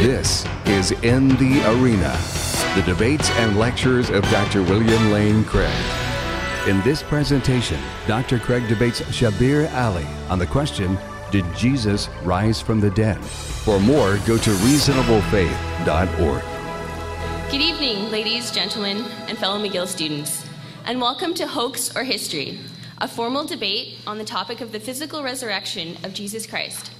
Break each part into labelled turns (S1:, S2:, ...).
S1: This is In the Arena, the debates and lectures of Dr. William Lane Craig. In this presentation, Dr. Craig debates Shabir Ally on the question Did Jesus rise from the dead? For more, go to reasonablefaith.org.
S2: Good evening, ladies, gentlemen, and fellow McGill students, and welcome to Hoax or History, a formal debate on the topic of the physical resurrection of Jesus Christ.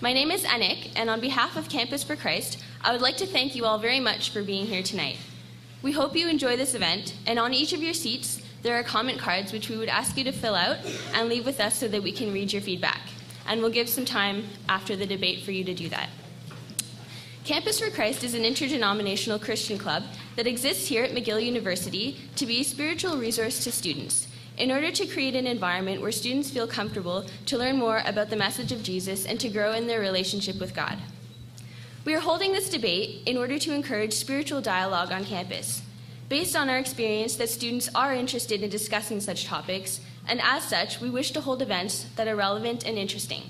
S2: My name is Enik, and on behalf of Campus for Christ, I would like to thank you all very much for being here tonight. We hope you enjoy this event, and on each of your seats, there are comment cards which we would ask you to fill out and leave with us so that we can read your feedback. And we'll give some time after the debate for you to do that. Campus for Christ is an interdenominational Christian club that exists here at McGill University to be a spiritual resource to students in order to create an environment where students feel comfortable to learn more about the message of Jesus and to grow in their relationship with God. We are holding this debate in order to encourage spiritual dialogue on campus, based on our experience that students are interested in discussing such topics, and as such, we wish to hold events that are relevant and interesting.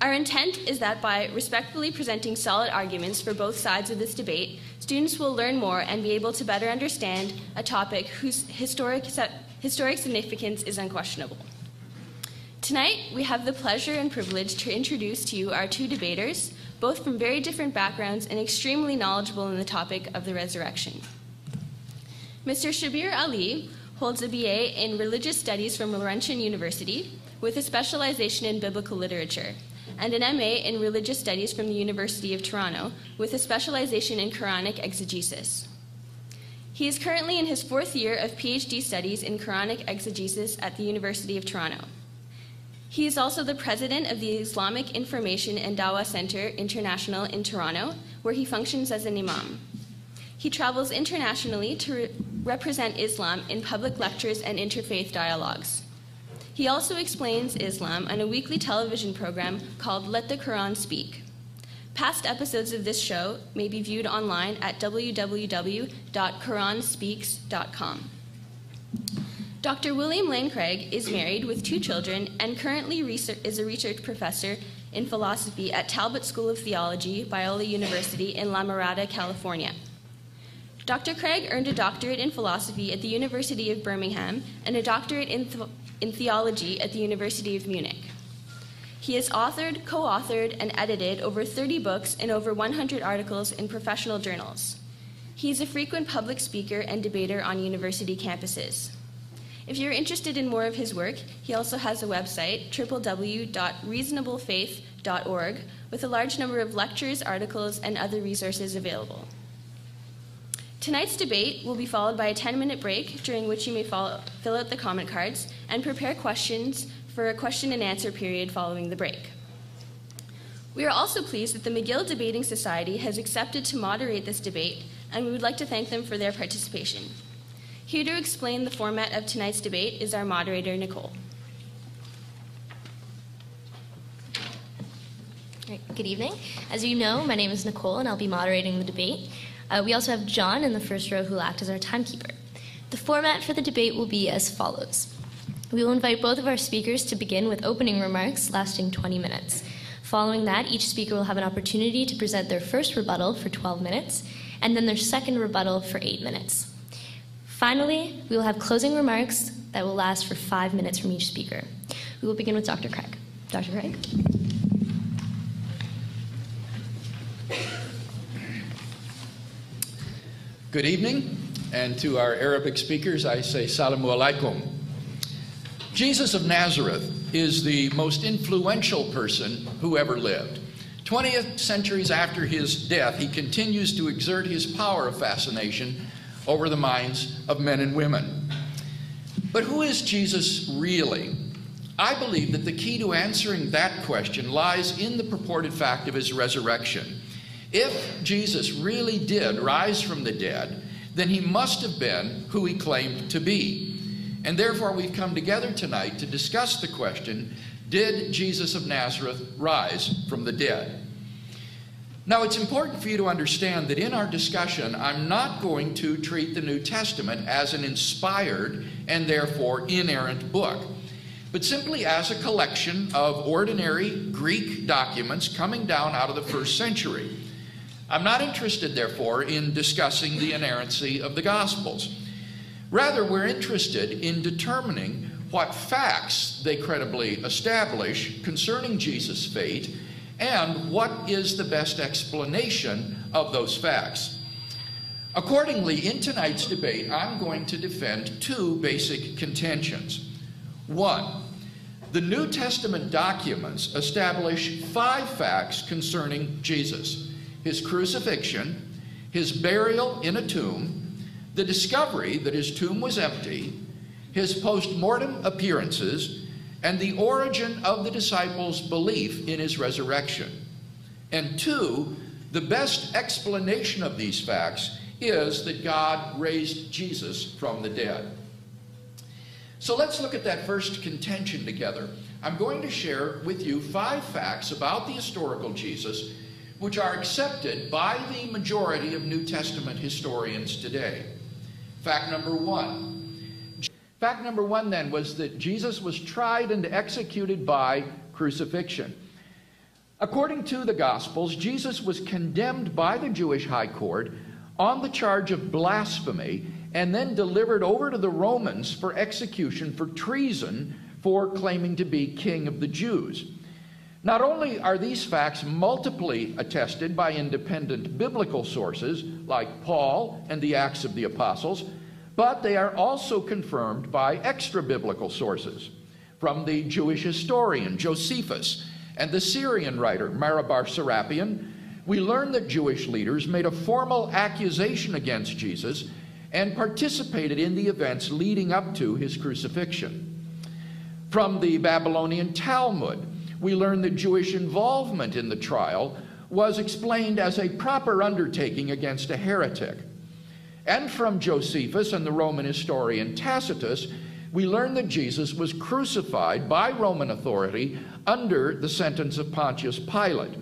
S2: Our intent is that by respectfully presenting solid arguments for both sides of this debate, students will learn more and be able to better understand a topic whose historic historic significance is unquestionable. Tonight, we have the pleasure and privilege to introduce to you our two debaters, both from very different backgrounds and extremely knowledgeable in the topic of the resurrection. Mr. Shabir Ally holds a BA in Religious Studies from Laurentian University with a specialization in biblical literature, and an MA in Religious Studies from the University of Toronto with a specialization in Quranic exegesis. He is currently in his fourth year of PhD studies in Quranic exegesis at the University of Toronto. He is also the president of the Islamic Information and Dawah Center International in Toronto, where he functions as an imam. He travels internationally to re- represent Islam in public lectures and interfaith dialogues. He also explains Islam on a weekly television program called Let the Quran Speak. Past episodes of this show may be viewed online at www.quranspeaks.com. Dr. William Lane Craig is married with two children and currently is a research professor in philosophy at Talbot School of Theology, Biola University in La Mirada, California. Dr. Craig earned a doctorate in philosophy at the University of Birmingham and a doctorate in, th- in theology at the University of Munich. He has authored, co authored, and edited over 30 books and over 100 articles in professional journals. He is a frequent public speaker and debater on university campuses. If you're interested in more of his work, he also has a website, www.reasonablefaith.org, with a large number of lectures, articles, and other resources available. Tonight's debate will be followed by a 10 minute break, during which you may follow, fill out the comment cards and prepare questions for a question and answer period following the break. We are also pleased that the McGill Debating Society has accepted to moderate this debate, and we would like to thank them for their participation. Here to explain the format of tonight's debate is our moderator, Nicole.
S3: Good evening. As you know, my name is Nicole, and I'll be moderating the debate. Uh, we also have John in the first row who will act as our timekeeper. The format for the debate will be as follows. We will invite both of our speakers to begin with opening remarks lasting 20 minutes. Following that, each speaker will have an opportunity to present their first rebuttal for 12 minutes, and then their second rebuttal for 8 minutes. Finally, we will have closing remarks that will last for 5 minutes from each speaker. We will begin with Dr. Craig. Dr. Craig?
S4: Good evening, and to our Arabic speakers, I say Salamu alaikum. Jesus of Nazareth is the most influential person who ever lived. 20th centuries after his death, he continues to exert his power of fascination over the minds of men and women. But who is Jesus really? I believe that the key to answering that question lies in the purported fact of his resurrection. If Jesus really did rise from the dead, then he must have been who he claimed to be. And therefore, we've come together tonight to discuss the question Did Jesus of Nazareth rise from the dead? Now, it's important for you to understand that in our discussion, I'm not going to treat the New Testament as an inspired and therefore inerrant book. but simply as a collection of ordinary Greek documents coming down out of the first century. I'm not interested, therefore, in discussing the inerrancy of the Gospels. Rather, we're interested in determining what facts they credibly establish concerning Jesus' fate and what is the best explanation of those facts. Accordingly, in tonight's debate, I'm going to defend two basic contentions. One, the New Testament documents establish five facts concerning Jesus his crucifixion, his burial in a tomb, the discovery that his tomb was empty, his post mortem appearances, and the origin of the disciples' belief in his resurrection. And two, the best explanation of these facts is that God raised Jesus from the dead. So let's look at that first contention together. I'm going to share with you five facts about the historical Jesus which are accepted by the majority of New Testament historians today. Fact number one. Fact number one then was that Jesus was tried and executed by crucifixion. According to the Gospels, Jesus was condemned by the Jewish high court on the charge of blasphemy and then delivered over to the Romans for execution for treason for claiming to be king of the Jews. Not only are these facts multiply attested by independent biblical sources like Paul and the Acts of the Apostles, but they are also confirmed by extra biblical sources from the Jewish historian Josephus and the Syrian writer Mara bar Serapion we learn that Jewish leaders made a formal accusation against Jesus and participated in the events leading up to his crucifixion. From the Babylonian Talmud, we learn that Jewish involvement in the trial was explained as a proper undertaking against a heretic. And from Josephus and the Roman historian Tacitus, we learn that Jesus was crucified by Roman authority under the sentence of Pontius Pilate.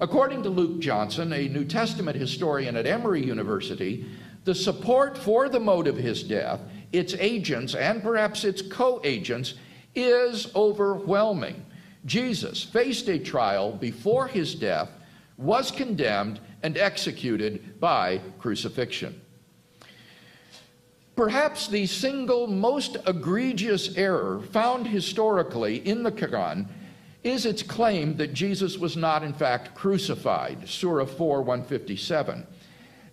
S4: According to Luke Johnson, a New Testament historian at Emory University, the support for the mode of his death, its agents, and perhaps its co agents, is overwhelming. Jesus faced a trial before his death, was condemned, and executed by crucifixion. Perhaps the single most egregious error found historically in the Quran is its claim that Jesus was not, in fact, crucified. Surah 4 157.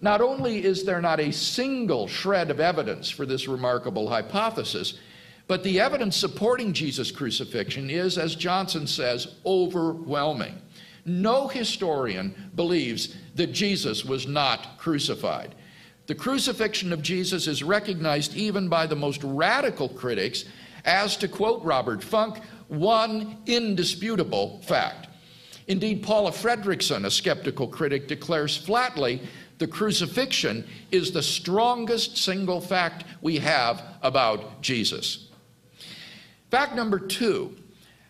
S4: Not only is there not a single shred of evidence for this remarkable hypothesis, but the evidence supporting Jesus' crucifixion is, as Johnson says, overwhelming. No historian believes that Jesus was not crucified. The crucifixion of Jesus is recognized even by the most radical critics as, to quote Robert Funk, one indisputable fact. Indeed, Paula Fredriksen, a skeptical critic, declares flatly the crucifixion is the strongest single fact we have about Jesus. Fact number two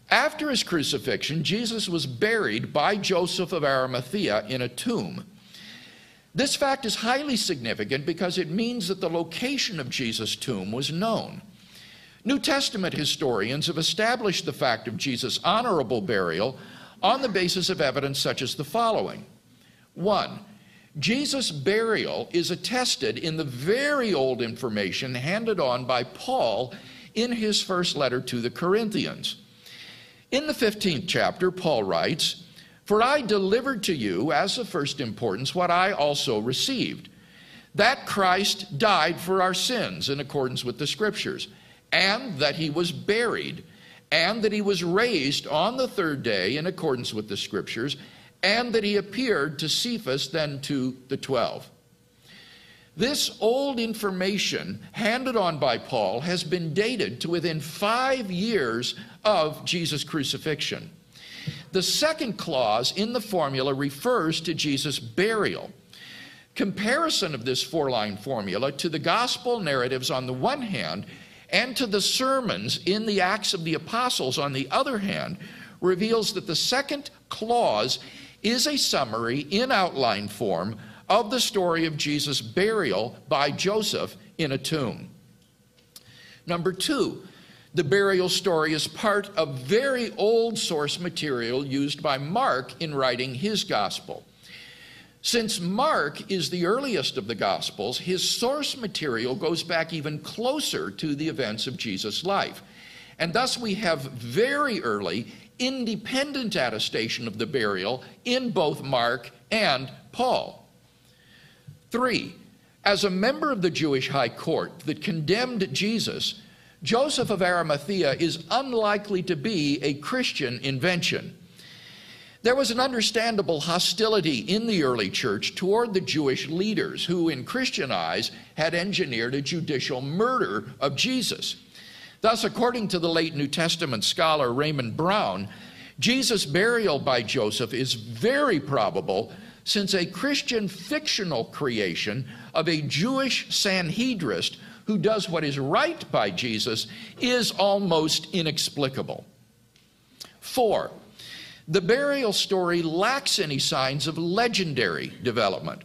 S4: after his crucifixion, Jesus was buried by Joseph of Arimathea in a tomb. This fact is highly significant because it means that the location of Jesus' tomb was known. New Testament historians have established the fact of Jesus' honorable burial on the basis of evidence such as the following. One, Jesus' burial is attested in the very old information handed on by Paul in his first letter to the Corinthians. In the 15th chapter, Paul writes, For I delivered to you as of first importance what I also received that Christ died for our sins in accordance with the Scriptures and that he was buried, and that he was raised on the third day in accordance with the scriptures, and that he appeared to Cephas, then to the twelve. This old information handed on by Paul has been dated to within five years of Jesus' crucifixion. The second clause in the formula refers to Jesus' burial. Comparison of this four line formula to the gospel narratives on the one hand and to the sermons in the Acts of the Apostles, on the other hand, reveals that the second clause is a summary in outline form of the story of Jesus' burial by Joseph in a tomb. Number two, The burial story is part of very old source material used by Mark in writing his gospel. Since Mark is the earliest of the Gospels, his source material goes back even closer to the events of Jesus' life. And thus we have very early, independent attestation of the burial in both Mark and Paul. Three, as a member of the Jewish high court that condemned Jesus, Joseph of Arimathea is unlikely to be a Christian invention. There was an understandable hostility in the early church toward the Jewish leaders who, in Christian eyes, had engineered a judicial murder of Jesus. Thus, according to the late New Testament scholar Raymond Brown, Jesus' burial by Joseph is very probable since a Christian fictional creation of a Jewish Sanhedrist who does what is right by Jesus is almost inexplicable. Four, the burial story lacks any signs of legendary development.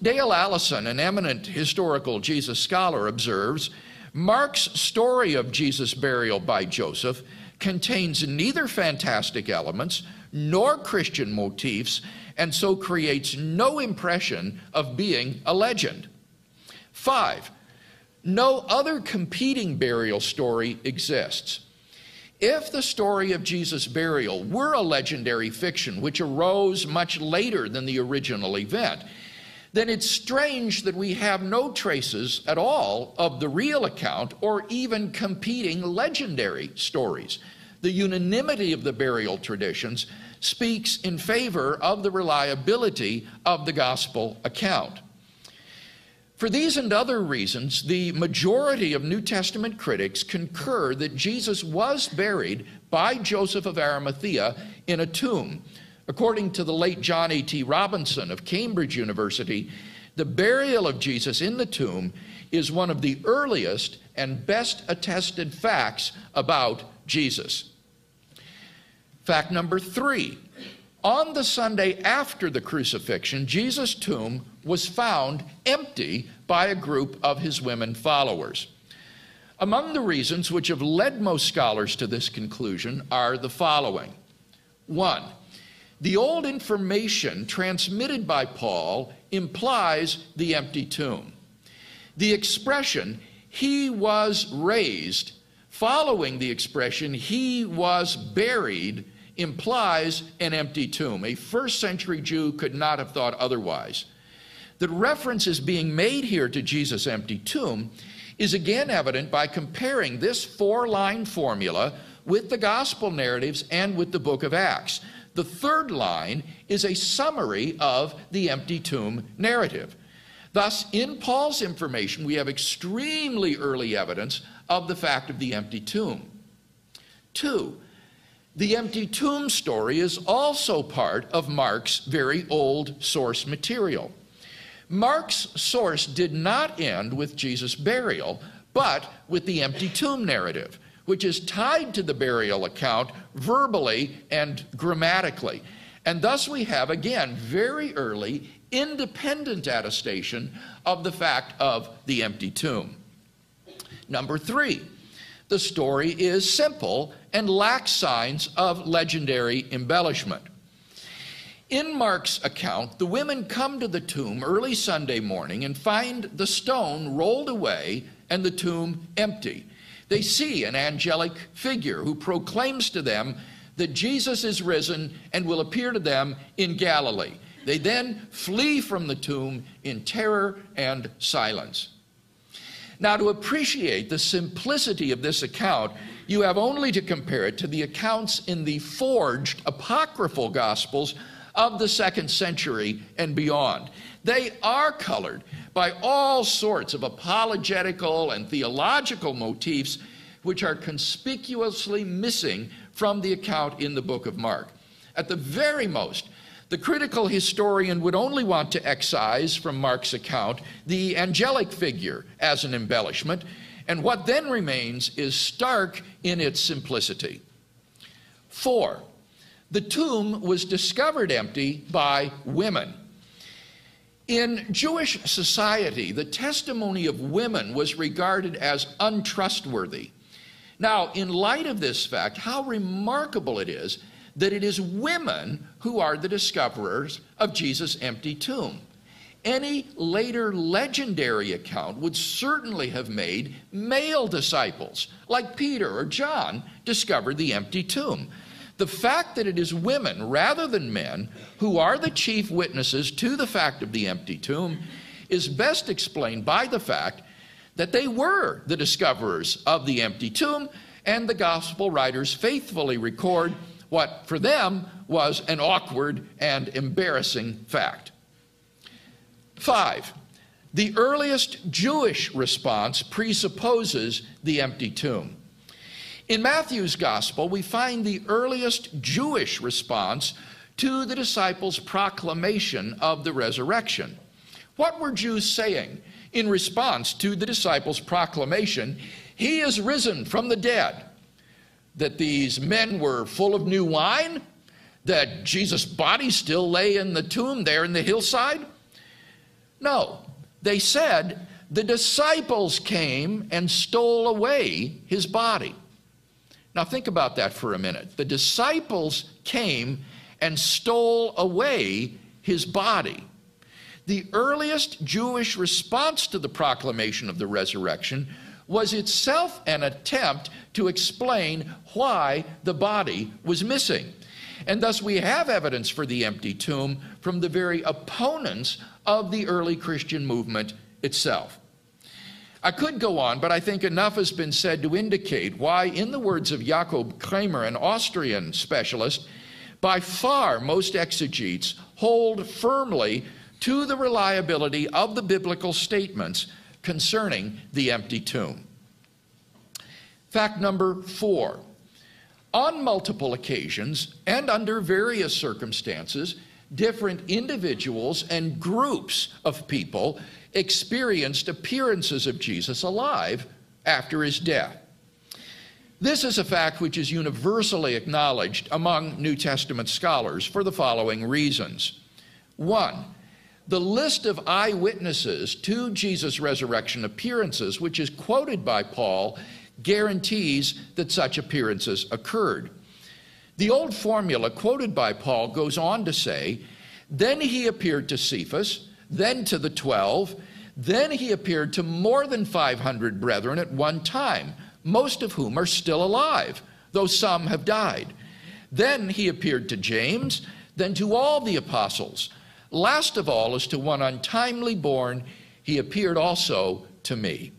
S4: Dale Allison, an eminent historical Jesus scholar, observes Mark's story of Jesus' burial by Joseph contains neither fantastic elements nor Christian motifs, and so creates no impression of being a legend. Five, no other competing burial story exists. If the story of Jesus' burial were a legendary fiction which arose much later than the original event, then it's strange that we have no traces at all of the real account or even competing legendary stories. The unanimity of the burial traditions speaks in favor of the reliability of the gospel account. For these and other reasons, the majority of New Testament critics concur that Jesus was buried by Joseph of Arimathea in a tomb. According to the late John A.T. Robinson of Cambridge University, the burial of Jesus in the tomb is one of the earliest and best attested facts about Jesus. Fact number three on the Sunday after the crucifixion, Jesus' tomb was found empty by a group of his women followers. Among the reasons which have led most scholars to this conclusion are the following. One, the old information transmitted by Paul implies the empty tomb. The expression, he was raised, following the expression, he was buried, implies an empty tomb. A first century Jew could not have thought otherwise. The reference is being made here to Jesus' empty tomb is again evident by comparing this four line formula with the gospel narratives and with the book of Acts. The third line is a summary of the empty tomb narrative. Thus, in Paul's information, we have extremely early evidence of the fact of the empty tomb. Two, the empty tomb story is also part of Mark's very old source material. Mark's source did not end with Jesus' burial, but with the empty tomb narrative, which is tied to the burial account verbally and grammatically. And thus we have, again, very early independent attestation of the fact of the empty tomb. Number three, the story is simple and lacks signs of legendary embellishment. In Mark's account, the women come to the tomb early Sunday morning and find the stone rolled away and the tomb empty. They see an angelic figure who proclaims to them that Jesus is risen and will appear to them in Galilee. They then flee from the tomb in terror and silence. Now, to appreciate the simplicity of this account, you have only to compare it to the accounts in the forged apocryphal gospels of the second century and beyond. They are colored by all sorts of apologetical and theological motifs which are conspicuously missing from the account in the book of Mark. At the very most, the critical historian would only want to excise from Mark's account the angelic figure as an embellishment, and what then remains is stark in its simplicity. Four, the tomb was discovered empty by women. In Jewish society, the testimony of women was regarded as untrustworthy. Now, in light of this fact, how remarkable it is that it is women who are the discoverers of Jesus' empty tomb. Any later legendary account would certainly have made male disciples, like Peter or John, discover the empty tomb. The fact that it is women rather than men who are the chief witnesses to the fact of the empty tomb is best explained by the fact that they were the discoverers of the empty tomb, and the gospel writers faithfully record what for them was an awkward and embarrassing fact. Five, the earliest Jewish response presupposes the empty tomb. In Matthew's gospel, we find the earliest Jewish response to the disciples' proclamation of the resurrection. What were Jews saying in response to the disciples' proclamation, He is risen from the dead? That these men were full of new wine? That Jesus' body still lay in the tomb there in the hillside? No. They said, The disciples came and stole away his body. Now, think about that for a minute. The disciples came and stole away his body. The earliest Jewish response to the proclamation of the resurrection was itself an attempt to explain why the body was missing. And thus, we have evidence for the empty tomb from the very opponents of the early Christian movement itself. I could go on, but I think enough has been said to indicate why, in the words of Jacob Kremer, an Austrian specialist, by far most exegetes hold firmly to the reliability of the biblical statements concerning the empty tomb. Fact number four on multiple occasions and under various circumstances, different individuals and groups of people experienced appearances of Jesus alive after his death. This is a fact which is universally acknowledged among New Testament scholars for the following reasons. One, the list of eyewitnesses to Jesus' resurrection appearances, which is quoted by Paul, guarantees that such appearances occurred. The old formula quoted by Paul goes on to say, Then he appeared to Cephas, then to the twelve, then he appeared to more than 500 brethren at one time, most of whom are still alive, though some have died. Then he appeared to James, then to all the apostles. Last of all, as to one untimely born, he appeared also to me.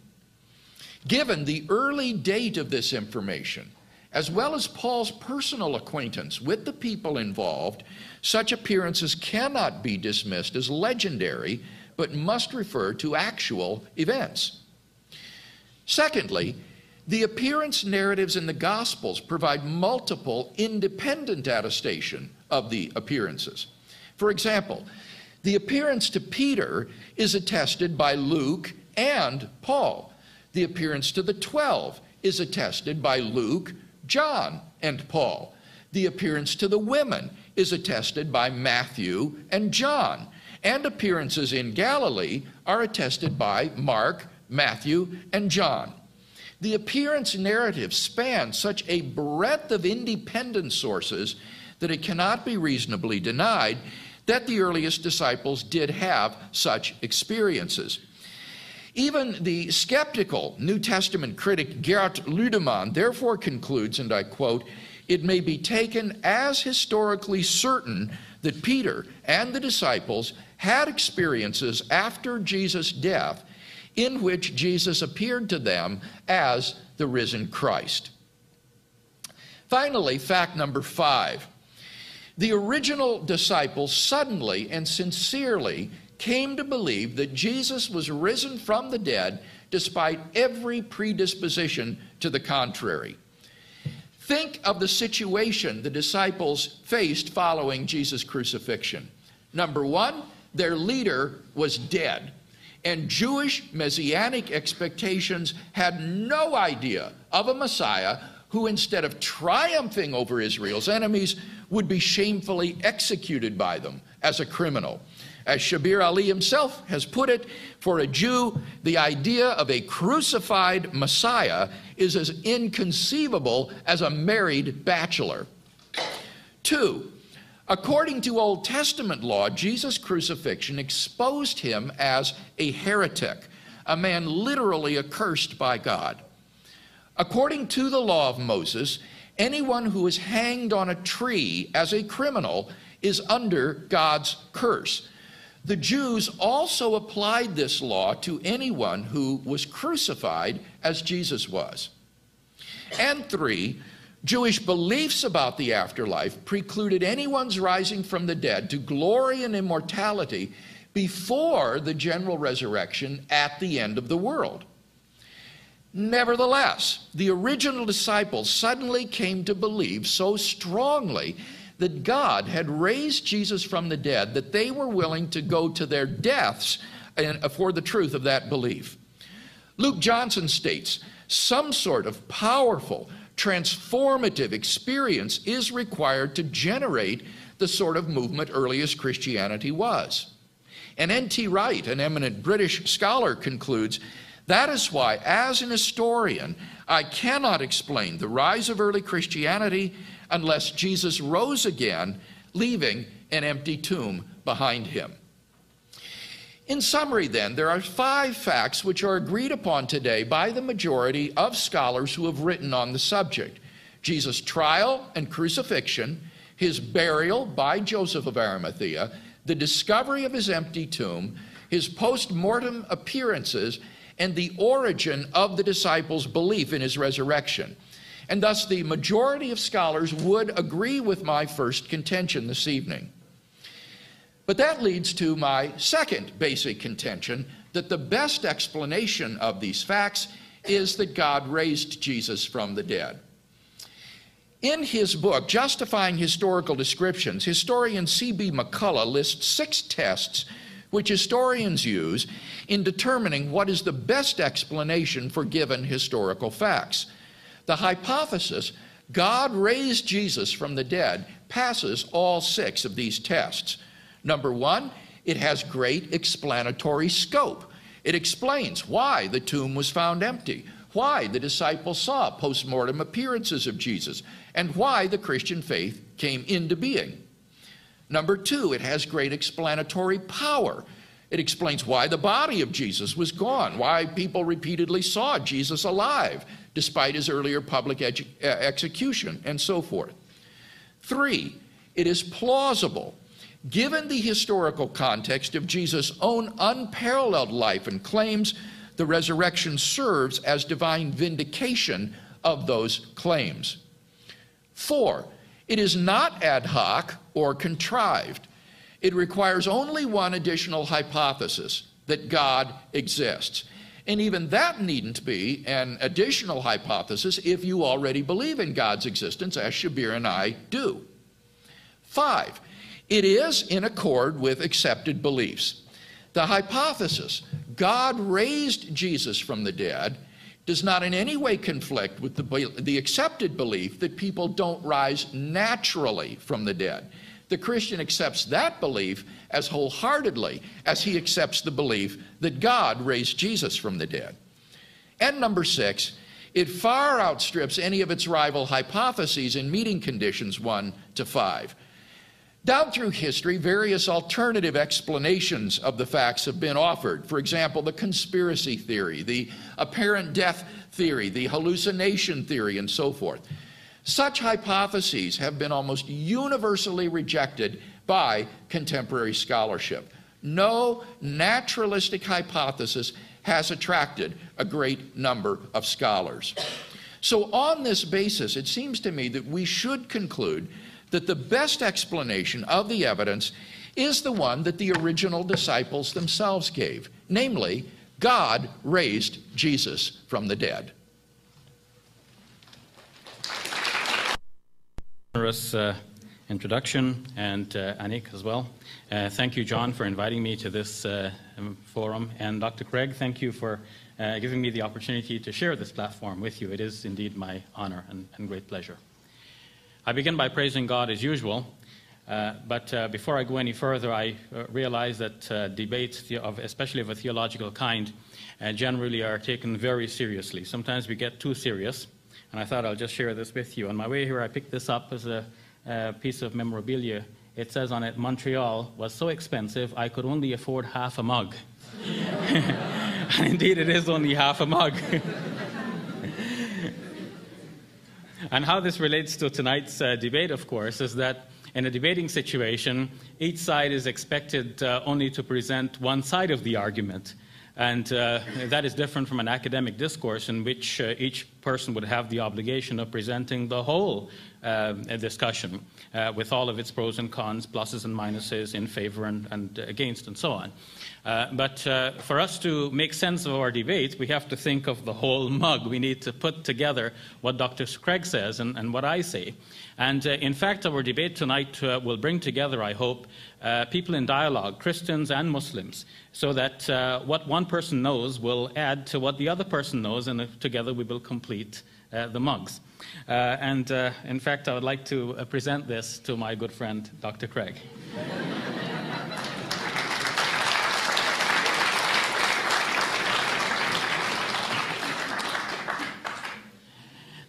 S4: Given the early date of this information, as well as Paul's personal acquaintance with the people involved, such appearances cannot be dismissed as legendary, but must refer to actual events. Secondly, the appearance narratives in the Gospels provide multiple independent attestation of the appearances. For example, the appearance to Peter is attested by Luke and Paul. The appearance to the twelve is attested by Luke, John, and Paul. The appearance to the women is attested by Matthew and John. And appearances in Galilee are attested by Mark, Matthew, and John. The appearance narrative spans such a breadth of independent sources that it cannot be reasonably denied that the earliest disciples did have such experiences. Even the skeptical New Testament critic Gerd Ludemann therefore concludes, and I quote, it may be taken as historically certain that Peter and the disciples had experiences after Jesus' death in which Jesus appeared to them as the risen Christ. Finally, fact number five the original disciples suddenly and sincerely came to believe that Jesus was risen from the dead despite every predisposition to the contrary. Think of the situation the disciples faced following Jesus' crucifixion. Number one, their leader was dead, and Jewish messianic expectations had no idea of a Messiah who, instead of triumphing over Israel's enemies, would be shamefully executed by them as a criminal. As Shabir Ally himself has put it, for a Jew, the idea of a crucified Messiah is as inconceivable as a married bachelor. Two, according to Old Testament law, Jesus' crucifixion exposed him as a heretic, a man literally accursed by God. According to the law of Moses, anyone who is hanged on a tree as a criminal is under God's curse. The Jews also applied this law to anyone who was crucified as Jesus was. And three, Jewish beliefs about the afterlife precluded anyone's rising from the dead to glory and immortality before the general resurrection at the end of the world. Nevertheless, the original disciples suddenly came to believe so strongly that God had raised Jesus from the dead, that they were willing to go to their deaths uh, for the truth of that belief. Luke Johnson states some sort of powerful, transformative experience is required to generate the sort of movement earliest Christianity was. And N.T. Wright, an eminent British scholar, concludes that is why, as an historian, I cannot explain the rise of early Christianity unless Jesus rose again, leaving an empty tomb behind him. In summary, then, there are five facts which are agreed upon today by the majority of scholars who have written on the subject Jesus' trial and crucifixion, his burial by Joseph of Arimathea, the discovery of his empty tomb, his post mortem appearances, and the origin of the disciples' belief in his resurrection. And thus, the majority of scholars would agree with my first contention this evening. But that leads to my second basic contention that the best explanation of these facts is that God raised Jesus from the dead. In his book, Justifying Historical Descriptions, historian C.B. McCullagh lists six tests which historians use in determining what is the best explanation for given historical facts. The hypothesis, God raised Jesus from the dead, passes all six of these tests. Number one, it has great explanatory scope. It explains why the tomb was found empty, why the disciples saw post-mortem appearances of Jesus, and why the Christian faith came into being. Number two, it has great explanatory power. It explains why the body of Jesus was gone, why people repeatedly saw Jesus alive, despite his earlier public uh, execution, and so forth. Three, it is plausible, given the historical context of Jesus' own unparalleled life and claims, the resurrection serves as divine vindication of those claims. Four, it is not ad hoc or contrived. It requires only one additional hypothesis that God exists. And even that needn't be an additional hypothesis if you already believe in God's existence, as Shabir and I do. Five, it is in accord with accepted beliefs. The hypothesis, God raised Jesus from the dead, does not in any way conflict with the, the accepted belief that people don't rise naturally from the dead. The Christian accepts that belief as wholeheartedly as he accepts the belief that God raised Jesus from the dead. And number six, it far outstrips any of its rival hypotheses in meeting conditions one to five. Down through history, various alternative explanations of the facts have been offered. For example, the conspiracy theory, the apparent death theory, the hallucination theory, and so forth. Such hypotheses have been almost universally rejected by contemporary scholarship. No naturalistic hypothesis has attracted a great number of scholars. So, on this basis, it seems to me that we should conclude that the best explanation of the evidence is the one that the original disciples themselves gave namely, God raised Jesus from the dead.
S5: Generous uh, introduction and uh, Anik as well. Uh, thank you, John, for inviting me to this uh, um, forum. And Dr. Craig, thank you for uh, giving me the opportunity to share this platform with you. It is indeed my honor and, and great pleasure. I begin by praising God as usual. Uh, but before I go any further, I realize that debates, of, especially of a theological kind, generally are taken very seriously. Sometimes we get too serious, and I thought I'll just share this with you. On my way here, I picked this up as a, a piece of memorabilia. It says on it, Montreal was so expensive I could only afford half a mug. and indeed, it is only half a mug. And how this relates to tonight's uh, debate, of course, is that in a debating situation, each side is expected uh, only to present one side of the argument. And uh, that is different from an academic discourse in which uh, each person would have the obligation of presenting the whole uh, discussion uh, with all of its pros and cons, pluses and minuses, in favor and, and against, and so on. Uh, but uh, for us to make sense of our debate, we have to think of the whole mug. We need to put together what Dr. Craig says and, and what I say. And in fact, our debate tonight will bring together, I hope, uh, people in dialogue, Christians and Muslims, so that uh, what one person knows will add to what the other person knows, and together we will complete uh, the mugs. Uh, and in fact, I would like to present this to my good friend, Dr. Craig.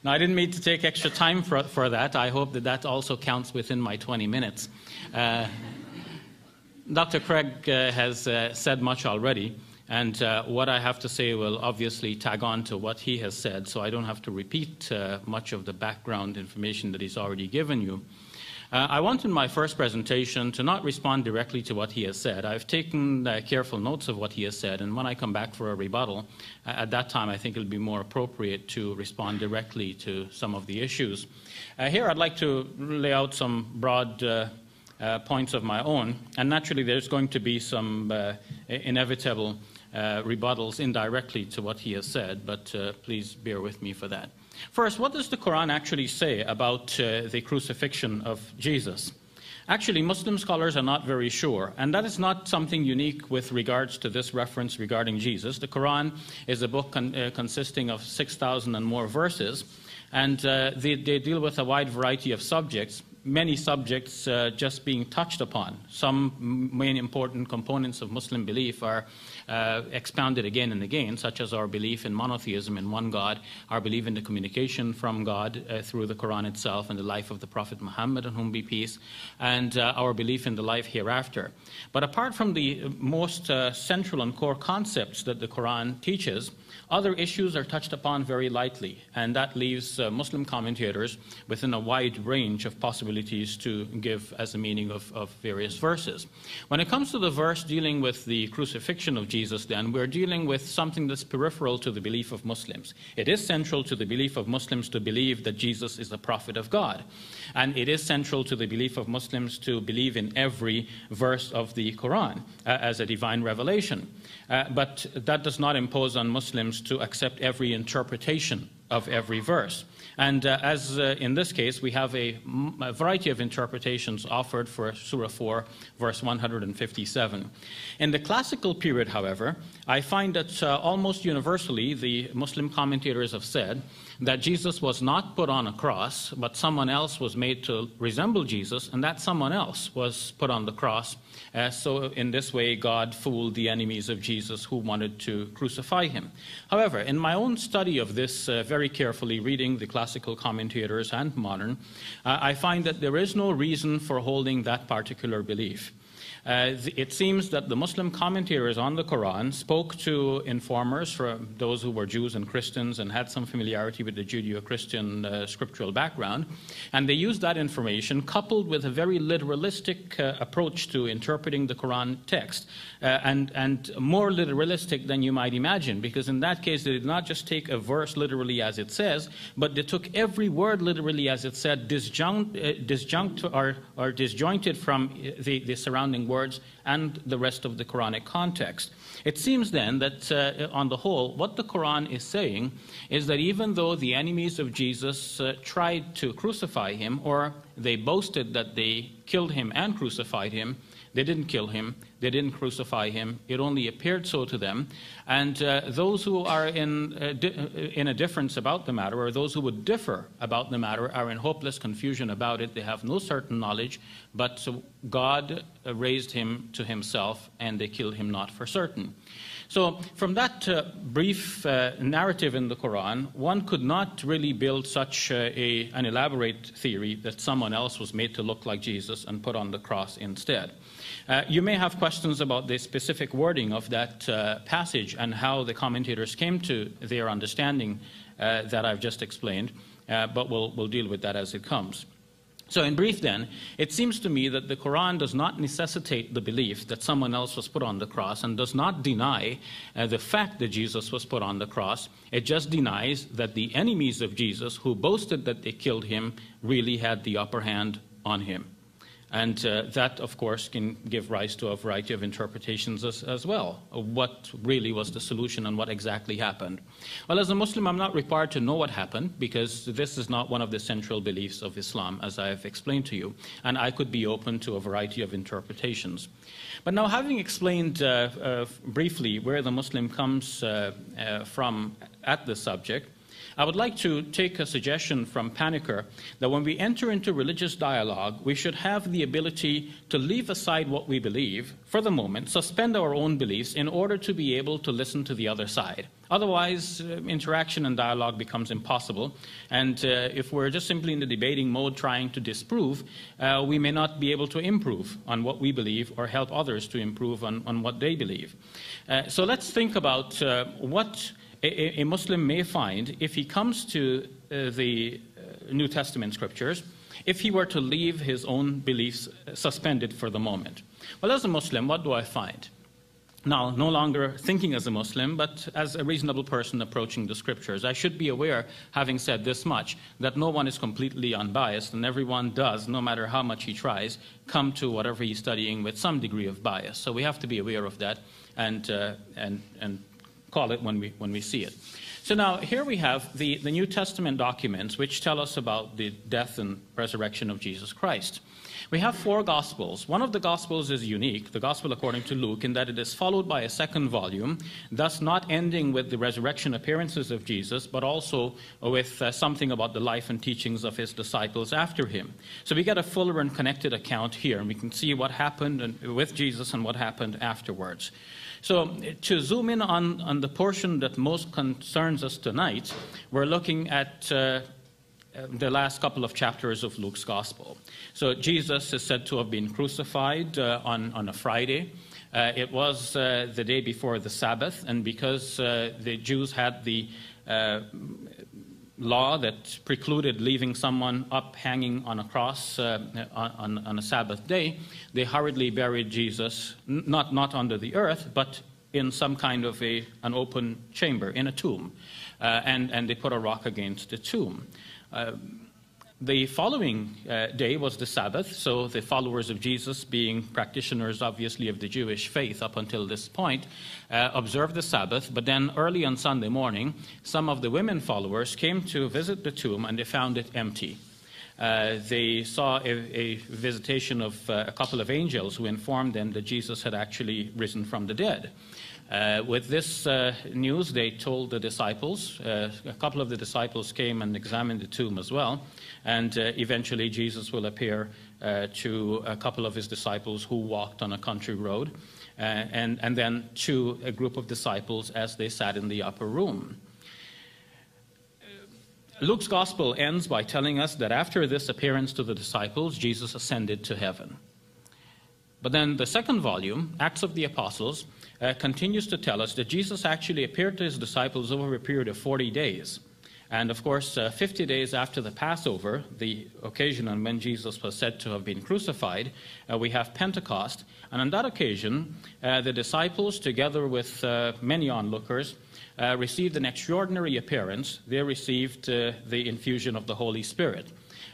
S5: Now, I didn't mean to take extra time for, for that. I hope that that also counts within my 20 minutes. Uh, Dr. Craig uh, has uh, said much already, and uh, what I have to say will obviously tag on to what he has said, so I don't have to repeat uh, much of the background information that he's already given you. Uh, I want in my first presentation to not respond directly to what he has said. I've taken uh, careful notes of what he has said, and when I come back for a rebuttal, at that time I think it'll be more appropriate to respond directly to some of the issues. Here I'd like to lay out some broad uh, uh, points of my own, and naturally there's going to be some inevitable rebuttals indirectly to what he has said, but please bear with me for that. First, what does the Quran actually say about uh, the crucifixion of Jesus? Actually, Muslim scholars are not very sure, and that is not something unique with regards to this reference regarding Jesus. The Quran is a book con- uh, consisting of 6,000 and more verses, and uh, they, they, deal with a wide variety of subjects, many subjects uh, just being touched upon. Some main important components of Muslim belief are uh, expounded again and again, such as our belief in monotheism in one God, our belief in the communication from God uh, through the Quran itself and the life of the Prophet Muhammad, on whom be peace, and uh, our belief in the life hereafter. But apart from the most uh, central and core concepts that the Quran teaches, other issues are touched upon very lightly, and that leaves uh, Muslim commentators within a wide range of possibilities to give as a meaning of, of, various verses. When it comes to the verse dealing with the crucifixion of Jesus, then, we're dealing with something that's peripheral to the belief of Muslims. It is central to the belief of Muslims to believe that Jesus is the prophet of God. And it is central to the belief of Muslims to believe in every verse of the Quran uh, as a divine revelation. Uh, but that does not impose on Muslims to accept every interpretation of every verse. And uh, as uh, in this case, we have a, variety of interpretations offered for Surah 4, verse 157. In the classical period, however, I find that uh, almost universally the Muslim commentators have said that Jesus was not put on a cross, but someone else was made to resemble Jesus, and that someone else was put on the cross uh, so, in this way, God fooled the enemies of Jesus who wanted to crucify him. However, in my own study of this, uh, very carefully reading the classical commentators and modern, uh, I find that there is no reason for holding that particular belief. Uh, it seems that the Muslim commentators on the Quran spoke to informers, for those who were Jews and Christians and had some familiarity with the Judeo Christian uh, scriptural background, and they used that information coupled with a very literalistic uh, approach to interpreting the Quran text, uh, and, and more literalistic than you might imagine, because in that case they did not just take a verse literally as it says, but they took every word literally as it said, disjunct, uh, disjunct or, or disjointed from the, the surrounding words words and the rest of the Quranic context. It seems then that, uh, on the whole, what the Quran is saying is that even though the enemies of Jesus uh, tried to crucify him, or they boasted that they killed him and crucified him. They didn't kill him, they didn't crucify him. It only appeared so to them. And uh, those who are in, uh, uh, in a difference about the matter, or those who would differ about the matter, are in hopeless confusion about it. They have no certain knowledge, but God raised him to himself, and they killed him not for certain. So, from that uh, brief uh, narrative in the Quran, one could not really build such uh, a, an elaborate theory that someone else was made to look like Jesus and put on the cross instead. Uh, you may have questions about the specific wording of that uh, passage and how the commentators came to their understanding uh, that I've just explained, but we'll, we'll deal with that as it comes. So, in brief, then, it seems to me that the Quran does not necessitate the belief that someone else was put on the cross and does not deny uh, the fact that Jesus was put on the cross. It just denies that the enemies of Jesus, who boasted that they killed him, really had the upper hand on him. And uh, that, of course, can give rise to a variety of interpretations as, as well. What really was the solution and what exactly happened? Well, as a Muslim, I'm not required to know what happened because this is not one of the central beliefs of Islam, as I have explained to you. And I could be open to a variety of interpretations. But now, having explained uh, uh, briefly where the Muslim comes uh, uh, from at the subject, I would like to take a suggestion from Panikkar that when we enter into religious dialogue, we should have the ability to leave aside what we believe for the moment, suspend our own beliefs in order to be able to listen to the other side. Otherwise, uh, interaction and dialogue becomes impossible. And uh, if we're just simply in the debating mode trying to disprove, uh, we may not be able to improve on what we believe or help others to improve on, on what they believe. Uh, so let's think about uh, what a, a Muslim may find if he comes to uh, the uh, New Testament scriptures, if he were to leave his own beliefs suspended for the moment. Well, as a Muslim, what do I find? Now, no longer thinking as a Muslim, but as a reasonable person approaching the scriptures, I should be aware, having said this much, that no one is completely unbiased, and everyone does, no matter how much he tries, come to whatever he's studying with some degree of bias. So we have to be aware of that and, uh, and, and call it when we, when we see it. So now here we have the, the New Testament documents which tell us about the death and resurrection of Jesus Christ. We have four Gospels. One of the Gospels is unique, the Gospel according to Luke, in that it is followed by a second volume, thus not ending with the resurrection appearances of Jesus, but also with uh, something about the life and teachings of his disciples after him. So we get a fuller and connected account here, and we can see what happened with Jesus and what happened afterwards. So, to zoom in on, on the portion that most concerns us tonight, we're looking at uh, the last couple of chapters of Luke's Gospel. So, Jesus is said to have been crucified uh, on, on a Friday. Uh, it was uh, the day before the Sabbath, and because uh, the Jews had the uh, law that precluded leaving someone up hanging on a cross uh, on, on, a Sabbath day, they hurriedly buried Jesus, not, not under the earth, but in some kind of a, an open chamber, in a tomb. Uh, and, and they put a rock against the tomb. Uh, the following uh, day was the Sabbath, so the followers of Jesus, being practitioners obviously of the Jewish faith up until this point, uh, observed the Sabbath. But then early on Sunday morning, some of the women followers came to visit the tomb and they found it empty. Uh, they saw a, a visitation of uh, a couple of angels who informed them that Jesus had actually risen from the dead. Uh, with this uh, news, they told the disciples. Uh, a couple of the disciples came and examined the tomb as well. And uh, eventually, Jesus will appear to a couple of his disciples who walked on a country road, and, and then to a group of disciples as they sat in the upper room. Luke's gospel ends by telling us that after this appearance to the disciples, Jesus ascended to heaven. But then the second volume, Acts of the Apostles, uh, continues to tell us that Jesus actually appeared to his disciples over a period of 40 days. And of course, uh, 50 days after the Passover, the occasion on when Jesus was said to have been crucified, uh, we have Pentecost. And on that occasion, uh, the disciples, together with uh, many onlookers, uh, received an extraordinary appearance. They received uh, the infusion of the Holy Spirit.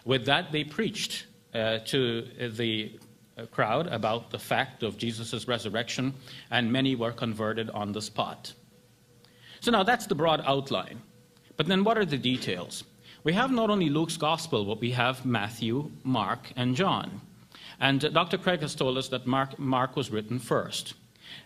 S5: With that, they preached to the crowd about the fact of Jesus' resurrection, and many were converted on the spot. So now that's the broad outline. But then what are the details? we have not only Luke's gospel, but we have Matthew, Mark, and John. And uh, Dr. Craig has told us that Mark, Mark was written first.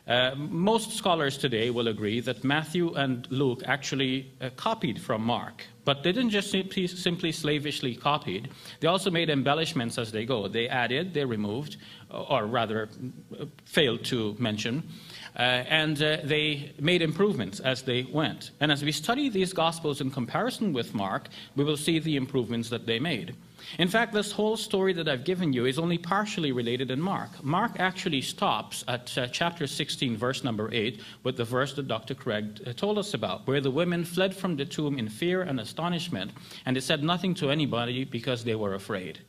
S5: Uh, most scholars today will agree that Matthew and Luke actually uh, copied from Mark, but they didn't just simply, simply, slavishly copied. They also made embellishments as they go. They added, they removed, or rather, uh, failed to mention, uh, and uh, they made improvements as they went. And as we study these Gospels in comparison with Mark, we will see the improvements that they made. In fact, this whole story that I've given you is only partially related in Mark. Mark actually stops at uh, chapter 16, verse number 8, with the verse that Dr. Craig uh, told us about, where the women fled from the tomb in fear and astonishment, and they said nothing to anybody because they were afraid.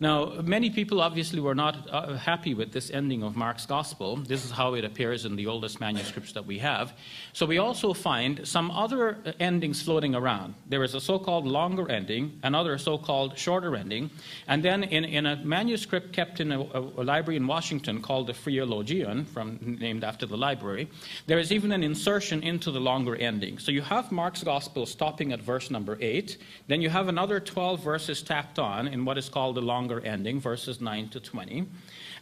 S5: Now, many people obviously were not uh, happy with this ending of Mark's gospel. This is how it appears in the oldest manuscripts that we have. So we also find some other uh, endings floating around. There is a so called longer ending, another so called shorter ending, and then in, in a manuscript kept in a, a, library in Washington called the Freer Logion, from, named after the library, there is even an insertion into the longer ending. So you have Mark's gospel stopping at verse number 8, then you have another 12 verses tacked on in what is called the longer longer ending, verses 9 to 20.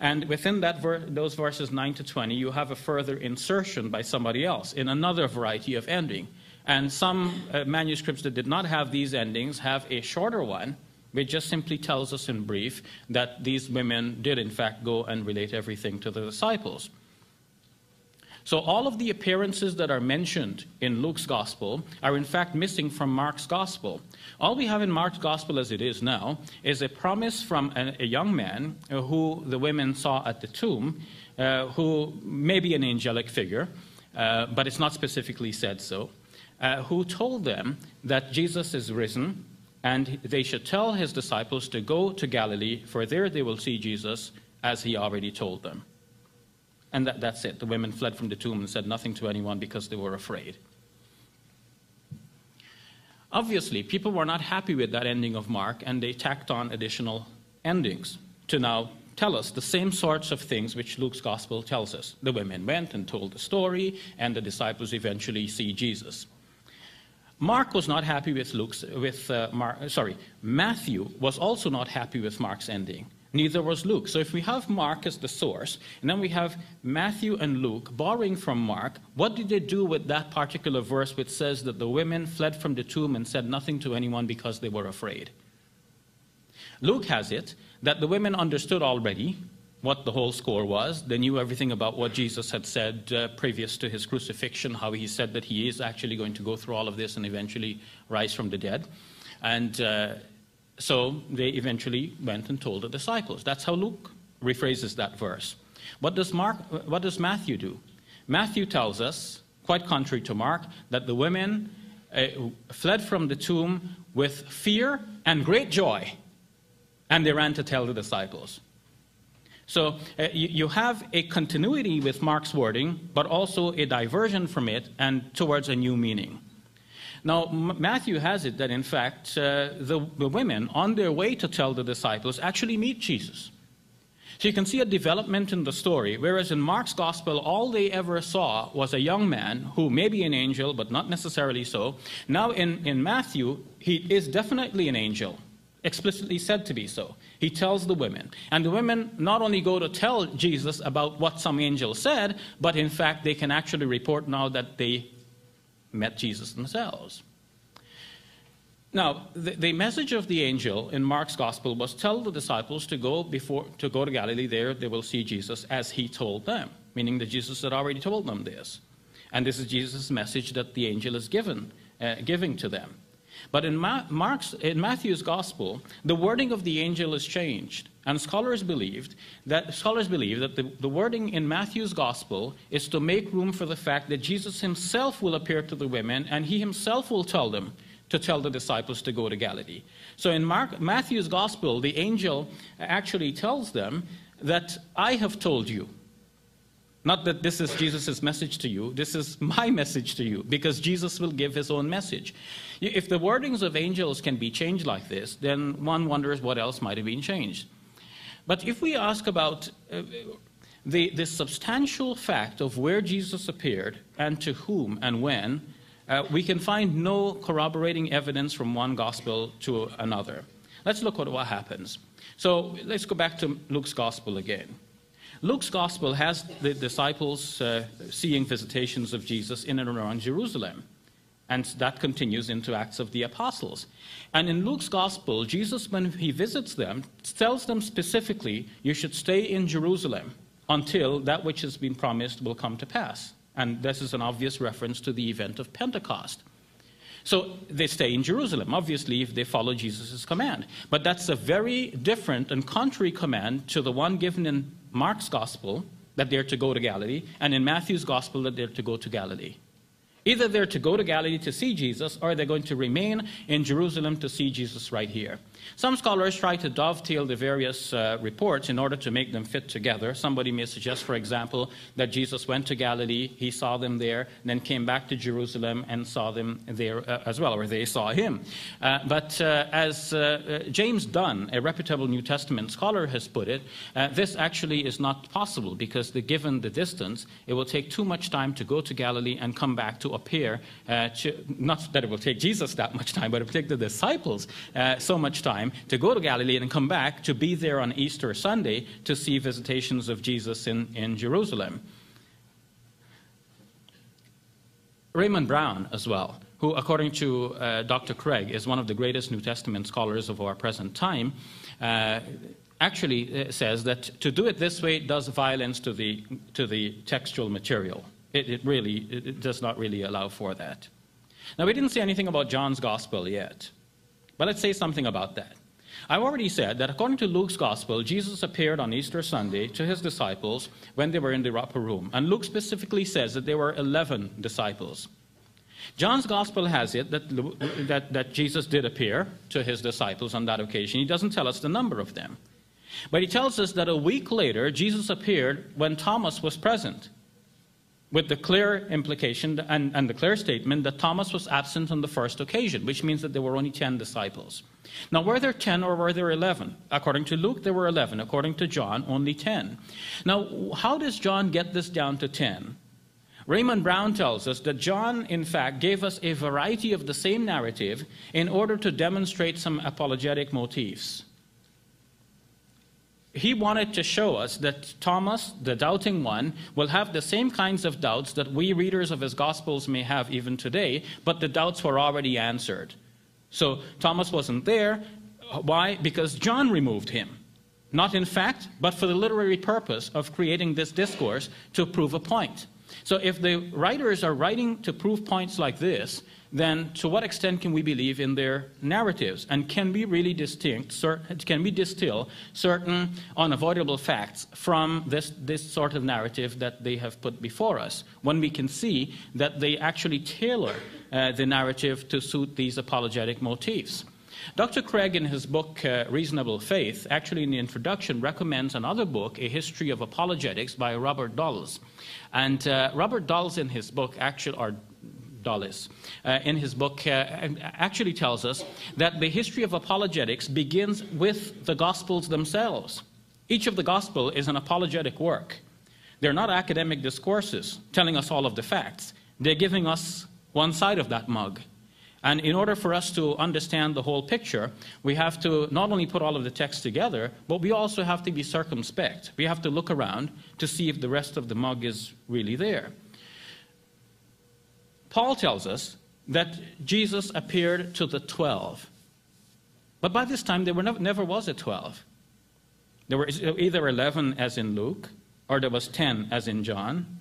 S5: And within that ver- those verses 9 to 20, you have a further insertion by somebody else in another variety of ending. And some uh, manuscripts that did not have these endings have a shorter one, which just simply tells us in brief that these women did, in fact, go and relate everything to the disciples. So all of the appearances that are mentioned in Luke's gospel are in fact missing from Mark's gospel. All we have in Mark's gospel as it is now is a promise from a, a young man who the women saw at the tomb, uh, who may be an angelic figure, uh, but it's not specifically said so, uh, who told them that Jesus is risen and they should tell his disciples to go to Galilee, for there they will see Jesus as he already told them. And that, that's it. The women fled from the tomb and said nothing to anyone because they were afraid. Obviously, people were not happy with that ending of Mark, and they tacked on additional endings to now tell us the same sorts of things which Luke's gospel tells us. The women went and told the story, and the disciples eventually see Jesus. Mark was not happy with Luke's, with uh, Mark, sorry, Matthew was also not happy with Mark's ending. Neither was Luke. So if we have Mark as the source, and then we have Matthew and Luke borrowing from Mark, what did they do with that particular verse which says that the women fled from the tomb and said nothing to anyone because they were afraid? Luke has it that the women understood already what the whole score was. They knew everything about what Jesus had said uh, previous to his crucifixion, how he said that he is actually going to go through all of this and eventually rise from the dead. And uh, so they eventually went and told the disciples. That's how Luke rephrases that verse. What does, Mark, what does Matthew do? Matthew tells us, quite contrary to Mark, that the women uh, fled from the tomb with fear and great joy, and they ran to tell the disciples. So uh, you, you, have a continuity with Mark's wording, but also a diversion from it and towards a new meaning. Now, Matthew has it that, in fact, uh, the, the women, on their way to tell the disciples, actually meet Jesus. So you can see a development in the story, whereas in Mark's gospel, all they ever saw was a young man who may be an angel, but not necessarily so. Now in, in Matthew, he is definitely an angel, explicitly said to be so. He tells the women. And the women not only go to tell Jesus about what some angel said, but in fact, they can actually report now that they met Jesus themselves. Now, the, the, message of the angel in Mark's gospel was tell the disciples to go before to go to Galilee. There they will see Jesus as he told them, meaning that Jesus had already told them this. And this is Jesus' message that the angel is given, uh, giving to them. But in, Ma- Mark's, in Matthew's gospel, the wording of the angel is changed. And scholars believed that scholars believe that the, the wording in Matthew's gospel is to make room for the fact that Jesus himself will appear to the women and he himself will tell them to tell the disciples to go to Galilee. So in Mark, Matthew's gospel, the angel actually tells them that I have told you. Not that this is Jesus' message to you, this is my message to you, because Jesus will give his own message. If the wordings of angels can be changed like this, then one wonders what else might have been changed. But if we ask about uh, the, the substantial fact of where Jesus appeared and to whom and when, uh, we can find no corroborating evidence from one gospel to another. Let's look at what happens. So let's go back to Luke's gospel again. Luke's gospel has the disciples uh, seeing visitations of Jesus in and around Jerusalem. And that continues into Acts of the Apostles. And in Luke's gospel, Jesus, when he visits them, tells them specifically, you should stay in Jerusalem until that which has been promised will come to pass. And this is an obvious reference to the event of Pentecost. So they stay in Jerusalem, obviously, if they follow Jesus' command. But that's a very different and contrary command to the one given in Mark's gospel, that they're to go to Galilee, and in Matthew's gospel, that they're to go to Galilee. Either they're to go to Galilee to see Jesus, or they're going to remain in Jerusalem to see Jesus right here. Some scholars try to dovetail the various uh, reports in order to make them fit together. Somebody may suggest, for example, that Jesus went to Galilee, he saw them there, then came back to Jerusalem and saw them there uh, as well, or they saw him. Uh, but uh, as uh, uh, James Dunn, a reputable New Testament scholar, has put it, this actually is not possible because, the, given the distance, it will take too much time to go to Galilee and come back to appear, to, not that it will take Jesus that much time, but it will take the disciples so much time to go to Galilee and come back to be there on Easter Sunday to see visitations of Jesus in, in Jerusalem. Raymond Brown, as well, who, according to uh, Dr. Craig, is one of the greatest New Testament scholars of our present time, uh, actually uh, says that to do it this way does violence to the, to the textual material. It, it really it does not really allow for that. Now, we didn't say anything about John's gospel yet, but let's say something about that. I've already said that according to Luke's gospel, Jesus appeared on Easter Sunday to his disciples when they were in the upper room. And Luke specifically says that there were 11 disciples. John's gospel has it that, that, that Jesus did appear to his disciples on that occasion. He doesn't tell us the number of them. But he tells us that a week later, Jesus appeared when Thomas was present with the clear implication and, and, the clear statement that Thomas was absent on the first occasion, which means that there were only 10 disciples. Now, were there 10 or were there 11? According to Luke, there were 11. According to John, only 10. Now, how does John get this down to 10? Raymond Brown tells us that John, in fact, gave us a variety of the same narrative in order to demonstrate some apologetic motifs he wanted to show us that Thomas, the doubting one, will have the same kinds of doubts that we readers of his Gospels may have even today, but the doubts were already answered. So Thomas wasn't there. Why? Because John removed him. Not in fact, but for the literary purpose of creating this discourse to prove a point. So if the writers are writing to prove points like this, then to what extent can we believe in their narratives? And can we really distinct, can we distill certain unavoidable facts from this, this sort of narrative that they have put before us? When we can see that they actually tailor uh, the narrative to suit these apologetic motifs. Dr. Craig, in his book uh, Reasonable Faith, actually in the introduction, recommends another book, A History of Apologetics by Robert Dulles. And uh, Robert Dulles, in his book, actually, or Dulles, uh, in his book, uh, actually tells us that the history of apologetics begins with the Gospels themselves. Each of the Gospel is an apologetic work. They're not academic discourses telling us all of the facts. They're giving us one side of that mug. And in order for us to understand the whole picture, we have to not only put all of the text together, but we also have to be circumspect. We have to look around to see if the rest of the mug is really there. Paul tells us that Jesus appeared to the 12. But by this time, there never, never was a 12. There were either 11 as in Luke, or there was 10 as in John.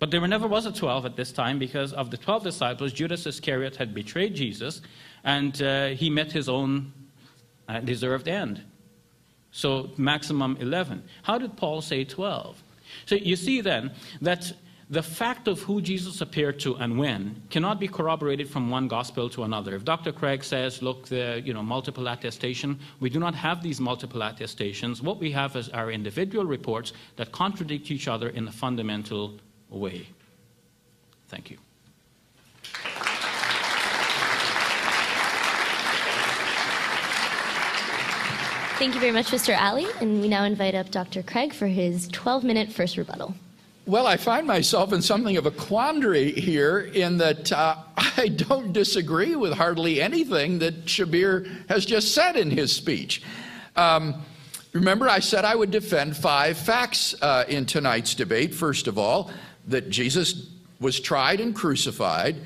S5: But there never was a 12 at this time because of the 12 disciples, Judas Iscariot had betrayed Jesus and uh, he met his own uh, deserved end. So, maximum 11. How did Paul say 12? So, you see then that the fact of who Jesus appeared to and when cannot be corroborated from one gospel to another. If Dr. Craig says, look, the you know, multiple attestation, we do not have these multiple attestations. What we have is our individual reports that contradict each other in a fundamental way. Thank you.
S3: Thank you very much, Mr. Ally. And we now invite up Dr. Craig for his 12 minute first rebuttal.
S4: Well, I find myself in something of a quandary here in that uh, I don't disagree with hardly anything that Shabir has just said in his speech. Um, remember, I said I would defend five facts uh, in tonight's debate. First of all, that Jesus was tried and crucified,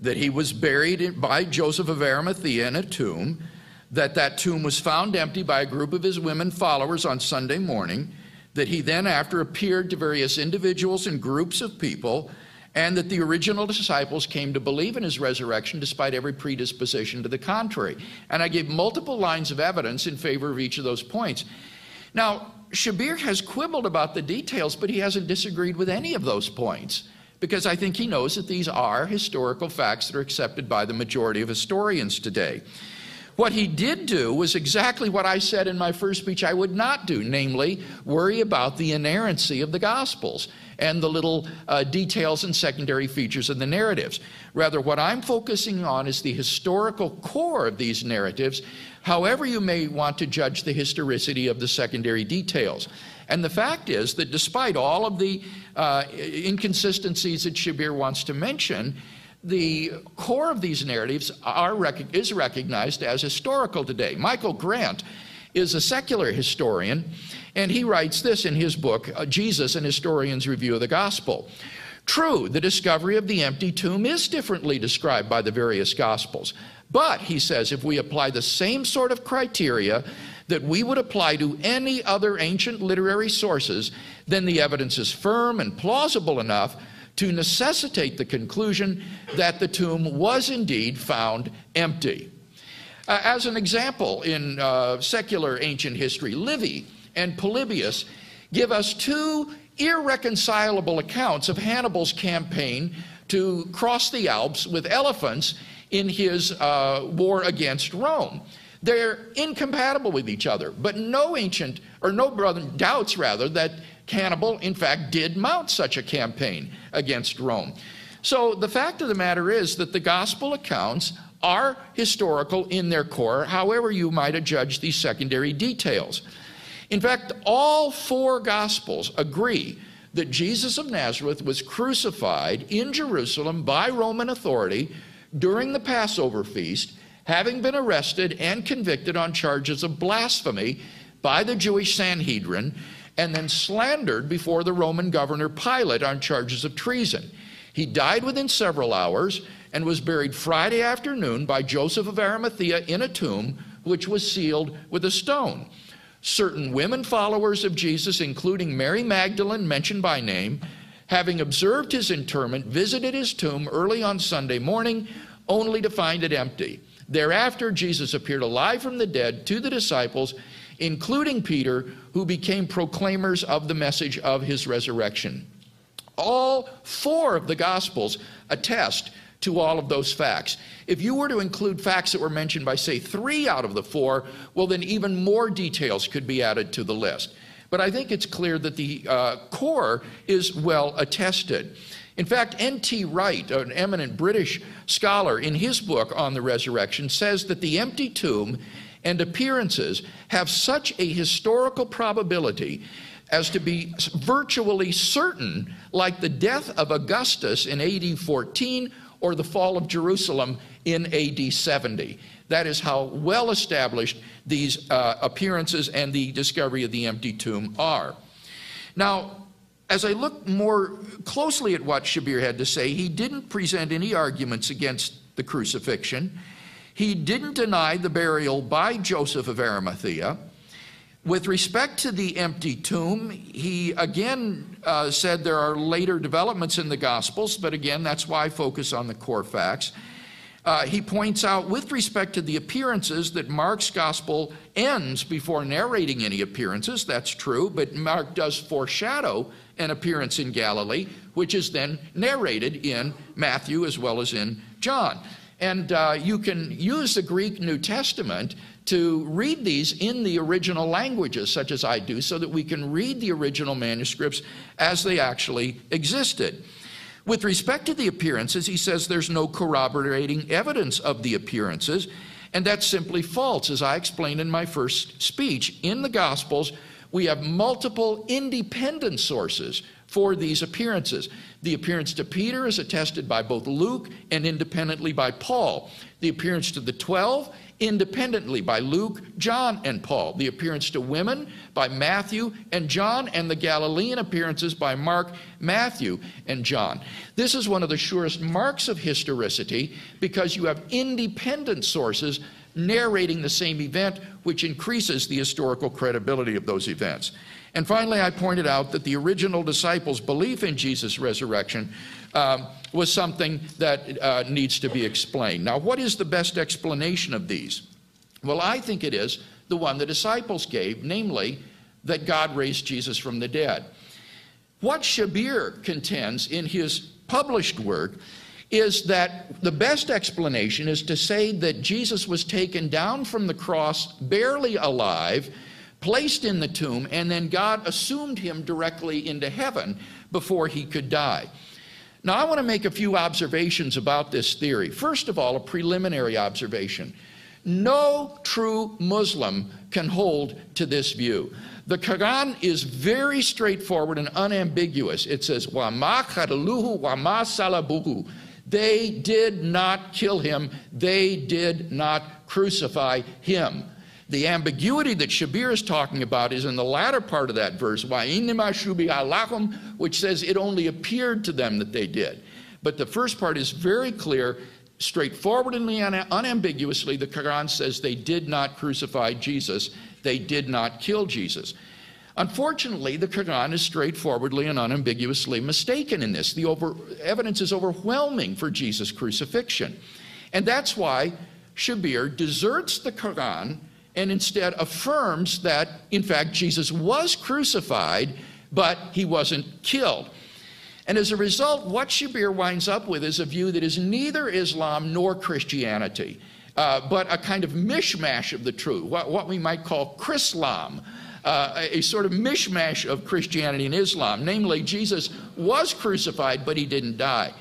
S4: that he was buried by Joseph of Arimathea in a tomb, that that tomb was found empty by a group of his women followers on Sunday morning that he then after appeared to various individuals and groups of people, and that the original disciples came to believe in his resurrection despite every predisposition to the contrary. And I gave multiple lines of evidence in favor of each of those points. Now, Shabir has quibbled about the details, but he hasn't disagreed with any of those points because I think he knows that these are historical facts that are accepted by the majority of historians today. What he did do was exactly what I said in my first speech I would not do, namely, worry about the inerrancy of the Gospels and the little uh, details and secondary features of the narratives. Rather, what I'm focusing on is the historical core of these narratives, however, you may want to judge the historicity of the secondary details. And the fact is that despite all of the uh, inconsistencies that Shabir wants to mention, the core of these narratives are, is recognized as historical today. Michael Grant is a secular historian, and he writes this in his book, uh, Jesus, an Historian's Review of the Gospel. True, the discovery of the empty tomb is differently described by the various Gospels. But, he says, if we apply the same sort of criteria that we would apply to any other ancient literary sources, then the evidence is firm and plausible enough to necessitate the conclusion that the tomb was indeed found empty. Uh, as an example, in uh, secular ancient history, Livy and Polybius give us two irreconcilable accounts of Hannibal's campaign to cross the Alps with elephants in his uh, war against Rome. They're incompatible with each other, but no ancient, or no brother doubts rather, that Hannibal, in fact, did mount such a campaign against Rome. So the fact of the matter is that the gospel accounts are historical in their core, however, you might adjudge these secondary details. In fact, all four gospels agree that Jesus of Nazareth was crucified in Jerusalem by Roman authority during the Passover feast, having been arrested and convicted on charges of blasphemy by the Jewish Sanhedrin and then slandered before the Roman governor Pilate on charges of treason. He died within several hours and was buried Friday afternoon by Joseph of Arimathea in a tomb which was sealed with a stone. Certain women followers of Jesus, including Mary Magdalene, mentioned by name, having observed his interment, visited his tomb early on Sunday morning only to find it empty. Thereafter, Jesus appeared alive from the dead to the disciples including Peter, who became proclaimers of the message of his resurrection. All four of the Gospels attest to all of those facts. If you were to include facts that were mentioned by, say, three out of the four, well, then even more details could be added to the list. But I think it's clear that the uh, core is well attested. In fact, N.T. Wright, an eminent British scholar, in his book on the resurrection, says that the empty tomb and appearances have such a historical probability as to be virtually certain, like the death of Augustus in AD 14 or the fall of Jerusalem in AD 70. That is how well established these uh, appearances and the discovery of the empty tomb are. Now, as I look more closely at what Shabir had to say, he didn't present any arguments against the crucifixion. He didn't deny the burial by Joseph of Arimathea. With respect to the empty tomb, he again uh, said there are later developments in the Gospels, but again, that's why I focus on the core facts. Uh, he points out, with respect to the appearances, that Mark's Gospel ends before narrating any appearances. That's true, but Mark does foreshadow an appearance in Galilee, which is then narrated in Matthew as well as in John. And uh, you can use the Greek New Testament to read these in the original languages, such as I do, so that we can read the original manuscripts as they actually existed. With respect to the appearances, he says there's no corroborating evidence of the appearances, and that's simply false. As I explained in my first speech, in the Gospels, we have multiple independent sources for these appearances. The appearance to Peter is attested by both Luke and independently by Paul. The appearance to the 12 independently by Luke, John, and Paul. The appearance to women by Matthew and John, and the Galilean appearances by Mark, Matthew, and John. This is one of the surest marks of historicity because you have independent sources narrating the same event, which increases the historical credibility of those events. And finally, I pointed out that the original disciples' belief in Jesus' resurrection um, was something that uh, needs to be explained. Now, what is the best explanation of these? Well, I think it is the one the disciples gave, namely, that God raised Jesus from the dead. What Shabir contends in his published work is that the best explanation is to say that Jesus was taken down from the cross barely alive, placed in the tomb, and then God assumed him directly into heaven before he could die. Now, I want to make a few observations about this theory. First of all, a preliminary observation. No true Muslim can hold to this view. The Quran is very straightforward and unambiguous. It says, Wama qataluhu wama salabuhu. They did not kill him. They did not crucify him. The ambiguity that Shabir is talking about is in the latter part of that verse, which says it only appeared to them that they did. But the first part is very clear, straightforwardly and unambiguously. The Quran says they did not crucify Jesus, they did not kill Jesus. Unfortunately, the Quran is straightforwardly and unambiguously mistaken in this. The over, evidence is overwhelming for Jesus' crucifixion. And that's why Shabir deserts the Quran and instead affirms that, in fact, Jesus was crucified, but he wasn't killed. And as a result, what Shabir winds up with is a view that is neither Islam nor Christianity, uh, but a kind of mishmash of the truth, what, what we might call Chrislam, uh, a sort of mishmash of Christianity and Islam. Namely, Jesus was crucified, but he didn't die.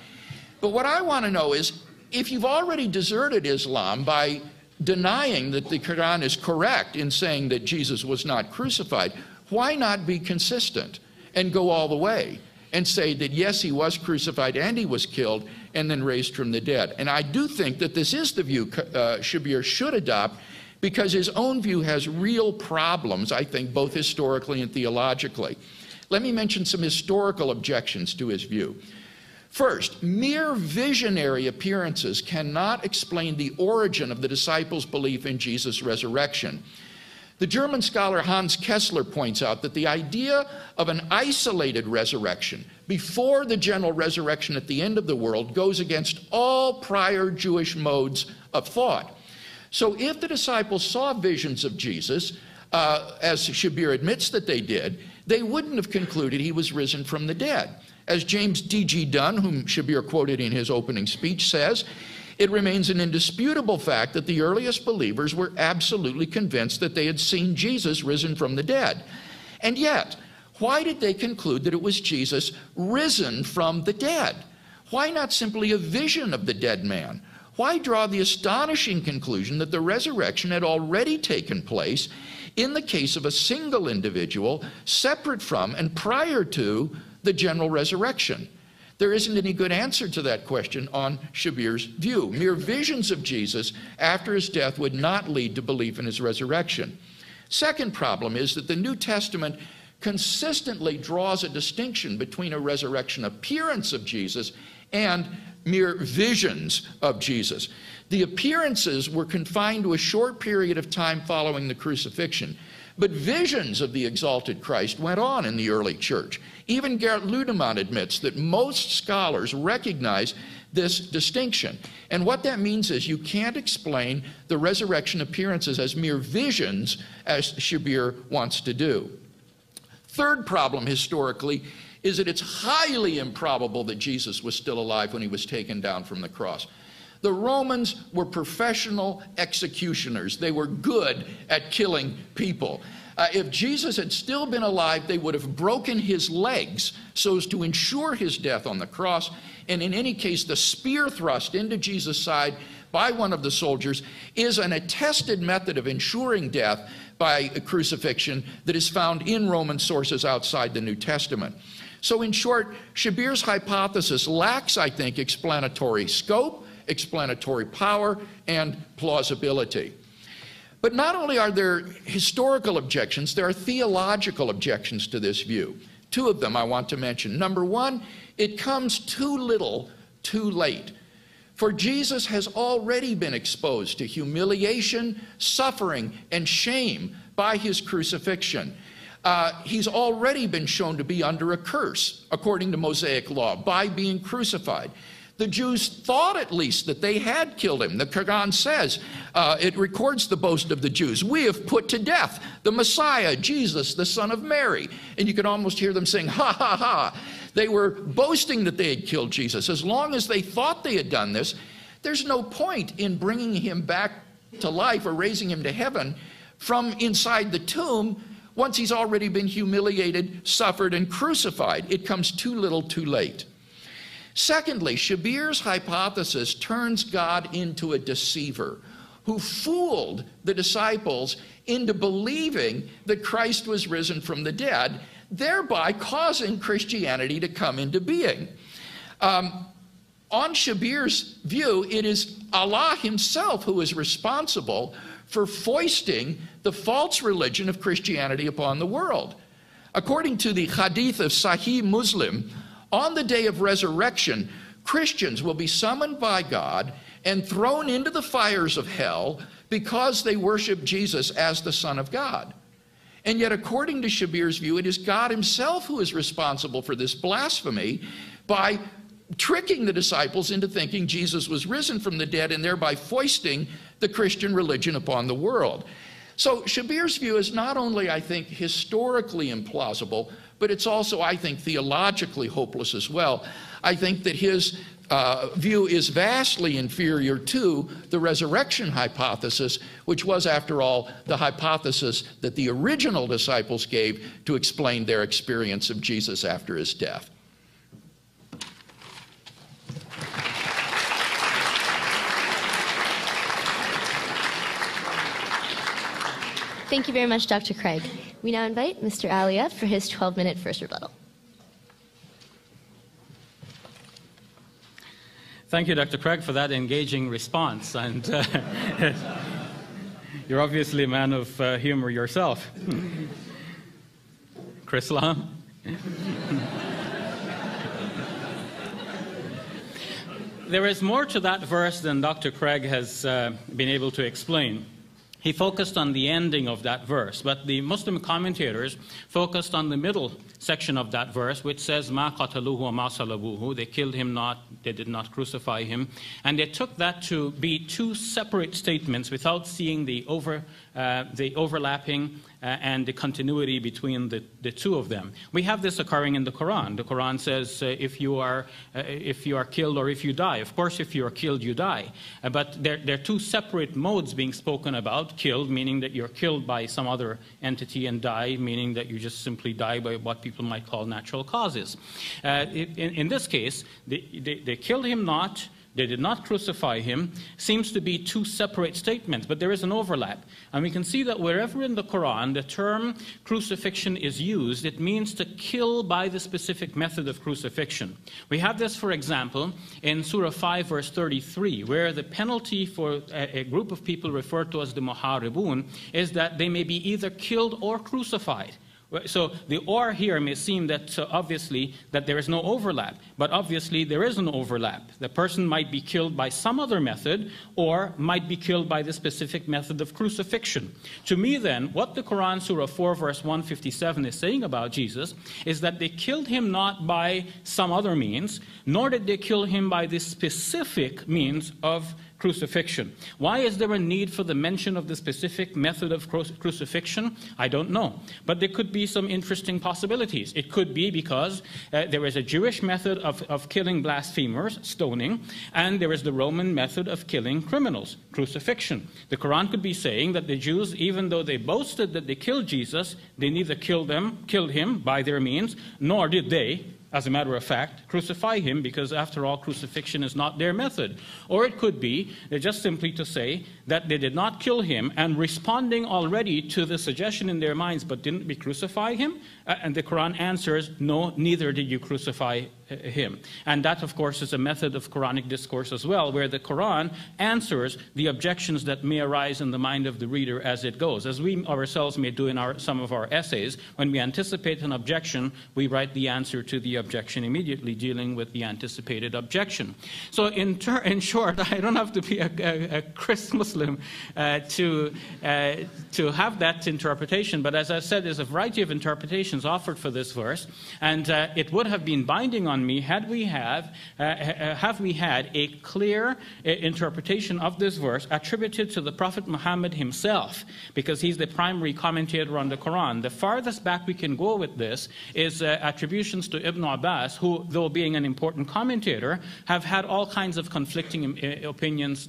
S4: But what I want to know is if you've already deserted Islam by denying that the Quran is correct in saying that Jesus was not crucified, why not be consistent and go all the way and say that yes, he was crucified and he was killed and then raised from the dead? And I do think that this is the view uh, Shabir should adopt because his own view has real problems, I think, both historically and theologically. Let me mention some historical objections to his view. First, mere visionary appearances cannot explain the origin of the disciples' belief in Jesus' resurrection. The German scholar Hans Kessler points out that the idea of an isolated resurrection before the general resurrection at the end of the world goes against all prior Jewish modes of thought. So if the disciples saw visions of Jesus, uh, as Shabir admits that they did, they wouldn't have concluded he was risen from the dead. As James D.G. Dunn, whom Shabir quoted in his opening speech, says, it remains an indisputable fact that the earliest believers were absolutely convinced that they had seen Jesus risen from the dead. And yet, why did they conclude that it was Jesus risen from the dead? Why not simply a vision of the dead man? Why draw the astonishing conclusion that the resurrection had already taken place in the case of a single individual, separate from and prior to the general resurrection? There isn't any good answer to that question on Shabir's view. Mere visions of Jesus after his death would not lead to belief in his resurrection. Second problem is that the New Testament consistently draws a distinction between a resurrection appearance of Jesus and mere visions of Jesus. The appearances were confined to a short period of time following the crucifixion. But visions of the exalted Christ went on in the early church. Even Gerd Ludemann admits that most scholars recognize this distinction. And what that means is you can't explain the resurrection appearances as mere visions, as Shabir wants to do. Third problem historically is that it's highly improbable that Jesus was still alive when he was taken down from the cross. The Romans were professional executioners. They were good at killing people. Uh, if Jesus had still been alive, they would have broken his legs so as to ensure his death on the cross. And in any case, the spear thrust into Jesus' side by one of the soldiers is an attested method of ensuring death by crucifixion that is found in Roman sources outside the New Testament. So, in short, Shabir's hypothesis lacks, I think, explanatory scope, explanatory power, and plausibility. But not only are there historical objections, there are theological objections to this view. Two of them I want to mention. Number one, it comes too little, too late. For Jesus has already been exposed to humiliation, suffering, and shame by his crucifixion. Uh, he's already been shown to be under a curse, according to Mosaic law, by being crucified. The Jews thought at least that they had killed him. The Quran says, uh, it records the boast of the Jews. We have put to death the Messiah, Jesus, the son of Mary. And you can almost hear them saying, ha ha ha. They were boasting that they had killed Jesus. As long as they thought they had done this, there's no point in bringing him back to life or raising him to heaven from inside the tomb once he's already been humiliated, suffered, and crucified. It comes too little too late. Secondly, Shabir's hypothesis turns God into a deceiver who fooled the disciples into believing that Christ was risen from the dead, thereby causing Christianity to come into being. Um, on Shabir's view, it is Allah Himself who is responsible for foisting the false religion of Christianity upon the world. According to the Hadith of Sahih Muslim, on the day of resurrection, Christians will be summoned by God and thrown into the fires of hell because they worship Jesus as the Son of God. And yet, according to Shabir's view, it is God Himself who is responsible for this blasphemy by tricking the disciples into thinking Jesus was risen from the dead and thereby foisting the Christian religion upon the world. So, Shabir's view is not only, I think, historically implausible, but it's also, I think, theologically hopeless as well. I think that his uh, view is vastly inferior to the resurrection hypothesis, which was, after all, the hypothesis that the original disciples gave to explain their experience of Jesus after his death.
S3: Thank you very much, Dr. Craig. We now invite Mr. Ally up for his 12 minute first rebuttal.
S5: Thank you, Dr. Craig, for that engaging response. And uh, you're obviously a man of uh, humor yourself. Chrislam? there is more to that verse than Dr. Craig has uh, been able to explain he focused on the ending of that verse, but the Muslim commentators focused on the middle section of that verse, which says, Ma qataluhu wa ma salabuhu. They killed him not, they did not crucify him. And they took that to be two separate statements without seeing the, over, uh, the overlapping and the continuity between the, the two of them. We have this occurring in the Quran. The Quran says, uh, if, you are, uh, if you are killed or if you die. Of course, if you are killed, you die. Uh, but there, there are two separate modes being spoken about killed, meaning that you're killed by some other entity, and die, meaning that you just simply die by what people might call natural causes. Uh, in, in, this case, they, they, they killed him not, they did not crucify him, seems to be two separate statements, but there is an overlap. And we can see that wherever in the Quran the term crucifixion is used, it means to kill by the specific method of crucifixion. We have this, for example, in Surah 5, verse 33, where the penalty for a, group of people referred to as the Muharibun is that they may be either killed or crucified. So the or here may seem that uh, obviously that there is no overlap, but obviously there is an overlap. The person might be killed by some other method or might be killed by the specific method of crucifixion. To me then, what the Quran Surah 4 verse 157 is saying about Jesus is that they killed him not by some other means, nor did they kill him by the specific means of crucifixion. Why is there a need for the mention of the specific method of crucifixion? I don't know. But there could be some interesting possibilities. It could be because uh, there is a Jewish method of, of killing blasphemers, stoning, and there is the Roman method of killing criminals, crucifixion. The Quran could be saying that the Jews, even though they boasted that they killed Jesus, they neither killed them, killed him by their means, nor did they as a matter of fact, crucify him because, after all, crucifixion is not their method. Or it could be just simply to say that they did not kill him and responding already to the suggestion in their minds, but didn't we crucify him? Uh, and the Quran answers, no, neither did you crucify uh, him. And that, of course, is a method of Quranic discourse as well, where the Quran answers the objections that may arise in the mind of the reader as it goes. As we ourselves may do in our, some of our essays, when we anticipate an objection, we write the answer to the objection immediately, dealing with the anticipated objection. So, in, ter- in short, I don't have to be a, a, a Christ Muslim uh, to, uh, to have that interpretation, but as I said, there's a variety of interpretations offered for this verse, and uh, it would have been binding on me had we have, uh, uh, have we had a clear uh, interpretation of this verse attributed to the Prophet Muhammad himself, because he's the primary commentator on the Quran. The farthest back we can go with this is attributions to Ibn Abbas, who, though being an important commentator, have had all kinds of conflicting opinions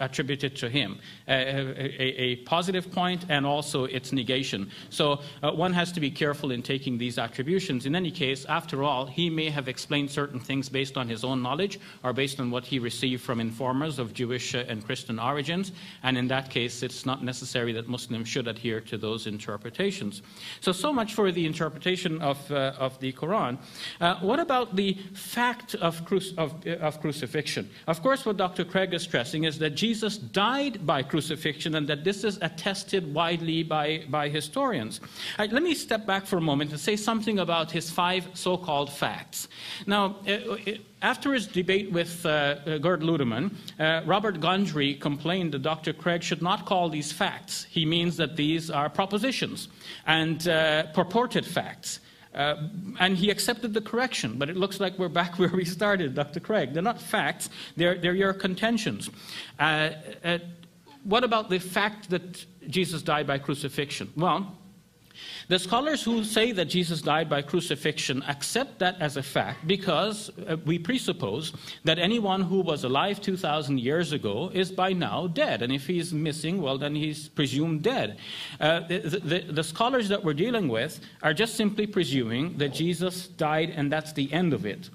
S5: attributed to him. A, a, positive point and also its negation. So one has to be careful in taking these attributions. In any case, after all, he may have explained certain things based on his own knowledge or based on what he received from informers of Jewish uh, and Christian origins. And in that case, it's not necessary that Muslims should adhere to those interpretations. So, so much for the interpretation of, uh, of the Quran. Uh, what about the fact of, cru- of, uh, of crucifixion? Of course, what Dr. Craig is stressing is that Jesus died by crucifixion and that this is attested widely by, by historians. Right, let me step back for a moment and say something about his five so called facts. Now, after his debate with uh, uh, Gerd Ludemann, uh, Robert Gundry complained that Dr. Craig should not call these facts. He means that these are propositions and uh, purported facts. Uh, and he accepted the correction, but it looks like we're back where we started, Dr. Craig. They're not facts, they're, they're your contentions. Uh, what about the fact that Jesus died by crucifixion? Well, the scholars who say that Jesus died by crucifixion accept that as a fact because uh, we presuppose that anyone who was alive 2,000 years ago is by now dead. And if he's missing, well, then he's presumed dead. Uh, the, the, the scholars that we're dealing with are just simply presuming that Jesus died and that's the end of it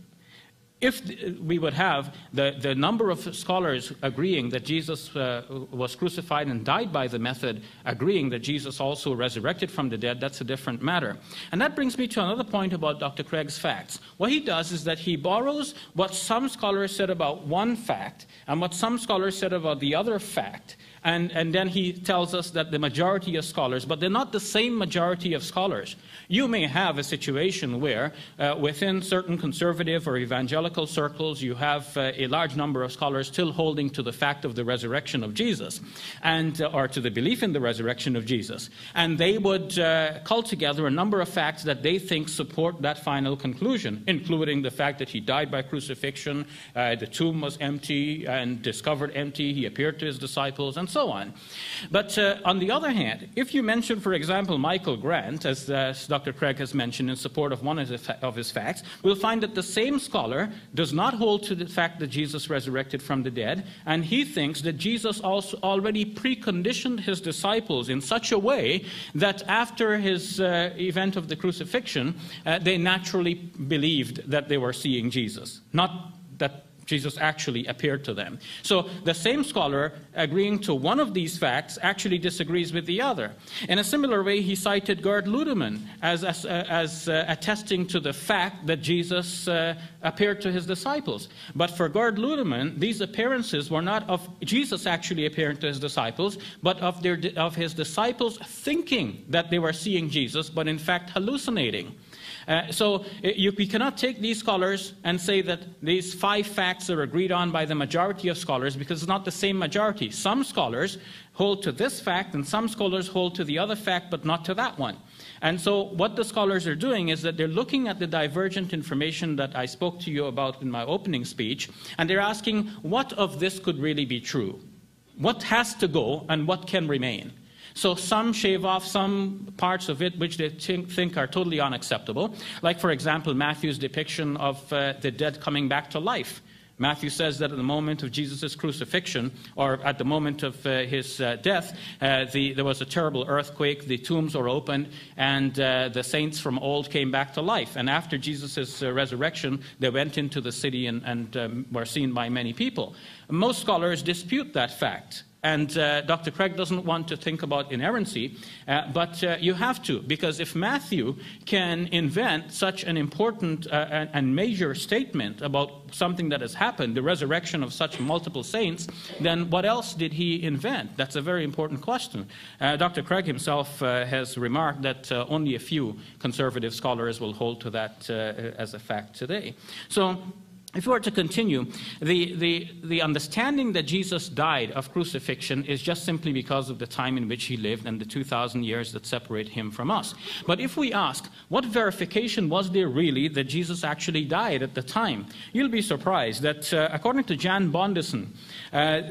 S5: if we would have the, the number of scholars agreeing that Jesus uh, was crucified and died by the method, agreeing that Jesus also resurrected from the dead, that's a different matter. And that brings me to another point about Dr. Craig's facts. What he does is that he borrows what some scholars said about one fact and what some scholars said about the other fact, and, and then he tells us that the majority of scholars, but they're not the same majority of scholars. You may have a situation where, uh, within certain conservative or evangelical circles, you have uh, a large number of scholars still holding to the fact of the resurrection of Jesus, and, uh, or to the belief in the resurrection of Jesus. And they would uh, cull together a number of facts that they think support that final conclusion, including the fact that he died by crucifixion, uh, the tomb was empty and discovered empty, he appeared to his disciples, and so on. But uh, on the other hand, if you mention, for example, Michael Grant, as, uh, Dr. Craig has mentioned in support of one of his, of his facts, we'll find that the same scholar does not hold to the fact that Jesus resurrected from the dead, and he thinks that Jesus also already preconditioned his disciples in such a way that after his uh, event of the crucifixion, uh, they naturally believed that they were seeing Jesus, not that Jesus actually appeared to them. So the same scholar agreeing to one of these facts actually disagrees with the other. In a similar way, he cited Gerd Ludemann as, as, uh, as uh, attesting to the fact that Jesus uh, appeared to his disciples. But for Gerd Ludemann, these appearances were not of Jesus actually appearing to his disciples, but of, their, of his disciples thinking that they were seeing Jesus, but in fact hallucinating. Uh, so you, we cannot take these scholars and say that these five facts are agreed on by the majority of scholars because it's not the same majority. Some scholars hold to this fact and some scholars hold to the other fact but not to that one. And so what the scholars are doing is that they're looking at the divergent information that I spoke to you about in my opening speech and they're asking what of this could really be true? What has to go and what can remain? So some shave off some parts of it which they think are totally unacceptable. Like, for example, Matthew's depiction of uh, the dead coming back to life. Matthew says that at the moment of Jesus' crucifixion, or at the moment of uh, his uh, death, uh, the, there was a terrible earthquake, the tombs were opened, and uh, the saints from old came back to life. And after Jesus' uh, resurrection, they went into the city and, and um, were seen by many people. Most scholars dispute that fact. And uh, Dr. Craig doesn't want to think about inerrancy, uh, but uh, you have to, because if Matthew can invent such an important uh, and major statement about something that has happened, the resurrection of such multiple saints, then what else did he invent? That's a very important question. Uh, Dr. Craig himself uh, has remarked that only a few conservative scholars will hold to that as a fact today. So, if we were to continue, the, the, the understanding that Jesus died of crucifixion is just simply because of the time in which he lived and the 2,000 years that separate him from us. But if we ask, what verification was there really that Jesus actually died at the time? You'll be surprised that, uh, according to Jan Bondeson, uh,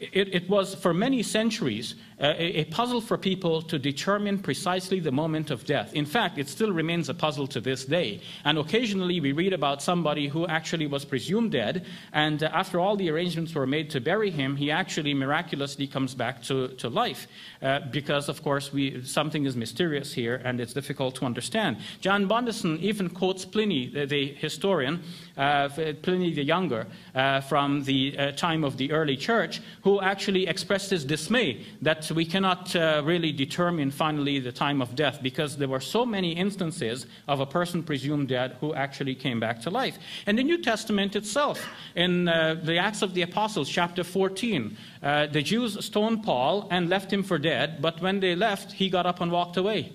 S5: it, it, was for many centuries a, a, puzzle for people to determine precisely the moment of death. In fact, it still remains a puzzle to this day. And occasionally we read about somebody who actually was presumed dead, and uh, after all the arrangements were made to bury him, he actually miraculously comes back to, to life. Uh, because, of course, we, something is mysterious here and it's difficult to understand. John Bondeson even quotes Pliny, the, the historian, uh, Pliny the Younger, uh, from the uh, time of the early church, who actually expressed his dismay that we cannot uh, really determine finally the time of death because there were so many instances of a person presumed dead who actually came back to life. And the New Testament itself, in uh, the Acts of the Apostles, chapter 14, uh, the Jews stoned Paul and left him for dead, but when they left, he got up and walked away.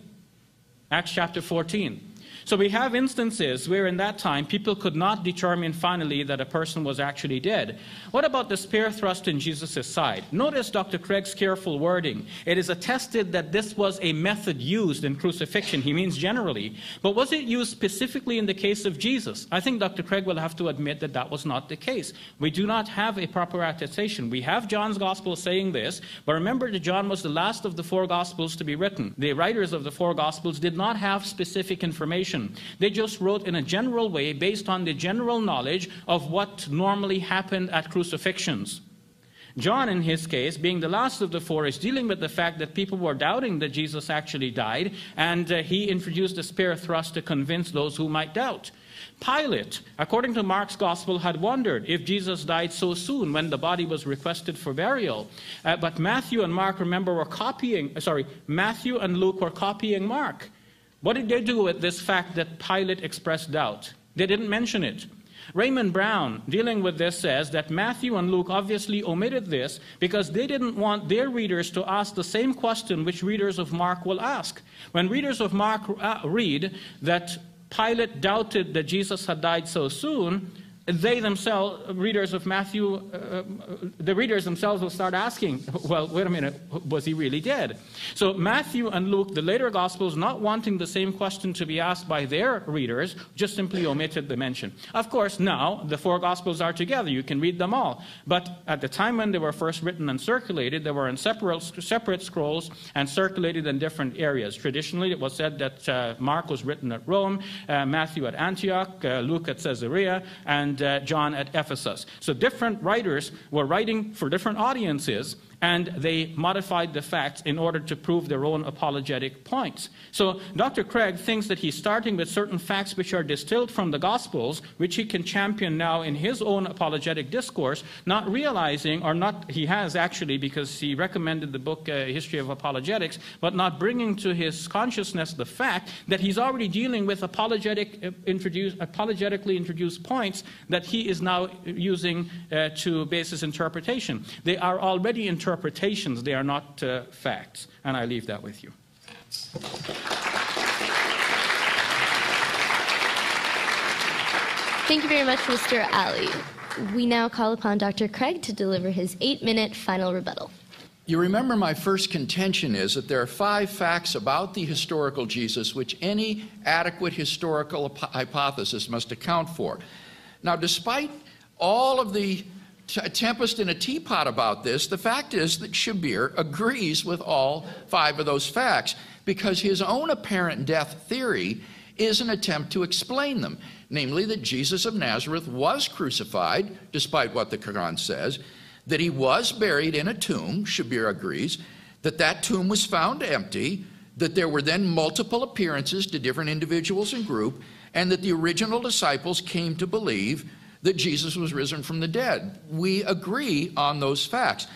S5: Acts chapter 14. So we have instances where in that time people could not determine finally that a person was actually dead. What about the spear thrust in Jesus' side? Notice Dr. Craig's careful wording. It is attested that this was a method used in crucifixion. He means generally. But was it used specifically in the case of Jesus? I think Dr. Craig will have to admit that that was not the case. We do not have a proper attestation. We have John's gospel saying this, but remember that John was the last of the four gospels to be written. The writers of the four gospels did not have specific information they just wrote in a general way based on the general knowledge of what normally happened at crucifixions. John, in his case, being the last of the four, is dealing with the fact that people were doubting that Jesus actually died, and uh, he introduced a spear thrust to convince those who might doubt. Pilate, according to Mark's gospel, had wondered if Jesus died so soon when the body was requested for burial. Uh, but Matthew and Mark, remember, were copying, uh, sorry, Matthew and Luke were copying Mark. What did they do with this fact that Pilate expressed doubt? They didn't mention it. Raymond Brown, dealing with this, says that Matthew and Luke obviously omitted this because they didn't want their readers to ask the same question which readers of Mark will ask. When readers of Mark uh, read that Pilate doubted that Jesus had died so soon, they themselves, readers of Matthew, uh, uh, the readers themselves will start asking, well, wait a minute, was he really dead? So Matthew and Luke, the later Gospels, not wanting the same question to be asked by their readers, just simply omitted the mention. Of course, now the four Gospels are together. You can read them all. But at the time when they were first written and circulated, they were in separate, separate scrolls and circulated in different areas. Traditionally, it was said that uh, Mark was written at Rome, uh, Matthew at Antioch, uh, Luke at Caesarea, and uh, John at Ephesus. So different writers were writing for different audiences, and they modified the facts in order to prove their own apologetic points. So Dr. Craig thinks that he's starting with certain facts which are distilled from the Gospels, which he can champion now in his own apologetic discourse, not realizing, or not, he has actually, because he recommended the book uh, History of Apologetics, but not bringing to his consciousness the fact that he's already dealing with apologetic, uh, introduce, apologetically introduced points that he is now using uh, to base his interpretation. They are already interpreted interpretations, they are not uh, facts. And I leave that with you.
S3: Thank you very much, Mr. Ally. We now call upon Dr. Craig to deliver his eight minute final rebuttal.
S4: You remember my first contention is that there are five facts about the historical Jesus which any adequate historical hypothesis must account for. Now, despite all of the a tempest in a teapot about this. The fact is that Shabir agrees with all five of those facts because his own apparent death theory is an attempt to explain them, namely that Jesus of Nazareth was crucified, despite what the Quran says, that he was buried in a tomb, Shabir agrees, that that tomb was found empty, that there were then multiple appearances to different individuals and group, and that the original disciples came to believe that Jesus was risen from the dead. We agree on those facts.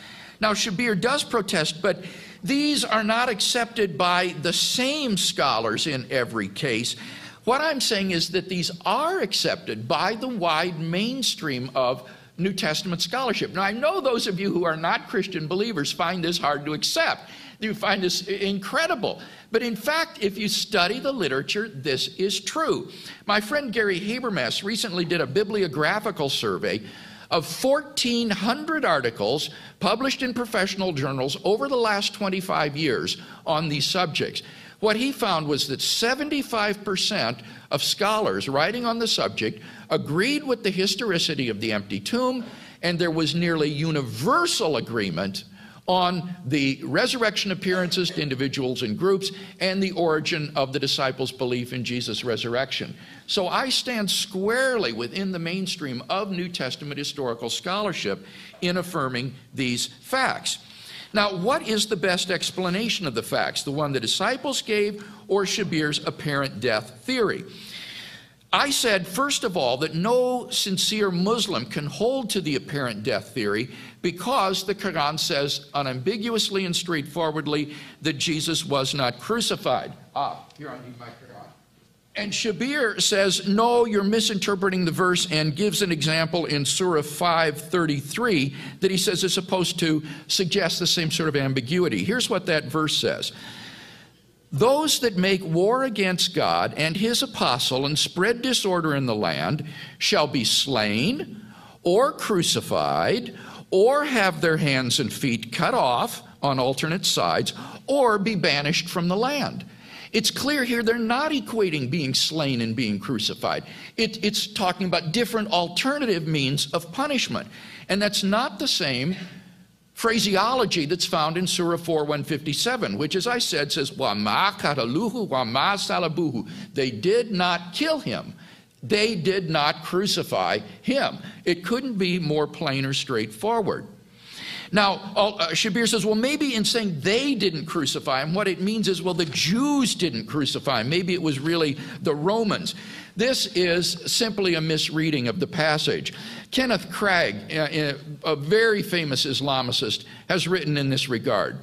S4: Now, Shabir does protest, but these are not accepted by the same scholars in every case. What I'm saying is that these are accepted by the wide mainstream of New Testament scholarship. Now, I know those of you who are not Christian believers find this hard to accept. You find this incredible. But in fact, if you study the literature, this is true. My friend Gary Habermas recently did a bibliographical survey of 1,400 articles published in professional journals over the last 25 years on these subjects. What he found was that 75% of scholars writing on the subject agreed with the historicity of the empty tomb, and there was nearly universal agreement on the resurrection appearances to individuals and groups and the origin of the disciples' belief in Jesus' resurrection. So I stand squarely within the mainstream of New Testament historical scholarship in affirming these facts. Now, what is the best explanation of the facts? The one the disciples gave or Shabir's apparent death theory? I said, first of all, that no sincere Muslim can hold to the apparent death theory because the Quran says unambiguously and straightforwardly that Jesus was not crucified. Ah, here I need my Quran. And Shabir says, no, you're misinterpreting the verse and gives an example in Surah 533 that he says is supposed to suggest the same sort of ambiguity. Here's what that verse says. Those that make war against God and his apostle and spread disorder in the land shall be slain or crucified or have their hands and feet cut off on alternate sides or be banished from the land. It's clear here they're not equating being slain and being crucified. It, it's talking about different alternative means of punishment. And that's not the same phraseology that's found in Surah 4 157, which, as I said, says, Wa Wama qataluhu, wama salabuhu. They did not kill him. They did not crucify him. It couldn't be more plain or straightforward. Now, uh, Shabir says, well, maybe in saying they didn't crucify him, what it means is, well, the Jews didn't crucify him. Maybe it was really the Romans. This is simply a misreading of the passage. Kenneth Cragg, uh, a very famous Islamicist, has written in this regard.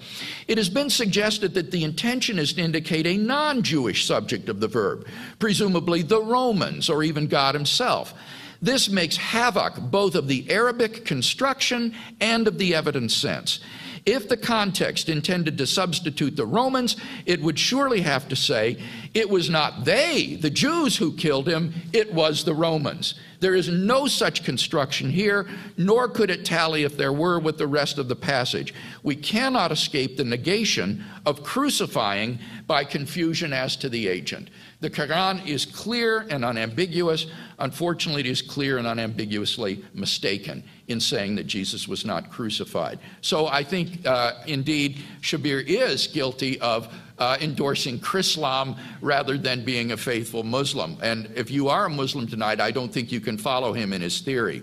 S4: It has been suggested that the intention is to indicate a non Jewish subject of the verb, presumably the Romans or even God Himself. This makes havoc both of the Arabic construction and of the evidence sense. If the context intended to substitute the Romans, it would surely have to say, it was not they, the Jews, who killed him, it was the Romans. There is no such construction here, nor could it tally if there were with the rest of the passage. We cannot escape the negation of crucifying by confusion as to the agent. The Quran is clear and unambiguous. Unfortunately, it is clear and unambiguously mistaken in saying that Jesus was not crucified. So I think, uh, indeed, Shabir is guilty of uh, endorsing Chrislam rather than being a faithful Muslim. And if you are a Muslim tonight, I don't think you can follow him in his theory.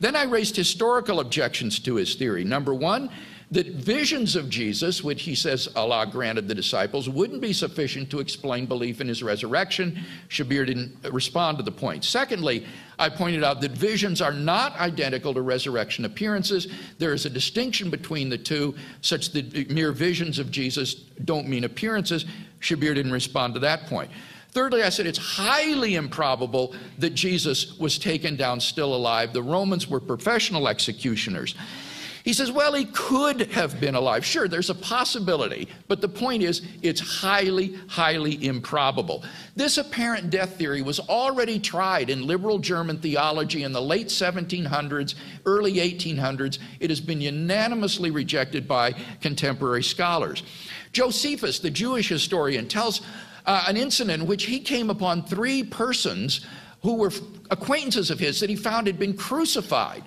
S4: Then I raised historical objections to his theory. Number one, that visions of Jesus, which he says Allah granted the disciples, wouldn't be sufficient to explain belief in his resurrection. Shabir didn't respond to the point. Secondly, I pointed out that visions are not identical to resurrection appearances. There is a distinction between the two, such that mere visions of Jesus don't mean appearances. Shabir didn't respond to that point. Thirdly, I said it's highly improbable that Jesus was taken down still alive. The Romans were professional executioners. He says, well, he could have been alive. Sure, there's a possibility, but the point is, it's highly, highly improbable. This apparent death theory was already tried in liberal German theology in the late 1700s, early 1800s. It has been unanimously rejected by contemporary scholars. Josephus, the Jewish historian, tells uh, an incident in which he came upon three persons who were acquaintances of his that he found had been crucified.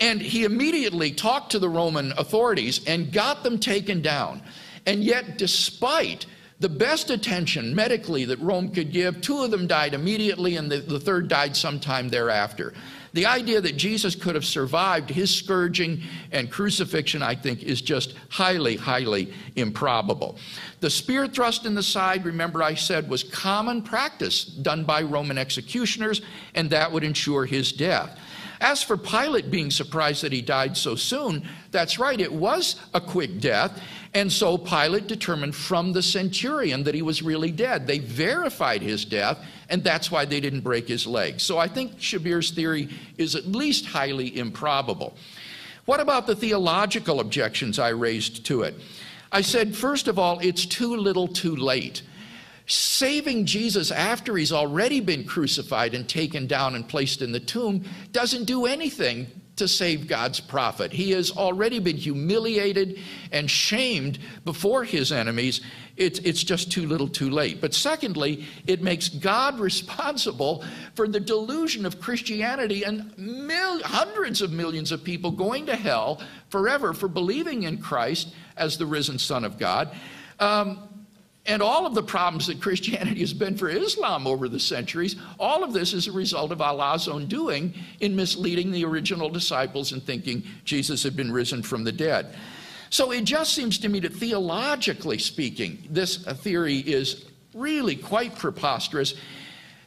S4: And he immediately talked to the Roman authorities and got them taken down. And yet, despite the best attention medically that Rome could give. Two of them died immediately, and the, the, third died sometime thereafter. The idea that Jesus could have survived his scourging and crucifixion, I think, is just highly, highly improbable. The spear thrust in the side, remember I said, was common practice done by Roman executioners, and that would ensure his death. As for Pilate being surprised that he died so soon, that's right, it was a quick death. And so Pilate determined from the centurion that he was really dead. They verified his death, and that's why they didn't break his leg. So I think Shabir's theory is at least highly improbable. What about the theological objections I raised to it? I said, first of all, it's too little too late. Saving Jesus after he's already been crucified and taken down and placed in the tomb doesn't do anything to save God's prophet. He has already been humiliated and shamed before his enemies. It's, it's just too little too late. But secondly, it makes God responsible for the delusion of Christianity and mil- hundreds of millions of people going to hell forever for believing in Christ as the risen Son of God. Um, and all of the problems that Christianity has been for Islam over the centuries, all of this is a result of Allah's own doing in misleading the original disciples and thinking Jesus had been risen from the dead. So it just seems to me that theologically speaking, this theory is really quite preposterous.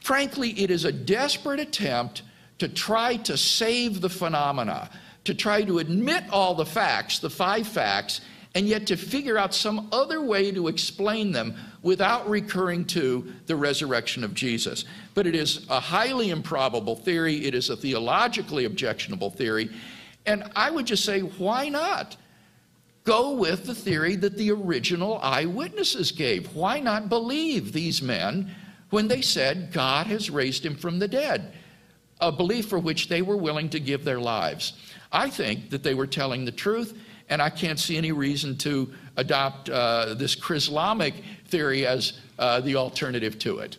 S4: Frankly, it is a desperate attempt to try to save the phenomena, to try to admit all the facts, the five facts, and yet to figure out some other way to explain them without recurring to the resurrection of Jesus. But it is a highly improbable theory, it is a theologically objectionable theory, and I would just say, why not? Go with the theory that the original eyewitnesses gave. Why not believe these men when they said God has raised him from the dead? A belief for which they were willing to give their lives. I think that they were telling the truth and I can't see any reason to adopt uh, this Chrislamic theory as uh, the alternative to it.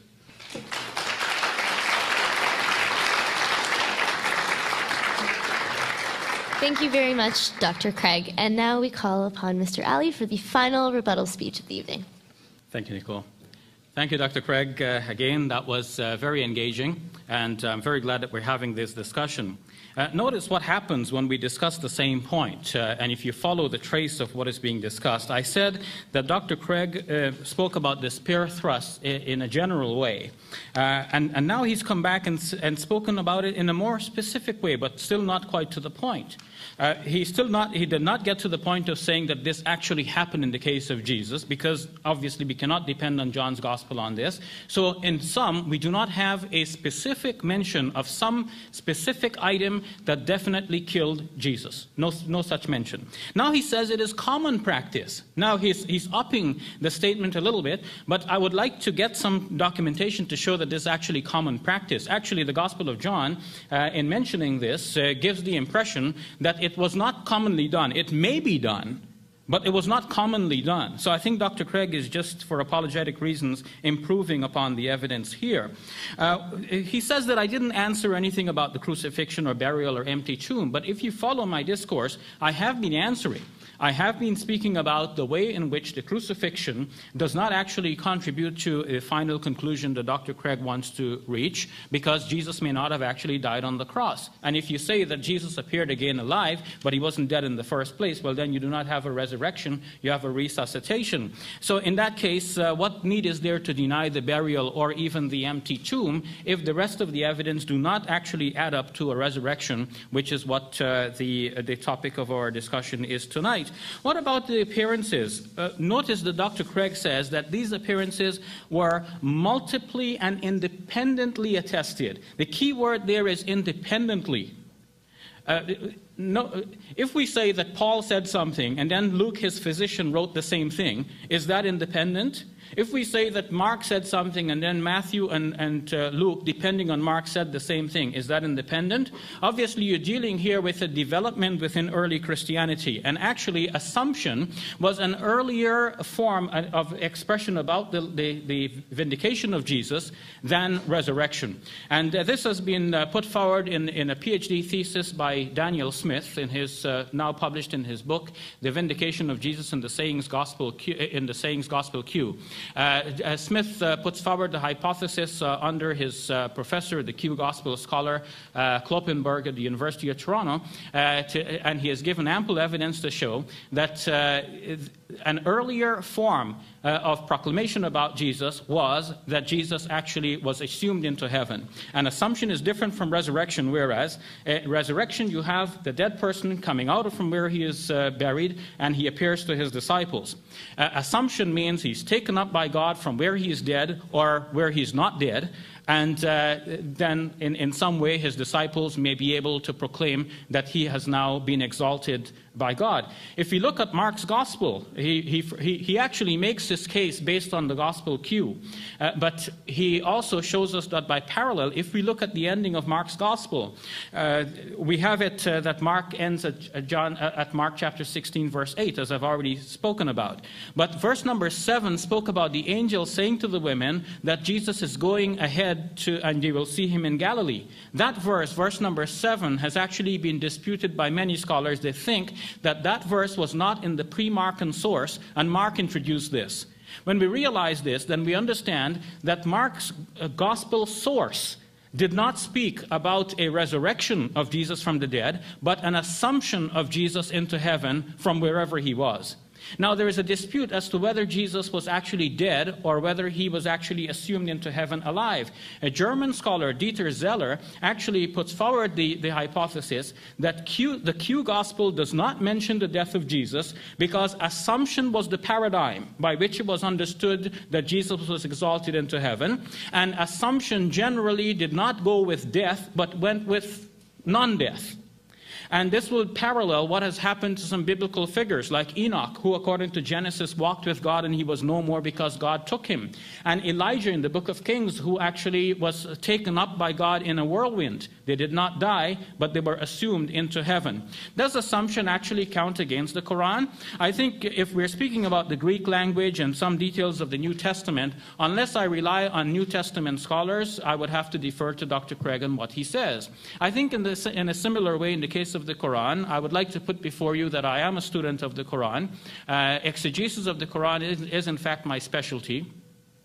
S3: Thank you very much, Dr. Craig. And now we call upon Mr. Ally for the final rebuttal speech of the evening.
S5: Thank you, Nicole. Thank you, Dr. Craig. Uh, again, that was uh, very engaging, and I'm very glad that we're having this discussion. Uh, notice what happens when we discuss the same point, uh, and if you follow the trace of what is being discussed. I said that Dr. Craig uh, spoke about the spear thrust in, in a general way, uh, and, and, now he's come back and, and spoken about it in a more specific way, but still not quite to the point. Uh, he still not, he did not get to the point of saying that this actually happened in the case of Jesus, because obviously we cannot depend on John's gospel on this. So in some, we do not have a specific mention of some specific item that definitely killed Jesus. No, no such mention. Now he says it is common practice. Now he's, he's upping the statement a little bit, but I would like to get some documentation to show that this is actually common practice. Actually, the Gospel of John, uh, in mentioning this, uh, gives the impression that it it was not commonly done. It may be done, but it was not commonly done. So I think Dr. Craig is just for apologetic reasons improving upon the evidence here. Uh, he says that I didn't answer anything about the crucifixion or burial or empty tomb, but if you follow my discourse, I have been answering. I have been speaking about the way in which the crucifixion does not actually contribute to a final conclusion that Dr. Craig wants to reach because Jesus may not have actually died on the cross. And if you say that Jesus appeared again alive, but he wasn't dead in the first place, well, then you do not have a resurrection, you have a resuscitation. So in that case, uh, what need is there to deny the burial or even the empty tomb if the rest of the evidence do not actually add up to a resurrection, which is what uh, the, the topic of our discussion is tonight? What about the appearances? Uh, notice that Dr. Craig says that these appearances were multiply and independently attested. The key word there is independently. Uh, no, if we say that Paul said something and then Luke, his physician, wrote the same thing, is that independent? If we say that Mark said something and then Matthew and, and uh, Luke, depending on Mark, said the same thing, is that independent? Obviously, you're dealing here with a development within early Christianity. And actually, assumption was an earlier form of expression about the, the, the vindication of Jesus than resurrection. And uh, this has been uh, put forward in, in a PhD thesis by Daniel Smith, in his, uh, now published in his book, The Vindication of Jesus in the Sayings Gospel, Q, in the Sayings Gospel Q. Uh, Smith uh, puts forward the hypothesis uh, under his uh, professor, the Q Gospel scholar uh, Kloppenborg at the University of Toronto, to, and he has given ample evidence to show that an earlier form uh, of proclamation about Jesus was that Jesus actually was assumed into heaven. An assumption is different from resurrection, whereas uh, resurrection, you have the dead person coming out from where he is uh, buried and he appears to his disciples. Uh, assumption means he's taken up by God from where he is dead or where he's not dead, and uh, then, in, in some way, his disciples may be able to proclaim that he has now been exalted by God. If you look at Mark's gospel, he, he, he actually makes this case based on the gospel Q. Uh, but he also shows us that by parallel, if we look at the ending of Mark's gospel, uh, we have it uh, that Mark ends at, at John, uh, at Mark chapter 16, verse 8, as I've already spoken about. But verse number 7 spoke about the angel saying to the women that Jesus is going ahead to, and you will see him in Galilee. That verse, verse number 7, has actually been disputed by many scholars. They think that that verse was not in the pre Markan source, and Mark introduced this. When we realize this, then we understand that Mark's uh, gospel source did not speak about a resurrection of Jesus from the dead, but an assumption of Jesus into heaven from wherever he was. Now, there is a dispute as to whether Jesus was actually dead or whether he was actually assumed into heaven alive. A German scholar, Dieter Zeller, actually puts forward the, the hypothesis that Q, the Q gospel does not mention the death of Jesus because assumption was the paradigm by which it was understood that Jesus was exalted into heaven, and assumption generally did not go with death but went with non death. And this will parallel what has happened to some biblical figures like Enoch, who, according to Genesis, walked with God and he was no more because God took him. And Elijah in the book of Kings, who actually was taken up by God in a whirlwind. They did not die, but they were assumed into heaven. Does assumption actually count against the Quran? I think if we're speaking about the Greek language and some details of the New Testament, unless I rely on New Testament scholars, I would have to defer to Dr. Craig and what he says. I think in, this, in a similar way, in the case of of the Quran, I would like to put before you that I am a student of the Quran. Uh, exegesis of the Quran is, is, in fact, my specialty.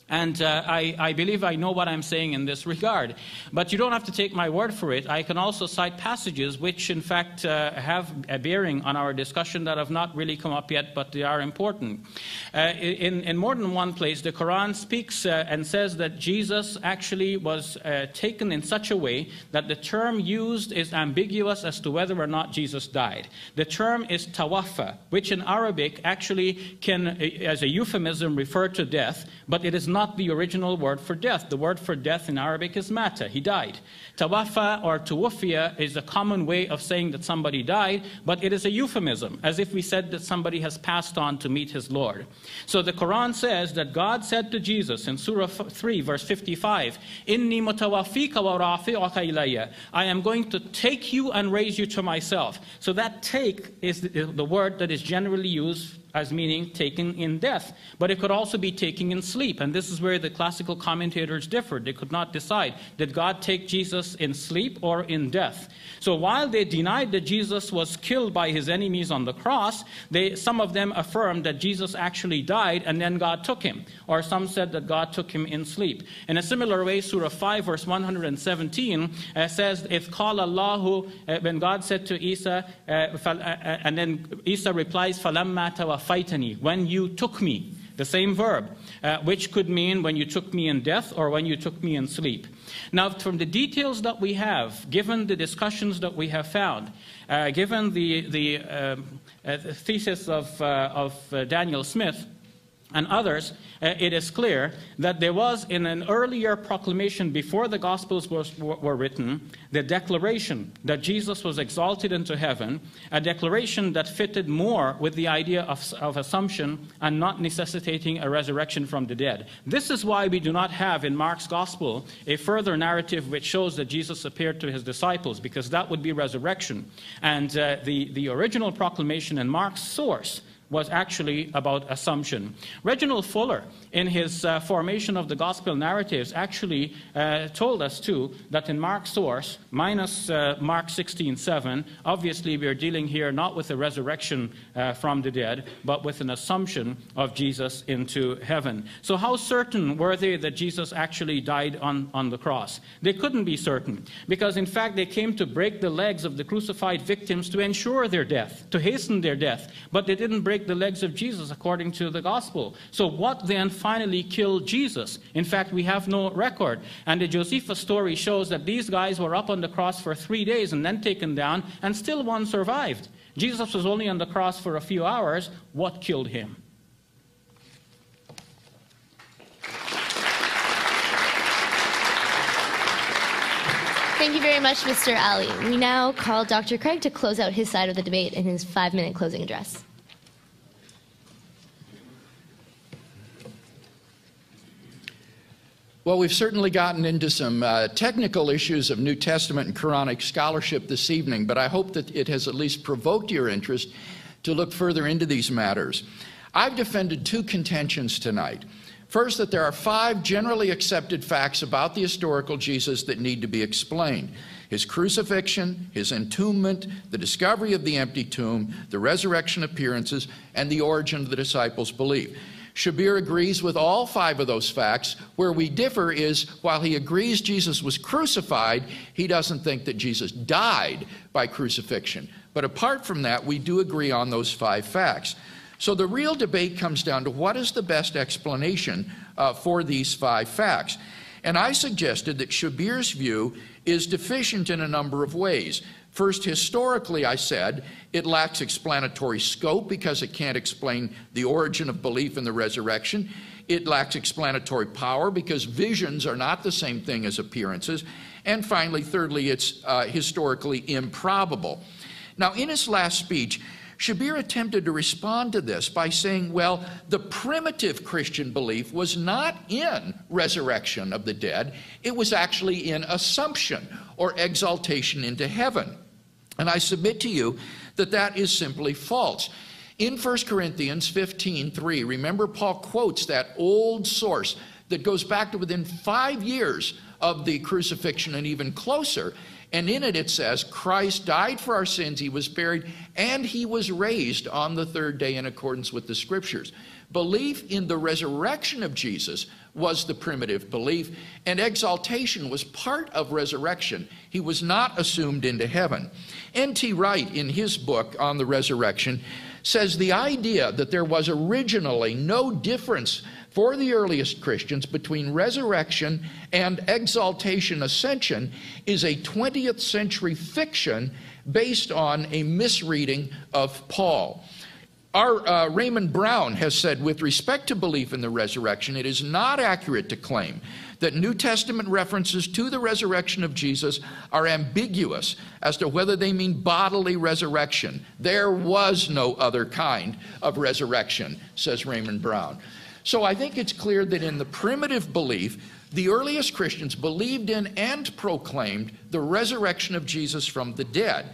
S5: And uh, I, I, believe I know what I'm saying in this regard. But you don't have to take my word for it. I can also cite passages which, in fact, uh, have a bearing on our discussion that have not really come up yet, but they are important. Uh, in, in, more than one place, the Quran speaks uh, and says that Jesus actually was uh, taken in such a way that the term used is ambiguous as to whether or not Jesus died. The term is tawaffa, which in Arabic actually can, as a euphemism, refer to death, but it is not the original word for death. The word for death in Arabic is mata, he died. Tawafa or tuwafia is a common way of saying that somebody died, but it is a euphemism, as if we said that somebody has passed on to meet his Lord. So the Quran says that God said to Jesus in Surah 3, verse 55, Inni mutawafika wa rafi'uka ilayya. I am going to take you and raise you to myself. So that take is the word that is generally used as meaning taken in death, but it could also be taken in sleep. And this is where the classical commentators differed. They could not decide did God take Jesus in sleep or in death? So while they denied that Jesus was killed by his enemies on the cross, they, some of them affirmed that Jesus actually died and then God took him. Or some said that God took him in sleep. In a similar way, Surah 5, verse 117 uh, says, If call Allahu, uh, when God said to Isa, uh, uh, uh and then Isa replies, فَلَمَّا tawafaitani, when you took me, the same verb, uh, which could mean when you took me in death or when you took me in sleep. Now, from the details that we have, given the discussions that we have found, uh, given the, the um, uh, thesis of, uh, of uh, Daniel Smith, and others, uh, it is clear that there was in an earlier proclamation before the Gospels was, were written the declaration that Jesus was exalted into heaven, a declaration that fitted more with the idea of, of assumption and not necessitating a resurrection from the dead. This is why we do not have in Mark's Gospel a further narrative which shows that Jesus appeared to his disciples, because that would be resurrection. And uh, the, the original proclamation in Mark's source was actually about assumption. Reginald Fuller, in his uh, formation of the gospel narratives, actually uh, told us too that in Mark's source, minus uh, Mark 16:7, obviously we are dealing here not with a resurrection uh, from the dead, but with an assumption of Jesus into heaven. So, how certain were they that Jesus actually died on, on the cross? They couldn't be certain, because in fact they came to break the legs of the crucified victims to ensure their death, to hasten their death, but they didn't break break the legs of Jesus according to the gospel. So, what then finally killed Jesus? In fact, we have no record. And the Josephus story shows that these guys were up on the cross for three days and then taken down, and still one survived. Jesus was only on the cross for a few hours. What killed him?
S3: Thank you very much, Mr. Ally. We now call Dr. Craig to close out his side of the debate in his five minute closing address.
S4: Well, we've certainly gotten into some uh, technical issues of New Testament and Quranic scholarship this evening, but I hope that it has at least provoked your interest to look further into these matters. I've defended two contentions tonight. First, that there are five generally accepted facts about the historical Jesus that need to be explained his crucifixion, his entombment, the discovery of the empty tomb, the resurrection appearances, and the origin of the disciples' belief. Shabir agrees with all five of those facts. Where we differ is while he agrees Jesus was crucified, he doesn't think that Jesus died by crucifixion. But apart from that, we do agree on those five facts. So the real debate comes down to what is the best explanation uh, for these five facts. And I suggested that Shabir's view is deficient in a number of ways. First, historically, I said it lacks explanatory scope because it can't explain the origin of belief in the resurrection. It lacks explanatory power because visions are not the same thing as appearances. And finally, thirdly, it's uh, historically improbable. Now, in his last speech, Shabir attempted to respond to this by saying, well, the primitive Christian belief was not in resurrection of the dead, it was actually in assumption or exaltation into heaven. And I submit to you that that is simply false. In 1 Corinthians 15 3, remember Paul quotes that old source that goes back to within five years of the crucifixion and even closer. And in it, it says, Christ died for our sins, he was buried, and he was raised on the third day in accordance with the scriptures. Belief in the resurrection of Jesus was the primitive belief, and exaltation was part of resurrection. He was not assumed into heaven. N.T. Wright, in his book on the resurrection, says the idea that there was originally no difference for the earliest Christians between resurrection and exaltation ascension is a 20th century fiction based on a misreading of Paul. Our uh, Raymond Brown has said, with respect to belief in the resurrection, it is not accurate to claim that New Testament references to the resurrection of Jesus are ambiguous as to whether they mean bodily resurrection. There was no other kind of resurrection, says Raymond Brown. So I think it's clear that in the primitive belief, the earliest Christians believed in and proclaimed the resurrection of Jesus from the dead.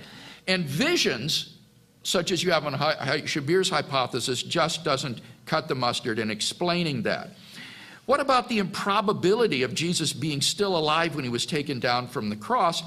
S4: And visions such as you have on Shabir's hypothesis, just doesn't cut the mustard in explaining that. What about the improbability of Jesus being still alive when he was taken down from the cross?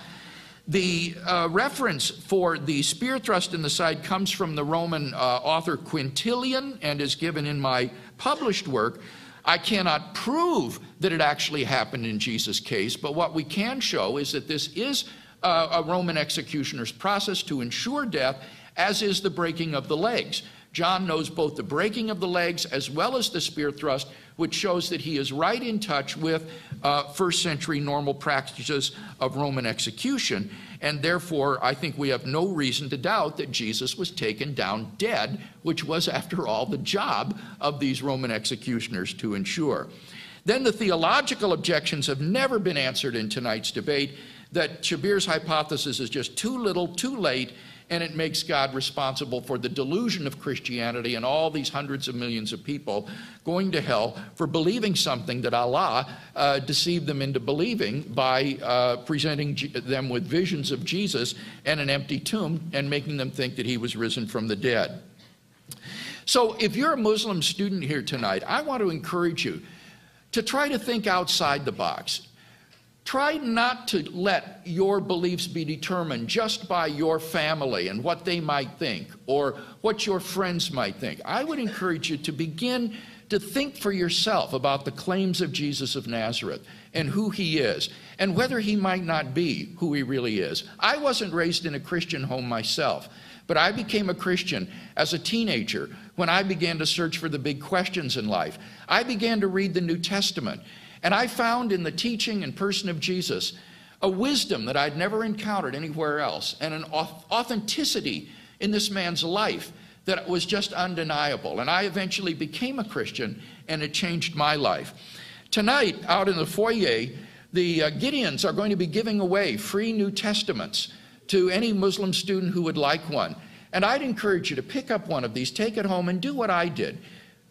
S4: The uh, reference for the spear thrust in the side comes from the Roman uh, author Quintilian and is given in my published work. I cannot prove that it actually happened in Jesus' case, but what we can show is that this is uh, a Roman executioner's process to ensure death as is the breaking of the legs. John knows both the breaking of the legs as well as the spear thrust, which shows that he is right in touch with uh, first century normal practices of Roman execution. And therefore, I think we have no reason to doubt that Jesus was taken down dead, which was, after all, the job of these Roman executioners to ensure. Then the theological objections have never been answered in tonight's debate that Shabir's hypothesis is just too little, too late, and it makes God responsible for the delusion of Christianity and all these hundreds of millions of people going to hell for believing something that Allah uh, deceived them into believing by uh, presenting G- them with visions of Jesus and an empty tomb and making them think that he was risen from the dead. So if you're a Muslim student here tonight, I want to encourage you to try to think outside the box. Try not to let your beliefs be determined just by your family and what they might think or what your friends might think. I would encourage you to begin to think for yourself about the claims of Jesus of Nazareth and who he is and whether he might not be who he really is. I wasn't raised in a Christian home myself, but I became a Christian as a teenager when I began to search for the big questions in life. I began to read the New Testament, and I found in the teaching and person of Jesus a wisdom that I'd never encountered anywhere else and an authenticity in this man's life that was just undeniable. And I eventually became a Christian, and it changed my life. Tonight, out in the foyer, the uh, Gideons are going to be giving away free New Testaments to any Muslim student who would like one. And I'd encourage you to pick up one of these, take it home, and do what I did.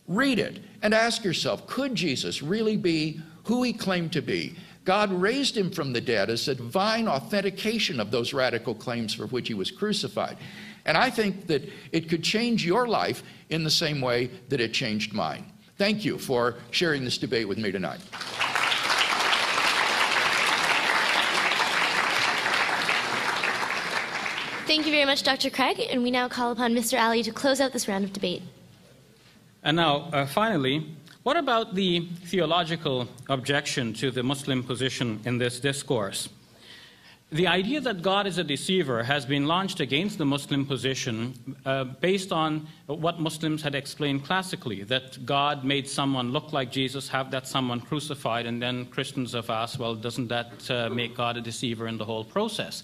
S4: Read it and ask yourself could Jesus really be who he claimed to be? God raised him from the dead as a divine authentication of those radical claims for which he was crucified. And I think that it could change your life in the same way that it changed mine. Thank you for sharing this debate with me tonight.
S3: Thank you very much, Dr. Craig, and we now call upon Mr. Ally to close out this round of debate.
S5: And now, uh, finally, what about the theological objection to the Muslim position in this discourse? The idea that God is a deceiver has been launched against the Muslim position uh, based on what Muslims had explained classically that God made someone look like Jesus, have that someone crucified, and then Christians have asked, well, doesn't that uh, make God a deceiver in the whole process?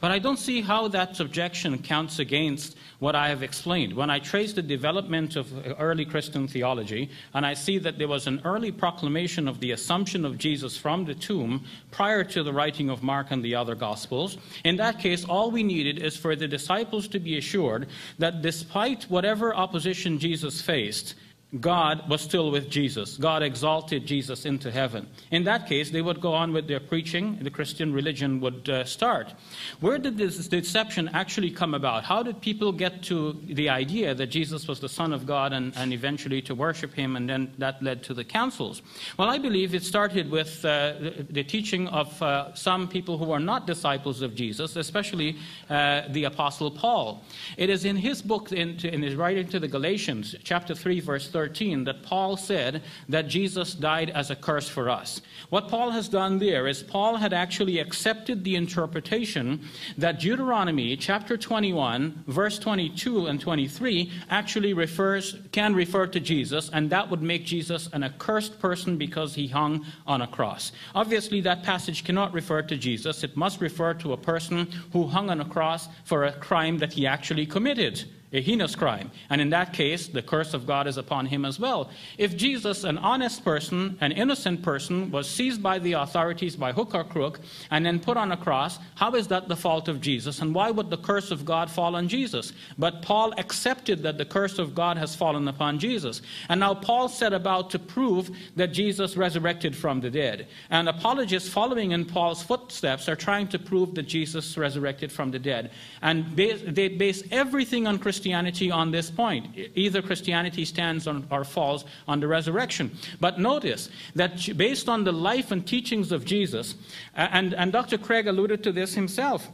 S5: But I don't see how that objection counts against what I have explained. When I trace the development of early Christian theology, and I see that there was an early proclamation of the assumption of Jesus from the tomb prior to the writing of Mark and the other Gospels, in that case, all we needed is for the disciples to be assured that despite whatever opposition Jesus faced, God was still with Jesus. God exalted Jesus into heaven. In that case, they would go on with their preaching. The Christian religion would uh, start. Where did this deception actually come about? How did people get to the idea that Jesus was the Son of God and, and eventually to worship him, and then that led to the councils? Well, I believe it started with uh, the, the, teaching of uh, some people who are not disciples of Jesus, especially uh, the Apostle Paul. It is in his book, in, in his writing to the Galatians, chapter 3, verse 30. 13 that Paul said that Jesus died as a curse for us. What Paul has done there is Paul had actually accepted the interpretation that Deuteronomy chapter 21, verse 22 and 23 actually refers, can refer to Jesus, and that would make Jesus an accursed person because he hung on a cross. Obviously, that passage cannot refer to Jesus. It must refer to a person who hung on a cross for a crime that he actually committed a heinous crime. And in that case, the curse of God is upon him as well. If Jesus, an honest person, an innocent person, was seized by the authorities by hook or crook and then put on a cross, how is that the fault of Jesus? And why would the curse of God fall on Jesus? But Paul accepted that the curse of God has fallen upon Jesus. And now Paul set about to prove that Jesus resurrected from the dead. And apologists following in Paul's footsteps are trying to prove that Jesus resurrected from the dead. And they base everything on Christianity Christianity on this point. Either Christianity stands on, or falls on the resurrection. But notice that based on the life and teachings of Jesus, and, and Dr. Craig alluded to this himself,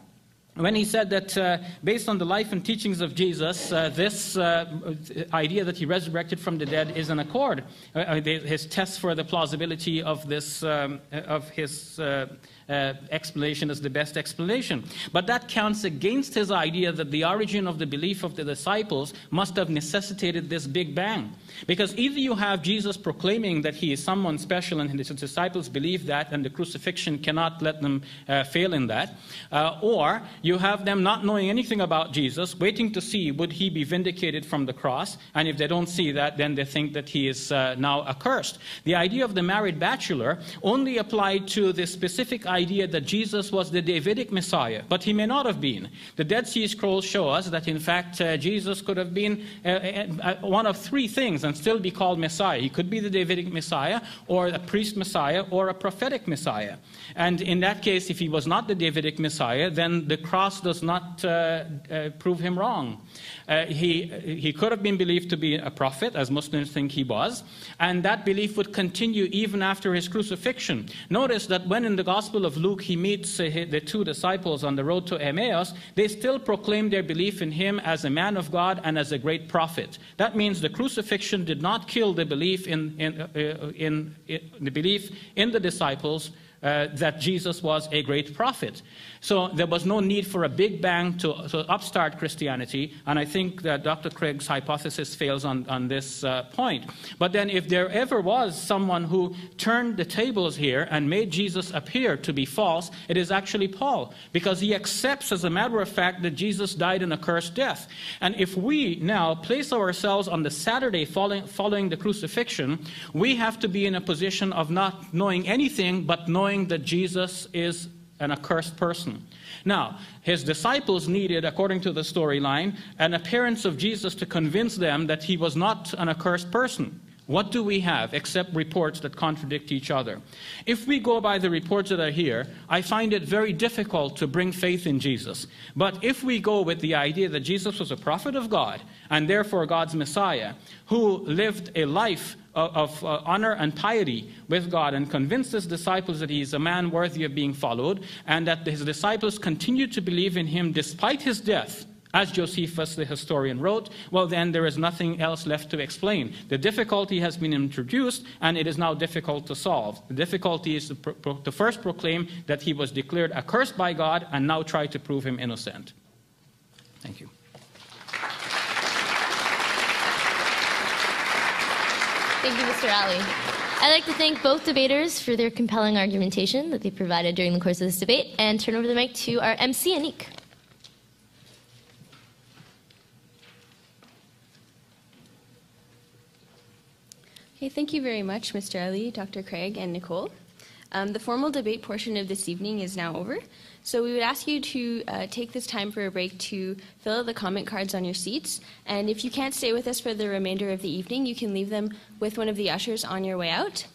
S5: when he said that uh, based on the life and teachings of Jesus, uh, this uh, idea that he resurrected from the dead is an accord. Uh, uh, his test for the plausibility of this, um, of his uh, explanation is the best explanation. But that counts against his idea that the origin of the belief of the disciples must have necessitated this big bang. Because either you have Jesus proclaiming that he is someone special and his disciples believe that, and the crucifixion cannot let them uh, fail in that, uh, or you have them not knowing anything about Jesus, waiting to see would he be vindicated from the cross, and if they don't see that, then they think that he is uh, now accursed. The idea of the married bachelor only applied to the specific idea that Jesus was the Davidic Messiah, but he may not have been. The Dead Sea Scrolls show us that, in fact, uh, Jesus could have been uh, uh, uh, one of three things and still be called Messiah. He could be the Davidic Messiah, or a priest Messiah, or a prophetic Messiah. And in that case, if he was not the Davidic Messiah, then the cross does not uh, prove him wrong. He, he could have been believed to be a prophet, as Muslims think he was, and that belief would continue even after his crucifixion. Notice that when in the Gospel of Luke he meets uh, the two disciples on the road to Emmaus, they still proclaim their belief in him as a man of God and as a great prophet. That means the crucifixion did not kill the belief in, in, uh, in, in the belief in the disciples uh, that Jesus was a great prophet. So there was no need for a big bang to, to upstart Christianity, and I think that Dr. Craig's hypothesis fails on, on this uh, point. But then, if there ever was someone who turned the tables here and made Jesus appear to be false, it is actually Paul, because he accepts, as a matter of fact, that Jesus died an accursed death. And if we now place ourselves on the Saturday following, following the crucifixion, we have to be in a position of not knowing anything but knowing that Jesus is an accursed person. Now, his disciples needed, according to the storyline, an appearance of Jesus to convince them that he was not an accursed person. What do we have except reports that contradict each other? If we go by the reports that are here, I find it very difficult to bring faith in Jesus. But if we go with the idea that Jesus was a prophet of God and therefore God's Messiah, who lived a life of, uh, honor and piety with God and convinced his disciples that he is a man worthy of being followed and that his disciples continued to believe in him despite his death, as Josephus the historian wrote, well, then there is nothing else left to explain. The difficulty has been introduced, and it is now difficult to solve. The difficulty is to, pro- to first proclaim that he was declared accursed by God and now try to prove him innocent. Thank you.
S3: Thank you, Mr. Ally. I'd like to thank both debaters for their compelling argumentation that they provided during the course of this debate and turn over the mic to our MC, Anik.
S2: Okay, thank you very much, Mr. Ally, Dr. Craig, and Nicole. Um, the formal debate portion of this evening is now over, so we would ask you to uh, take this time for a break to fill out the comment cards on your seats. And if you can't stay with us for the remainder of the evening, you can leave them with one of the ushers on your way out.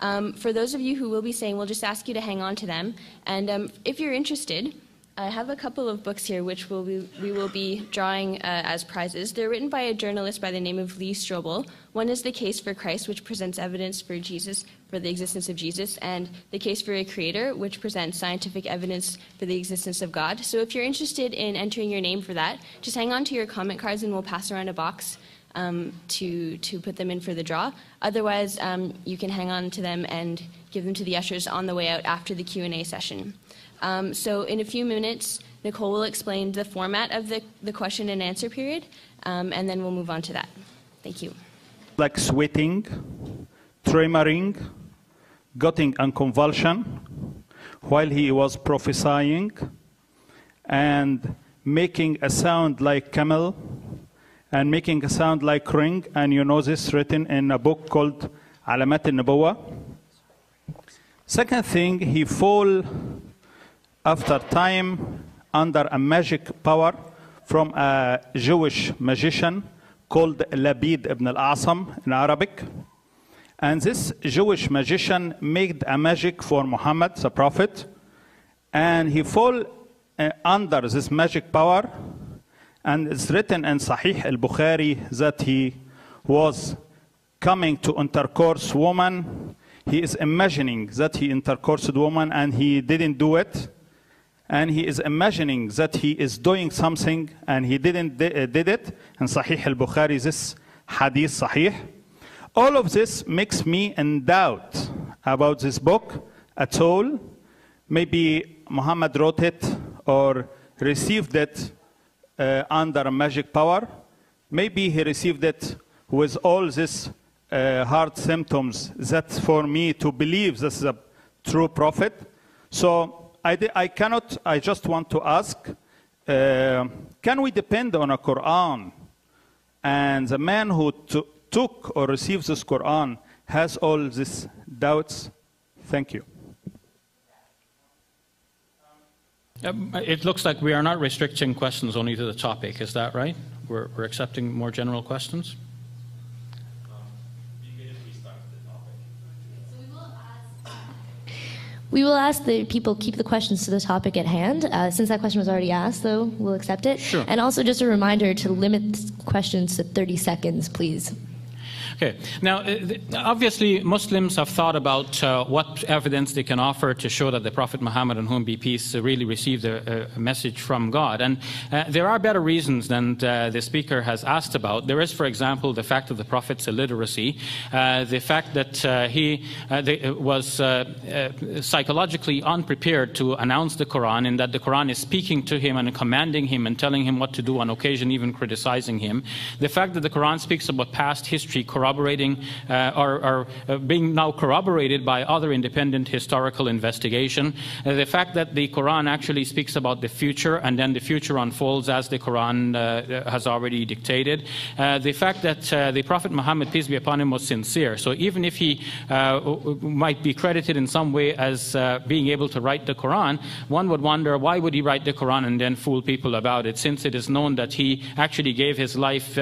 S2: Um, for those of you who will be staying, we'll just ask you to hang on to them. And um, if you're interested, I have a couple of books here which we'll be, we will be drawing uh, as prizes. They're written by a journalist by the name of Lee Strobel. One is The Case for Christ, which presents evidence for Jesus, for the existence of Jesus, and The Case for a Creator, which presents scientific evidence for the existence of God. So if you're interested in entering your name for that, just hang on to your comment cards and we'll pass around a box um, to, to put them in for the draw. Otherwise, um, you can hang on to them and give them to the ushers on the way out after the Q&A session. Um, so in a few minutes, Nicole will explain the format of the, the question and answer period, um, and then we'll move on to that. Thank you.
S6: Like sweating, tremoring, getting a convulsion while he was prophesying, and making a sound like camel, and making a sound like ring, and you know this written in a book called Alamat al-Nabuwa. Second thing, he fall after time under a magic power from a Jewish magician called Labid ibn al-Asam in Arabic. And this Jewish magician made a magic for Muhammad, the prophet, and he fall uh, under this magic power. And it's written in Sahih al-Bukhari that he was coming to intercourse woman. He is imagining that he intercoursed woman and he didn't do it and he is imagining that he is doing something and he didn't uh, did it in Sahih al-Bukhari this hadith Sahih all of this makes me in doubt about this book at all maybe Muhammad wrote it or received it uh, under magic power maybe he received it with all these uh, heart symptoms That's for me to believe this is a true prophet so I, I cannot, I just want to ask, uh, can we depend on a Quran? And the man who took or receives this Quran has all these doubts? Thank you.
S5: Um, it looks like we are not restricting questions only to the topic. Is that right? We're, we're accepting more general questions?
S3: We will ask the people keep the questions to the topic at hand. Uh, since that question was already asked, though, we'll accept it.
S5: Sure.
S3: And also just a reminder to limit questions to 30 seconds, please.
S5: Okay. Now, uh, obviously, Muslims have thought about uh, what evidence they can offer to show that the Prophet Muhammad, on whom be peace, really received a, a message from God. And uh, there are better reasons than uh, the speaker has asked about. There is, for example, the fact of the Prophet's illiteracy, uh, the fact that uh, he was psychologically unprepared to announce the Quran, and that the Quran is speaking to him and commanding him and telling him what to do, on occasion, even criticizing him. The fact that the Quran speaks about past history, corroborating uh, or, or uh, being now corroborated by other independent historical investigation. Uh, the fact that the Quran actually speaks about the future and then the future unfolds as the Quran uh, has already dictated. Uh, the fact that the Prophet Muhammad, peace be upon him, was sincere. So even if he might be credited in some way as being able to write the Quran, one would wonder why would he write the Quran and then fool people about it, since it is known that he actually gave his life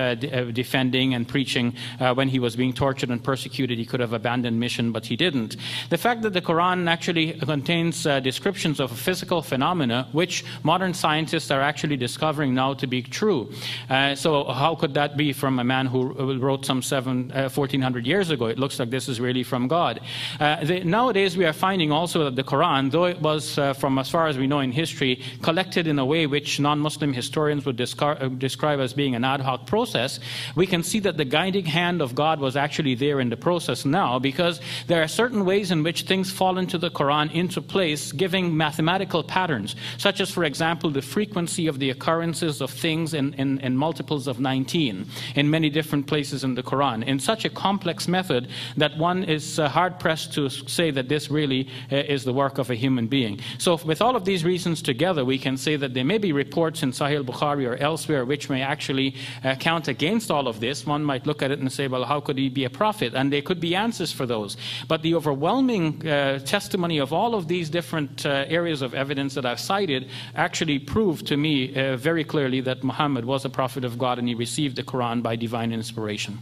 S5: defending and preaching when he was being tortured and persecuted, he could have abandoned mission, but he didn't. The fact that the Quran actually contains uh, descriptions of physical phenomena, which modern scientists are actually discovering now to be true. Uh, so how could that be from a man who wrote some seven, uh, 1400 years ago? It looks like this is really from God. Uh, the, nowadays, we are finding also that the Quran, though it was, uh, from as far as we know in history, collected in a way which non-Muslim historians would uh, describe as being an ad hoc process, we can see that the guiding hand of God God was actually there in the process now because there are certain ways in which things fall into the Quran into place, giving mathematical patterns, such as, for example, the frequency of the occurrences of things in, in, in multiples of 19 in many different places in the Quran, in such a complex method that one is uh, hard pressed to say that this really uh, is the work of a human being. So, with all of these reasons together, we can say that there may be reports in Sahih Bukhari or elsewhere which may actually uh, count against all of this. One might look at it and say, well, how could he be a prophet? And there could be answers for those. But the overwhelming uh, testimony of all of these different uh, areas of evidence that I've cited actually proved to me uh, very clearly that Muhammad was a prophet of God and he received the Quran by divine inspiration.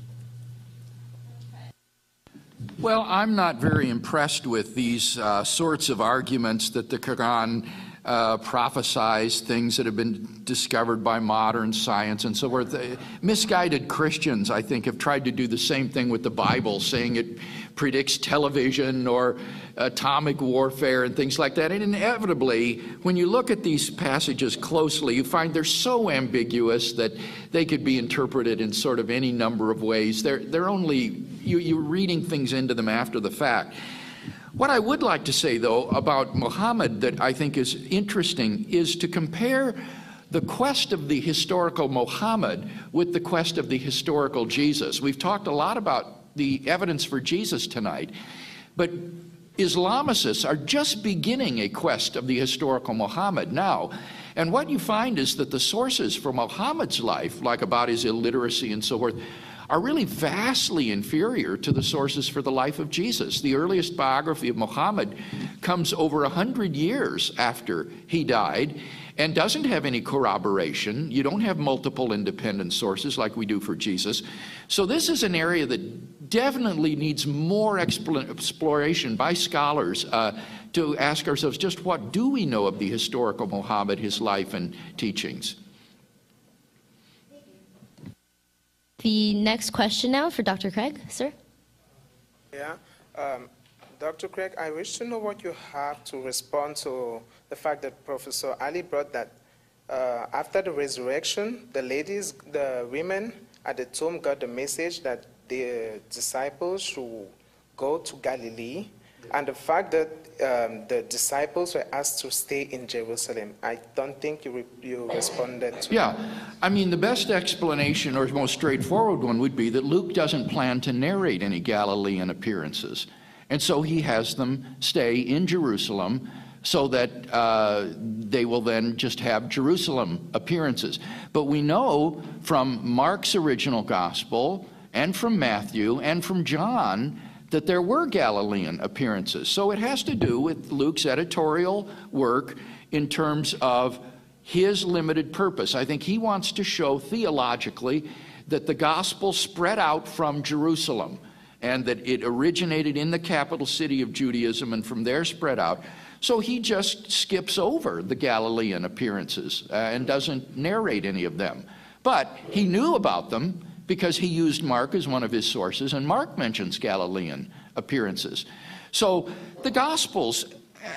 S4: Well, I'm not very impressed with these uh, sorts of arguments that the Quran uh, prophesies things that have been discovered by modern science and so forth. Misguided Christians, I think, have tried to do the same thing with the Bible, saying it predicts television or atomic warfare and things like that. And inevitably, when you look at these passages closely, you find they're so ambiguous that they could be interpreted in sort of any number of ways. They're, they're only, you, you're reading things into them after the fact. What I would like to say, though, about Muhammad that I think is interesting is to compare the quest of the historical Muhammad with the quest of the historical Jesus. We've talked a lot about the evidence for Jesus tonight, but Islamicists are just beginning a quest of the historical Muhammad now. And what you find is that the sources for Muhammad's life, like about his illiteracy and so forth, are really vastly inferior to the sources for the life of Jesus. The earliest biography of Muhammad comes over a hundred years after he died and doesn't have any corroboration. You don't have multiple independent sources like we do for Jesus. So this is an area that definitely needs more exploration by scholars uh, to ask ourselves just what do we know of the historical Muhammad, his life and teachings.
S3: The next question now for Dr. Craig, sir.
S7: Yeah. Um, Dr. Craig, I wish to know what you have to respond to the fact that Professor Ally brought that uh, after the resurrection, the ladies, the women at the tomb got the message that the disciples should go to Galilee and the fact that um, the disciples were asked to stay in Jerusalem, I don't think you, re- you responded to
S4: Yeah, I mean, the best explanation or most straightforward one would be that Luke doesn't plan to narrate any Galilean appearances. And so he has them stay in Jerusalem so that uh, they will then just have Jerusalem appearances. But we know from Mark's original gospel and from Matthew and from John that there were Galilean appearances. So it has to do with Luke's editorial work in terms of his limited purpose. I think he wants to show theologically that the gospel spread out from Jerusalem. and that it originated in the capital city of Judaism and from there spread out. So he just skips over the Galilean appearances uh, and doesn't narrate any of them. But he knew about them because he used Mark as one of his sources, and Mark mentions Galilean appearances. So the Gospels,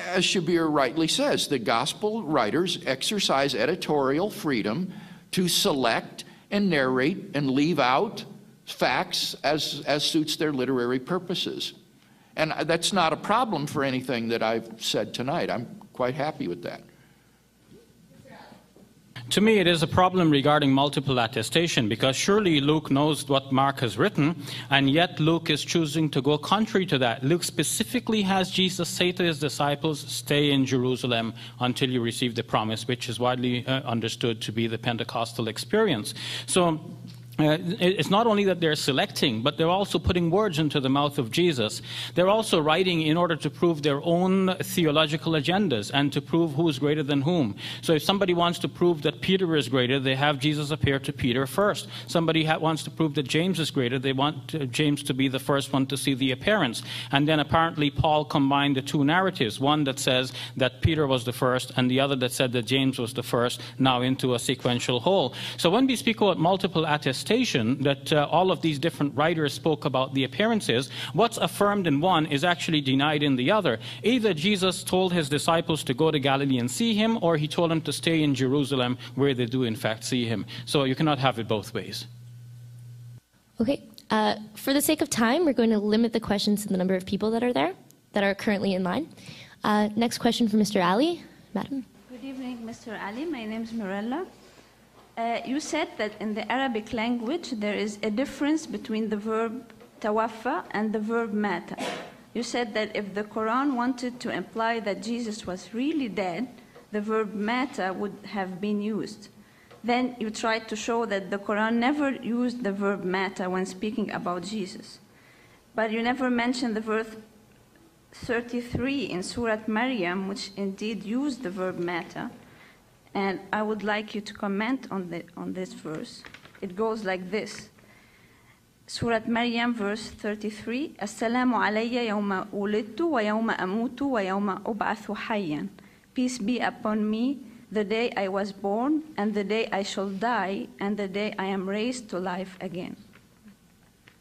S4: as Shabir rightly says, the Gospel writers exercise editorial freedom to select and narrate and leave out facts as, as suits their literary purposes. And that's not a problem for anything that I've said tonight. I'm quite happy with that.
S5: To me, it is a problem regarding multiple attestation because surely Luke knows what Mark has written, and yet Luke is choosing to go contrary to that. Luke specifically has Jesus say to his disciples, Stay in Jerusalem until you receive the promise, which is widely uh, understood to be the Pentecostal experience. So uh, it's not only that they're selecting, but they're also putting words into the mouth of Jesus. They're also writing in order to prove their own theological agendas and to prove who is greater than whom. So if somebody wants to prove that Peter is greater, they have Jesus appear to Peter first. Somebody wants to prove that James is greater, they want uh, James to be the first one to see the appearance. And then apparently Paul combined the two narratives one that says that Peter was the first, and the other that said that James was the first, now into a sequential whole. So when we speak about multiple attestations, that uh, all of these different writers spoke about the appearances, what's affirmed in one is actually denied in the other. Either Jesus told his disciples to go to Galilee and see him, or he told them to stay in Jerusalem where they do in fact see him. So you cannot have it both ways.
S3: Okay. Uh, for the sake of time, we're going to limit the questions to the number of people that are there, that are currently in line. Uh, next question for Mr. Ally. Madam.
S8: Good evening, Mr. Ally. My name is Mirella. Uh, you said that in the Arabic language there is a difference between the verb tawaffa and the verb mata. You said that if the Quran wanted to imply that Jesus was really dead, the verb mata would have been used. Then you tried to show that the Quran never used the verb mata when speaking about Jesus. But you never mentioned the verse 33 in Surah Maryam, which indeed used the verb mata. And I would like you to comment on, the, on this verse. It goes like this. Surah Maryam, verse 33. Assalamu alayya yawma ulidtu wa yawma amutu wa yawma ub'athu hayyan. Peace be upon me the day I was born, and the day I shall die, and the day I am raised to life again.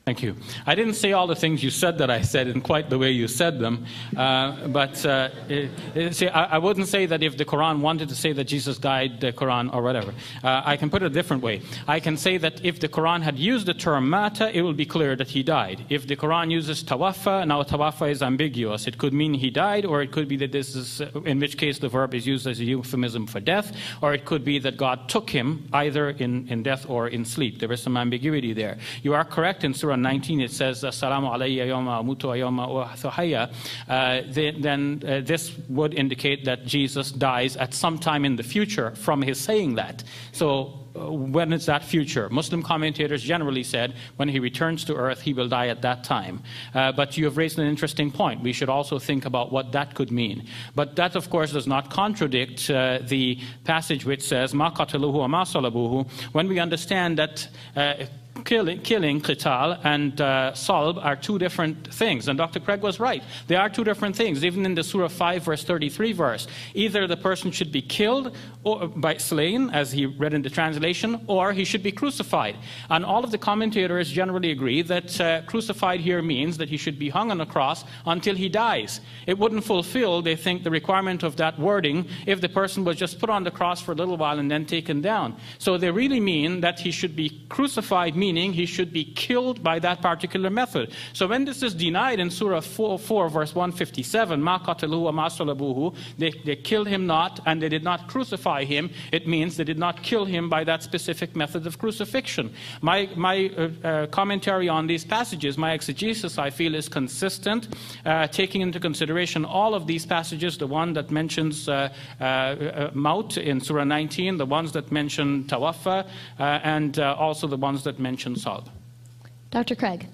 S5: Thank you. I didn't say all the things you said that I said in quite the way you said them, uh, but uh, it, it, see, I, I, wouldn't say that if the Quran wanted to say that Jesus died, the Quran or whatever. Uh, I can put it a different way. I can say that if the Quran had used the term mata, it will be clear that he died. If the Quran uses tawaffa, now tawaffa is ambiguous. It could mean he died, or it could be that this is, uh, in which case the verb is used as a euphemism for death, or it could be that God took him either in, in death or in sleep. There is some ambiguity there. You are correct in Surah Surah 19, it says, Assalamu alayya yawma amutu yawma uh, then uh, this would indicate that Jesus dies at some time in the future from his saying that. So uh, when is that future? Muslim commentators generally said when he returns to earth, he will die at that time. Uh, but you have raised an interesting point. We should also think about what that could mean. But that, of course, does not contradict uh, the passage which says, Ma qataluhu ma salabuhu, when we understand that uh, killing, killing and uh, salb are two different things. And Dr. Craig was right. They are two different things. Even in the Surah 5, verse 33 verse, either the person should be killed or by slain, as he read in the translation, or he should be crucified. And all of the commentators generally agree that uh, crucified here means that he should be hung on a cross until he dies. It wouldn't fulfill, they think, the requirement of that wording if the person was just put on the cross for a little while and then taken down. So they really mean that he should be crucified, meaning he should be killed by that particular method. So when this is denied in Surah 4, 4 verse 157, Ma qataluhu they, they killed him not and they did not crucify him, it means they did not kill him by that specific method of crucifixion. My, my uh, uh, commentary on these passages, my exegesis, I feel, is consistent, uh, taking into consideration all of these passages, the one that mentions uh, uh, uh, Maut in Surah 19, the ones that mention Tawaffa, and also the ones that mention Salb.
S3: Dr. Craig.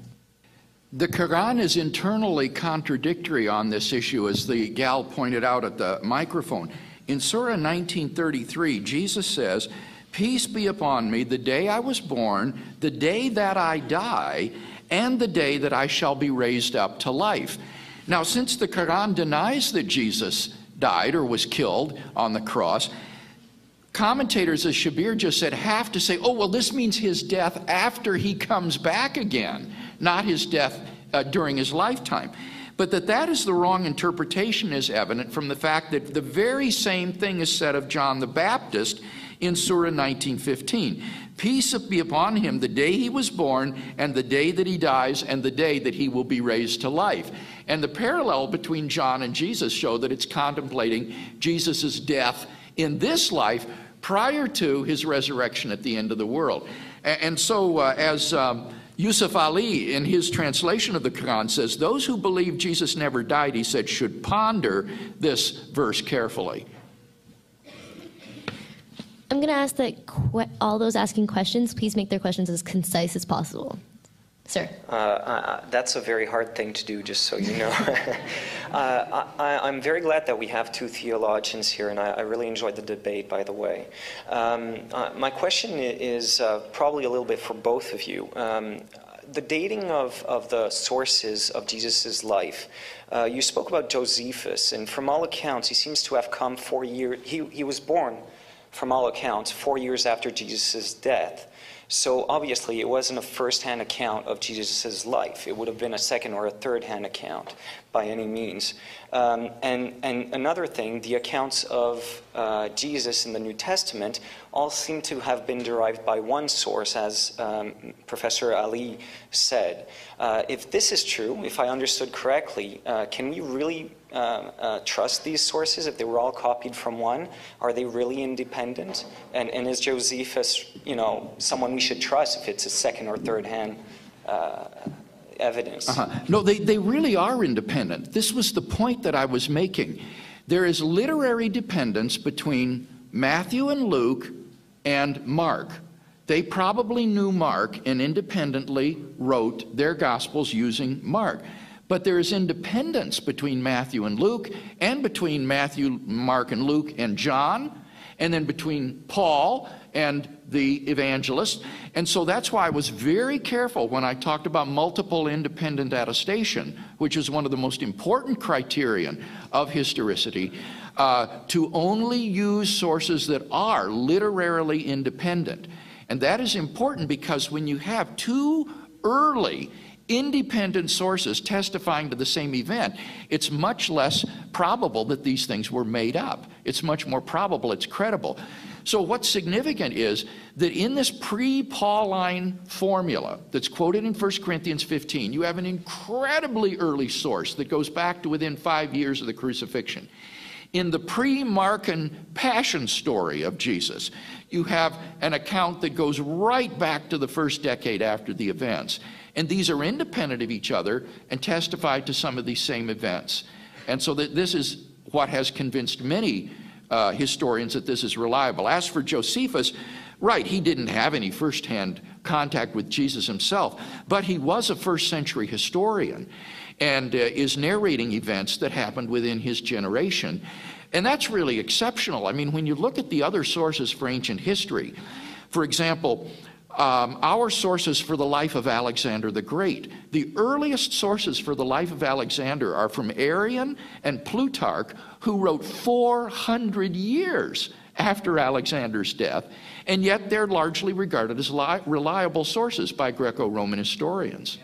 S4: The Quran is internally contradictory on this issue, as the gal pointed out at the microphone. In Surah 1933, Jesus says, Peace be upon me the day I was born, the day that I die, and the day that I shall be raised up to life. Now, since the Quran denies that Jesus died or was killed on the cross, commentators, as Shabir just said, have to say, oh, well, this means his death after he comes back again, not his death uh, during his lifetime. But that that is the wrong interpretation is evident from the fact that the very same thing is said of John the Baptist in Surah 1915. Peace be upon him the day he was born, and the day that he dies, and the day that he will be raised to life. And the parallel between John and Jesus show that it's contemplating Jesus' death in this life prior to his resurrection at the end of the world. And so, uh, as um, Yusuf Ali, in his translation of the Quran, says, Those who believe Jesus never died, he said, should ponder this verse carefully.
S3: I'm going to ask that all those asking questions, please make their questions as concise as possible. Sir.
S9: Uh, uh, that's a very hard thing to do, just so you know. uh, I, am very glad that we have two theologians here, and I, I really enjoyed the debate, by the way. Um, uh, my question is uh, probably a little bit for both of you. Um, the dating of, of the sources of Jesus' life, uh, you spoke about Josephus, and from all accounts, he seems to have come four years, he, he was born, from all accounts, four years after Jesus' death. So obviously, it wasn't a first hand account of Jesus' life. It would have been a second or a third hand account by any means. Um, and, and another thing, the accounts of uh, Jesus in the New Testament all seem to have been derived by one source, as um, Professor Ally said. Uh, if this is true, if I understood correctly, uh, can we really uh, uh, trust these sources if they were all copied from one? Are they really independent? And, and is Josephus, you know, someone we should trust if it's a second or third hand uh, evidence?
S4: Uh-huh. No, they, they really are independent. This was the point that I was making. There is literary dependence between Matthew and Luke and Mark. They probably knew Mark and independently wrote their Gospels using Mark. But there is independence between Matthew and Luke, and between Matthew, Mark, and Luke and John, and then between Paul and the evangelist. And so that's why I was very careful when I talked about multiple independent attestation, which is one of the most important criterion of historicity, uh, to only use sources that are literarily independent. And that is important because when you have two early independent sources testifying to the same event, it's much less probable that these things were made up. It's much more probable it's credible. So, what's significant is that in this pre Pauline formula that's quoted in 1 Corinthians 15, you have an incredibly early source that goes back to within five years of the crucifixion. In the pre Markan passion story of Jesus, you have an account that goes right back to the first decade after the events. And these are independent of each other and testify to some of these same events. And so that this is what has convinced many uh, historians that this is reliable. As for Josephus, right, he didn't have any firsthand contact with Jesus himself, but he was a first century historian and uh, is narrating events that happened within his generation. And that's really exceptional. I mean, when you look at the other sources for ancient history, for example, um, our sources for the life of Alexander the Great. The earliest sources for the life of Alexander are from Arrian and Plutarch, who wrote 400 years after Alexander's death, and yet they're largely regarded as li- reliable sources by Greco Roman historians.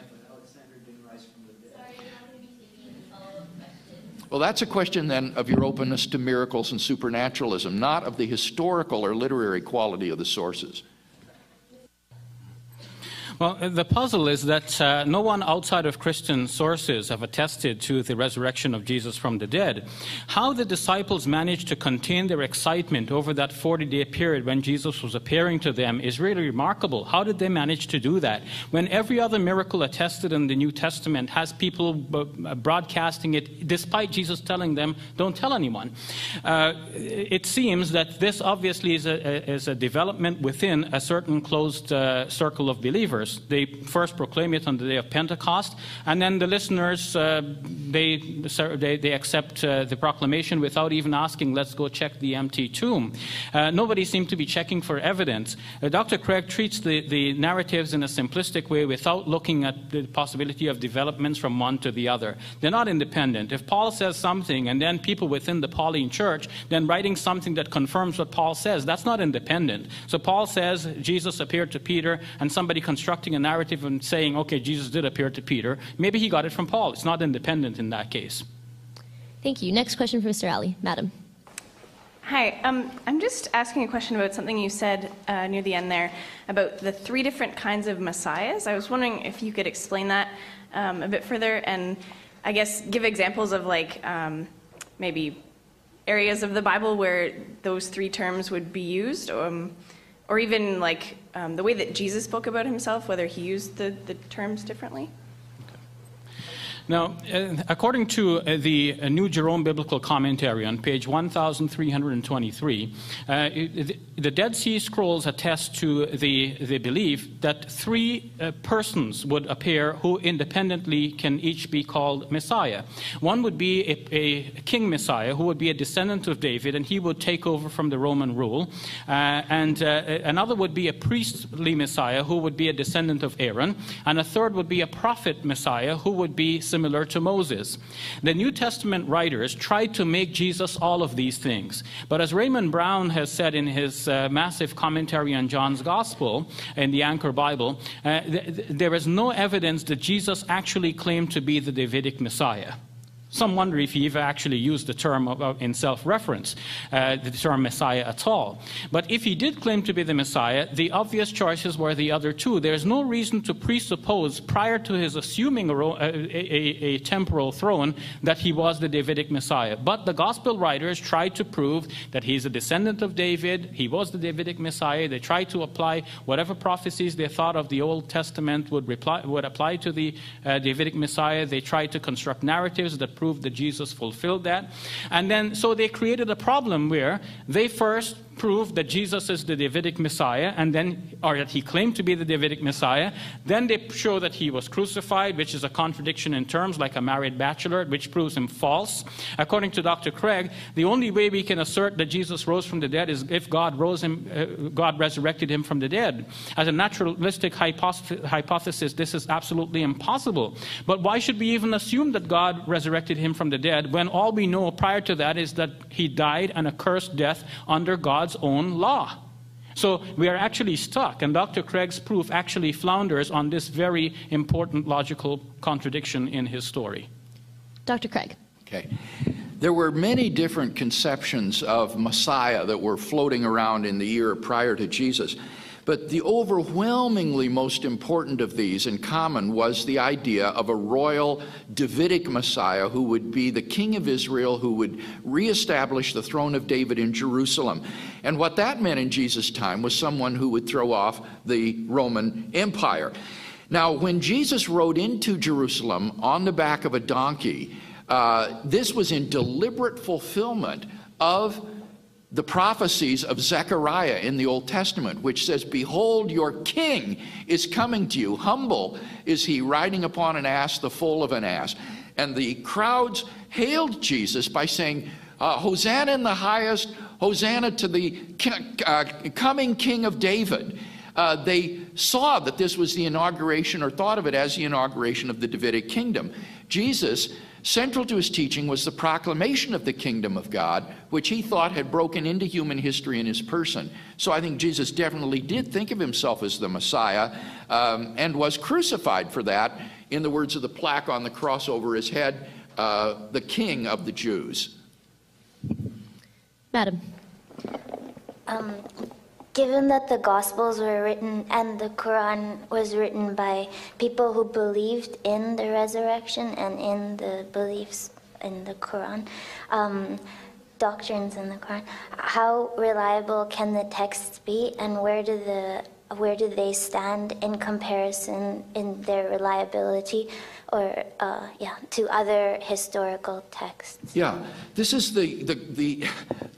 S4: Well, that's a question then of your openness to miracles and supernaturalism, not of the historical or literary quality of the sources.
S5: Well, the puzzle is that uh, no one outside of Christian sources have attested to the resurrection of Jesus from the dead. How the disciples managed to contain their excitement over that 40 day period when Jesus was appearing to them is really remarkable. How did they manage to do that? When every other miracle attested in the New Testament has people broadcasting it despite Jesus telling them, don't tell anyone. Uh, it seems that this obviously is a, is a, development within a certain closed uh, circle of believers They first proclaim it on the day of Pentecost, and then the listeners uh, they, they, they accept uh, the proclamation without even asking, "Let's go check the empty tomb." Uh, nobody seemed to be checking for evidence. Uh, Dr. Craig treats the, the narratives in a simplistic way without looking at the possibility of developments from one to the other. They're not independent. If Paul says something, and then people within the Pauline church then writing something that confirms what Paul says, that's not independent. So Paul says Jesus appeared to Peter, and somebody constructing a narrative and saying, okay, Jesus did appear to Peter, maybe he got it from Paul. It's not independent in that case.
S3: Thank you. Next question from Mr. Ally. Madam.
S10: Hi, um, I'm just asking a question about something you said uh, near the end there about the three different kinds of messiahs. I was wondering if you could explain that um, a bit further and I guess give examples of like um, maybe areas of the Bible where those three terms would be used, um, or even like um, the way that Jesus spoke about himself, whether he used the, the terms differently?
S5: Now, uh, according to uh, the uh, New Jerome Biblical Commentary on page 1323, uh, the, Dead Sea Scrolls attest to the, the belief that three uh, persons would appear who independently can each be called Messiah. One would be a, a king Messiah who would be a descendant of David and he would take over from the Roman rule. Uh, and another would be a priestly Messiah who would be a descendant of Aaron. And a third would be a prophet Messiah who would be similar to Moses. The New Testament writers tried to make Jesus all of these things. But as Raymond Brown has said in his uh, massive commentary on John's Gospel in the Anchor Bible, uh, th- there is no evidence that Jesus actually claimed to be the Davidic Messiah. Some wonder if he ever actually used the term in self reference, uh, the term Messiah at all. But if he did claim to be the Messiah, the obvious choices were the other two. There's no reason to presuppose, prior to his assuming a, a, a, temporal throne, that he was the Davidic Messiah. But the gospel writers tried to prove that he's a descendant of David, he was the Davidic Messiah. They tried to apply whatever prophecies they thought of the Old Testament would, reply, would apply to the uh, Davidic Messiah. They tried to construct narratives that proved that Jesus fulfilled that. And then, so they created a problem where they first prove that Jesus is the Davidic Messiah, and then, or that he claimed to be the Davidic Messiah. Then they show that he was crucified, which is a contradiction in terms, like a married bachelor, which proves him false. According to Dr. Craig, the only way we can assert that Jesus rose from the dead is if God rose him, uh, God resurrected him from the dead. As a naturalistic hypothesis, this is absolutely impossible. But why should we even assume that God resurrected him from the dead when all we know prior to that is that he died an accursed death under God? God's own law. So we are actually stuck, and Dr. Craig's proof actually flounders on this very important logical contradiction in his story.
S3: Dr. Craig.
S4: Okay. There were many different conceptions of Messiah that were floating around in the year prior to Jesus. But the overwhelmingly most important of these in common was the idea of a royal Davidic Messiah who would be the king of Israel, who would reestablish the throne of David in Jerusalem. And what that meant in Jesus' time was someone who would throw off the Roman Empire. Now, when Jesus rode into Jerusalem on the back of a donkey, uh, this was in deliberate fulfillment of the prophecies of Zechariah in the Old Testament, which says, Behold, your king is coming to you. Humble is he, riding upon an ass, the foal of an ass. And the crowds hailed Jesus by saying, uh, Hosanna in the highest, Hosanna to the uh, coming king of David. Uh, they saw that this was the inauguration, or thought of it as the inauguration of the Davidic kingdom. Jesus Central to his teaching was the proclamation of the kingdom of God, which he thought had broken into human history in his person. So I think Jesus definitely did think of himself as the Messiah um, and was crucified for that, in the words of the plaque on the cross over his head, uh, the King of the Jews.
S3: Madam.
S11: Um, Given that the Gospels were written and the Quran was written by people who believed in the resurrection and in the beliefs in the Quran, um, doctrines in the Quran, how reliable can the texts be, and where do the where do they stand in comparison in their reliability or uh, yeah to other historical texts
S4: yeah this is the the the,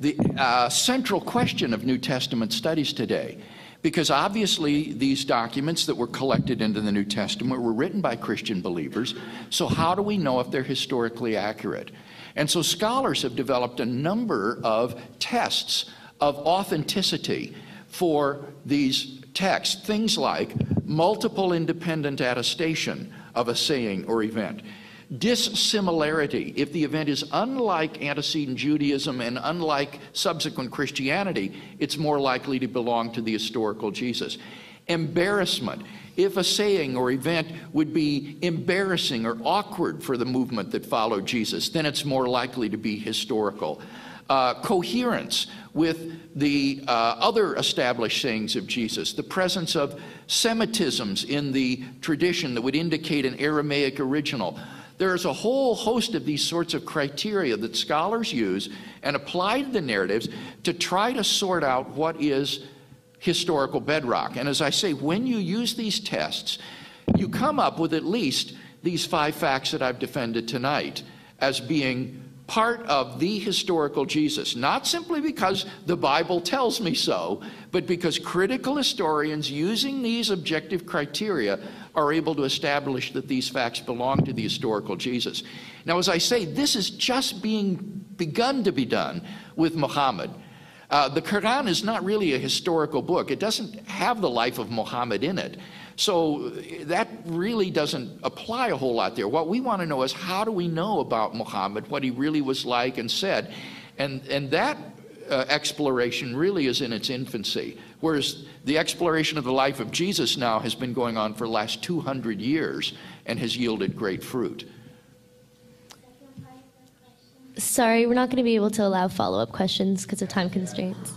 S4: the uh, central question of new testament studies today Because obviously, these documents that were collected into the New Testament were written by Christian believers. So, how do we know if they're historically accurate? And so, scholars have developed a number of tests of authenticity for these texts. Things like multiple independent attestation of a saying or event dissimilarity. If the event is unlike antecedent Judaism and unlike subsequent Christianity, it's more likely to belong to the historical Jesus. Embarrassment. If a saying or event would be embarrassing or awkward for the movement that followed Jesus, then it's more likely to be historical. Uh, coherence with the uh, other established sayings of Jesus, the presence of Semitisms in the tradition that would indicate an Aramaic original, there's a whole host of these sorts of criteria that scholars use and apply to the narratives to try to sort out what is historical bedrock. And as I say, when you use these tests, you come up with at least these five facts that I've defended tonight as being part of the historical Jesus, not simply because the Bible tells me so, but because critical historians using these objective criteria are able to establish that these facts belong to the historical Jesus. Now, as I say, this is just being begun to be done with Muhammad. Uh, the Quran is not really a historical book. It doesn't have the life of Muhammad in it. So that really doesn't apply a whole lot there. What we want to know is how do we know about Muhammad, what he really was like and said? And, and that uh, exploration really is in its infancy. Whereas the exploration of the life of Jesus now has been going on for the last 200 years and has yielded great fruit.
S3: Sorry, we're not going to be able to allow follow up questions because of time constraints.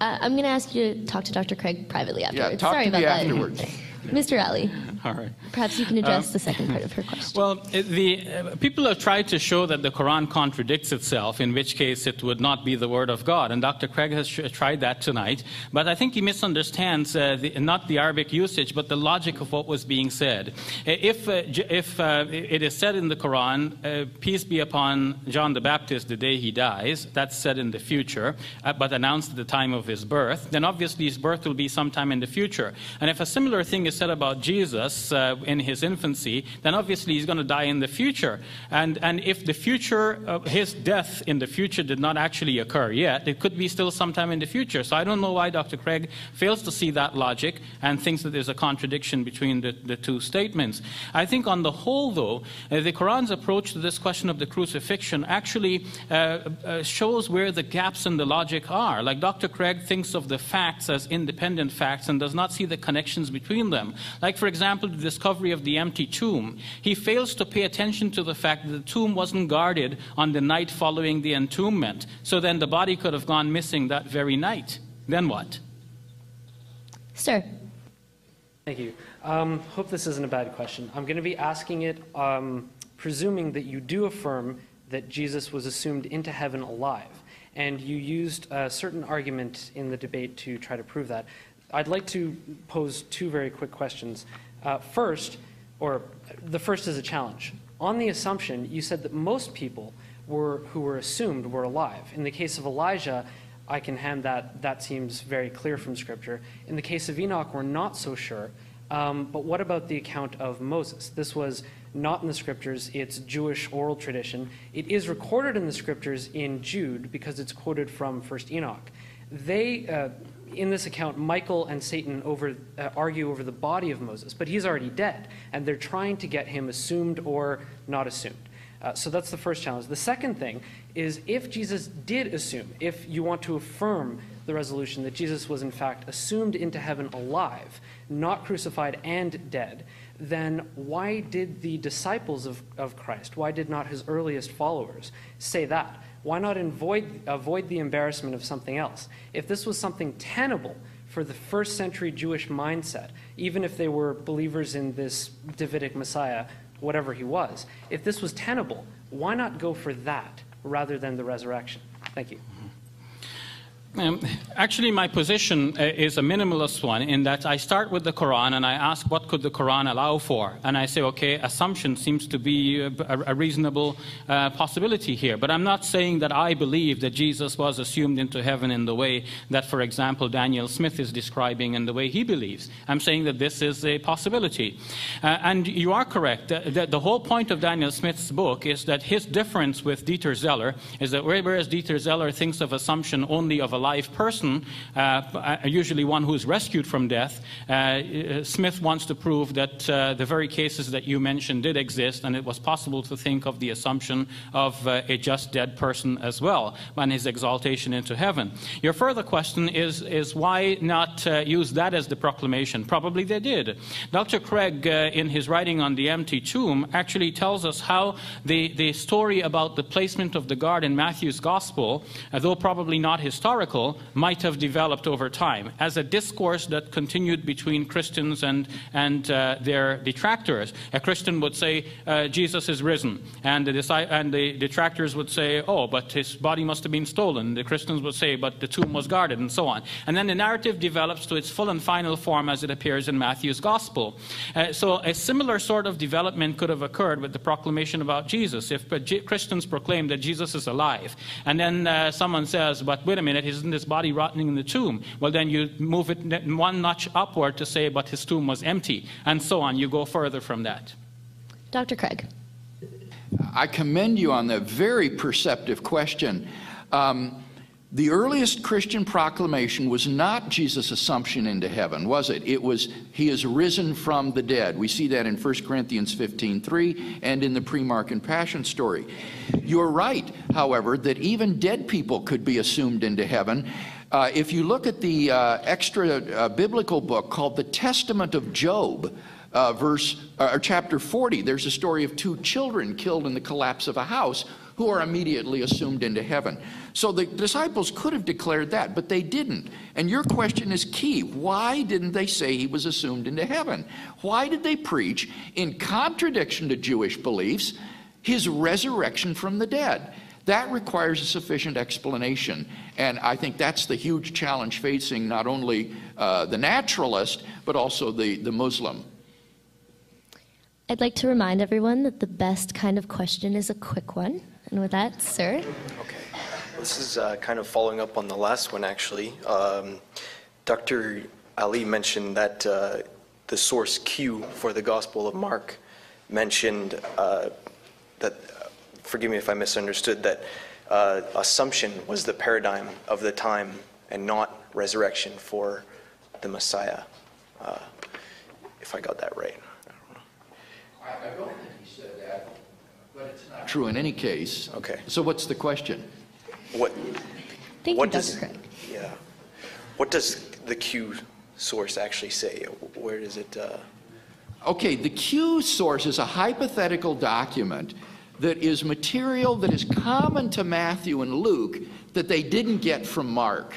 S3: Uh, I'm going to ask you to talk to Dr. Craig privately afterwards.
S4: Yeah, talk
S3: Sorry
S4: to
S3: about
S4: me
S3: that.
S4: afterwards.
S3: Mr. Ally,
S5: All right.
S3: perhaps you can address
S5: Um,
S3: the second part of her question.
S5: Well, the uh, people have tried to show that the Quran contradicts itself, in which case it would not be the word of God, and Dr. Craig has tried that tonight. But I think he misunderstands uh, the, not the Arabic usage, but the logic of what was being said. If uh, if uh, it is said in the Quran, uh, "Peace be upon John the Baptist the day he dies," that's said in the future, uh, but announced at the time of his birth, then obviously his birth will be sometime in the future. And if a similar thing is said about Jesus uh, in his infancy, then obviously he's going to die in the future. And, and if the future, uh, his death in the future did not actually occur yet, it could be still sometime in the future. So I don't know why Dr. Craig fails to see that logic and thinks that there's a contradiction between the, the two statements. I think on the whole, though, uh, the Quran's approach to this question of the crucifixion actually uh, uh, shows where the gaps in the logic are. Like Dr. Craig thinks of the facts as independent facts and does not see the connections between them. Like, for example, the discovery of the empty tomb. He fails to pay attention to the fact that the tomb wasn't guarded on the night following the entombment. So then the body could have gone missing that very night. Then what?
S3: Sir.
S12: Thank you. Um, hope this isn't a bad question. I'm going to be asking it, um, presuming that you do affirm that Jesus was assumed into heaven alive, and you used a certain argument in the debate to try to prove that. I'd like to pose two very quick questions. Uh, first, or the first is a challenge. On the assumption, you said that most people were, who were assumed were alive. In the case of Elijah, I can hand that, that seems very clear from Scripture. In the case of Enoch, we're not so sure. Um, but what about the account of Moses? This was not in the Scriptures, it's Jewish oral tradition. It is recorded in the Scriptures in Jude because it's quoted from 1st Enoch. They, uh, in this account, Michael and Satan over, uh, argue over the body of Moses, but he's already dead, and they're trying to get him assumed or not assumed. Uh, so that's the first challenge. The second thing is if Jesus did assume, if you want to affirm the resolution that Jesus was in fact assumed into heaven alive, not crucified and dead, then why did the disciples of, of Christ, why did not his earliest followers say that? Why not avoid, avoid the embarrassment of something else? If this was something tenable for the first century Jewish mindset, even if they were believers in this Davidic Messiah, whatever he was, if this was tenable, why not go for that rather than the resurrection? Thank you.
S5: Um, actually, my position uh, is a minimalist one in that I start with the Quran and I ask what could the Quran allow for, and I say, okay, assumption seems to be a, a reasonable uh, possibility here. But I'm not saying that I believe that Jesus was assumed into heaven in the way that, for example, Daniel Smith is describing and the way he believes. I'm saying that this is a possibility, uh, and you are correct. The, the, the, whole point of Daniel Smith's book is that his difference with Dieter Zeller is that whereas Dieter Zeller thinks of assumption only of a live person, uh, uh, usually one who is rescued from death, uh, Smith wants to prove that the very cases that you mentioned did exist, and it was possible to think of the assumption of a just dead person as well, and his exaltation into heaven. Your further question is, is why not use that as the proclamation? Probably they did. Dr. Craig, in his writing on the empty tomb, actually tells us how the, the story about the placement of the guard in Matthew's gospel, though probably not historical, might have developed over time as a discourse that continued between Christians and, and uh, their detractors. A Christian would say, uh, Jesus is risen, and the, and the detractors would say, oh, but his body must have been stolen. The Christians would say, but the tomb was guarded, and so on. And then the narrative develops to its full and final form as it appears in Matthew's Gospel. Uh, so a similar sort of development could have occurred with the proclamation about Jesus. If Christians proclaim that Jesus is alive, and then uh, someone says, but wait a minute, isn't his body rotting in the tomb. Well, then you move it one notch upward to say, but his tomb was empty, and so on. You go further from that.
S3: Dr. Craig.
S4: I commend you on that very perceptive question. Um, the earliest Christian proclamation was not Jesus' assumption into heaven, was it? It was, He is risen from the dead. We see that in 1 Corinthians 15 3 and in the pre Markan Passion story. You're right, however, that even dead people could be assumed into heaven. Uh, if you look at the uh, extra uh, biblical book called the Testament of Job, uh, verse uh, or chapter 40, there's a story of two children killed in the collapse of a house who are immediately assumed into heaven. So the disciples could have declared that, but they didn't. And your question is key. Why didn't they say he was assumed into heaven? Why did they preach, in contradiction to Jewish beliefs, his resurrection from the dead? That requires a sufficient explanation. And I think that's the huge challenge facing not only uh, the naturalist, but also the, the Muslim.
S3: I'd like to remind everyone that the best kind of question is a quick one. And with that, sir.
S13: Okay. This is uh, kind of following up on the last one, actually. Um, Dr. Ally mentioned that uh, the source Q for the Gospel of Mark mentioned uh, that, forgive me if I misunderstood, that uh, assumption was the paradigm of the time and not resurrection for the Messiah. Uh, if I got that right.
S4: I don't think he said that but it's not true in any case.
S13: Okay.
S4: So what's the question?
S13: What?
S3: Thank
S13: what
S3: you,
S13: does,
S3: Dr. Craig.
S13: Yeah. What does the Q source actually say? Where does it? Uh...
S4: Okay, the Q source is a hypothetical document that is material that is common to Matthew and Luke that they didn't get from Mark.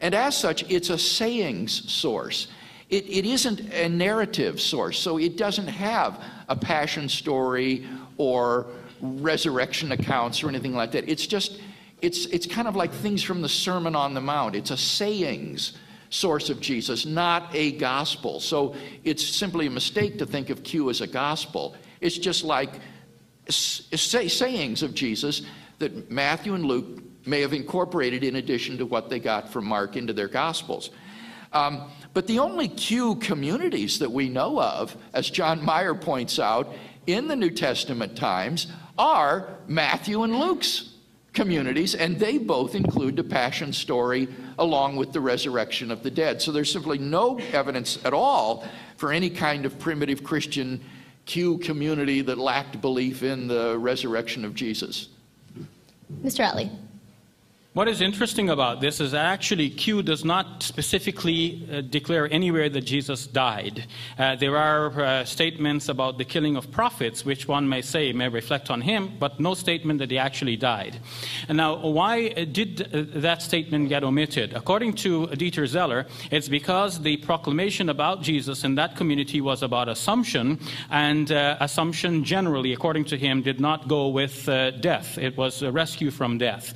S4: And as such, it's a sayings source. It, it isn't a narrative source, so it doesn't have a passion story or resurrection accounts or anything like that. It's just, it's, it's kind of like things from the Sermon on the Mount. It's a sayings source of Jesus, not a gospel. So it's simply a mistake to think of Q as a gospel. It's just like say, sayings of Jesus that Matthew and Luke may have incorporated in addition to what they got from Mark into their gospels. Um, but the only Q communities that we know of, as John Meier points out, in the New Testament times are Matthew and Luke's communities, and they both include the Passion story along with the resurrection of the dead. So there's simply no evidence at all for any kind of primitive Christian Q community that lacked belief in the resurrection of Jesus.
S3: Mr. Ally.
S5: What is interesting about this is actually Q does not specifically uh, declare anywhere that Jesus died. Uh, there are uh, statements about the killing of prophets, which one may say may reflect on him, but no statement that he actually died. And now, why did uh, that statement get omitted? According to Dieter Zeller, it's because the proclamation about Jesus in that community was about assumption, and uh, assumption generally, according to him, did not go with uh, death. It was a rescue from death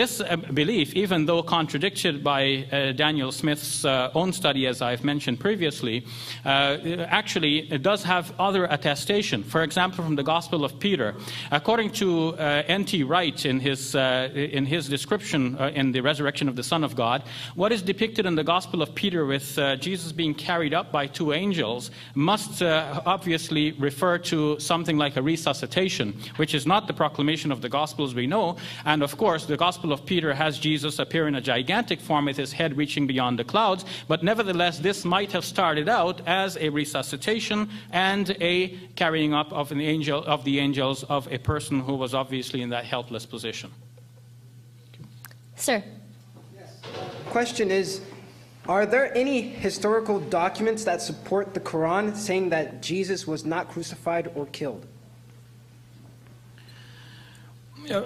S5: this uh, belief, even though contradicted by uh, Daniel Smith's uh, own study, as I've mentioned previously, actually does have other attestation. For example, from the Gospel of Peter, according to N.T. Wright in his, in his description in the resurrection of the Son of God, what is depicted in the Gospel of Peter with Jesus being carried up by two angels must obviously refer to something like a resuscitation, which is not the proclamation of the Gospels we know. And of course, the Gospel of Peter has Jesus appear in a gigantic form with his head reaching beyond the clouds. But nevertheless, this might have started out as a resuscitation and a carrying up of, an angel, of the angels of a person who was obviously in that helpless position.
S3: Sir.
S14: Yes. Question is Are there any historical documents that support the Quran saying that Jesus was not crucified or killed?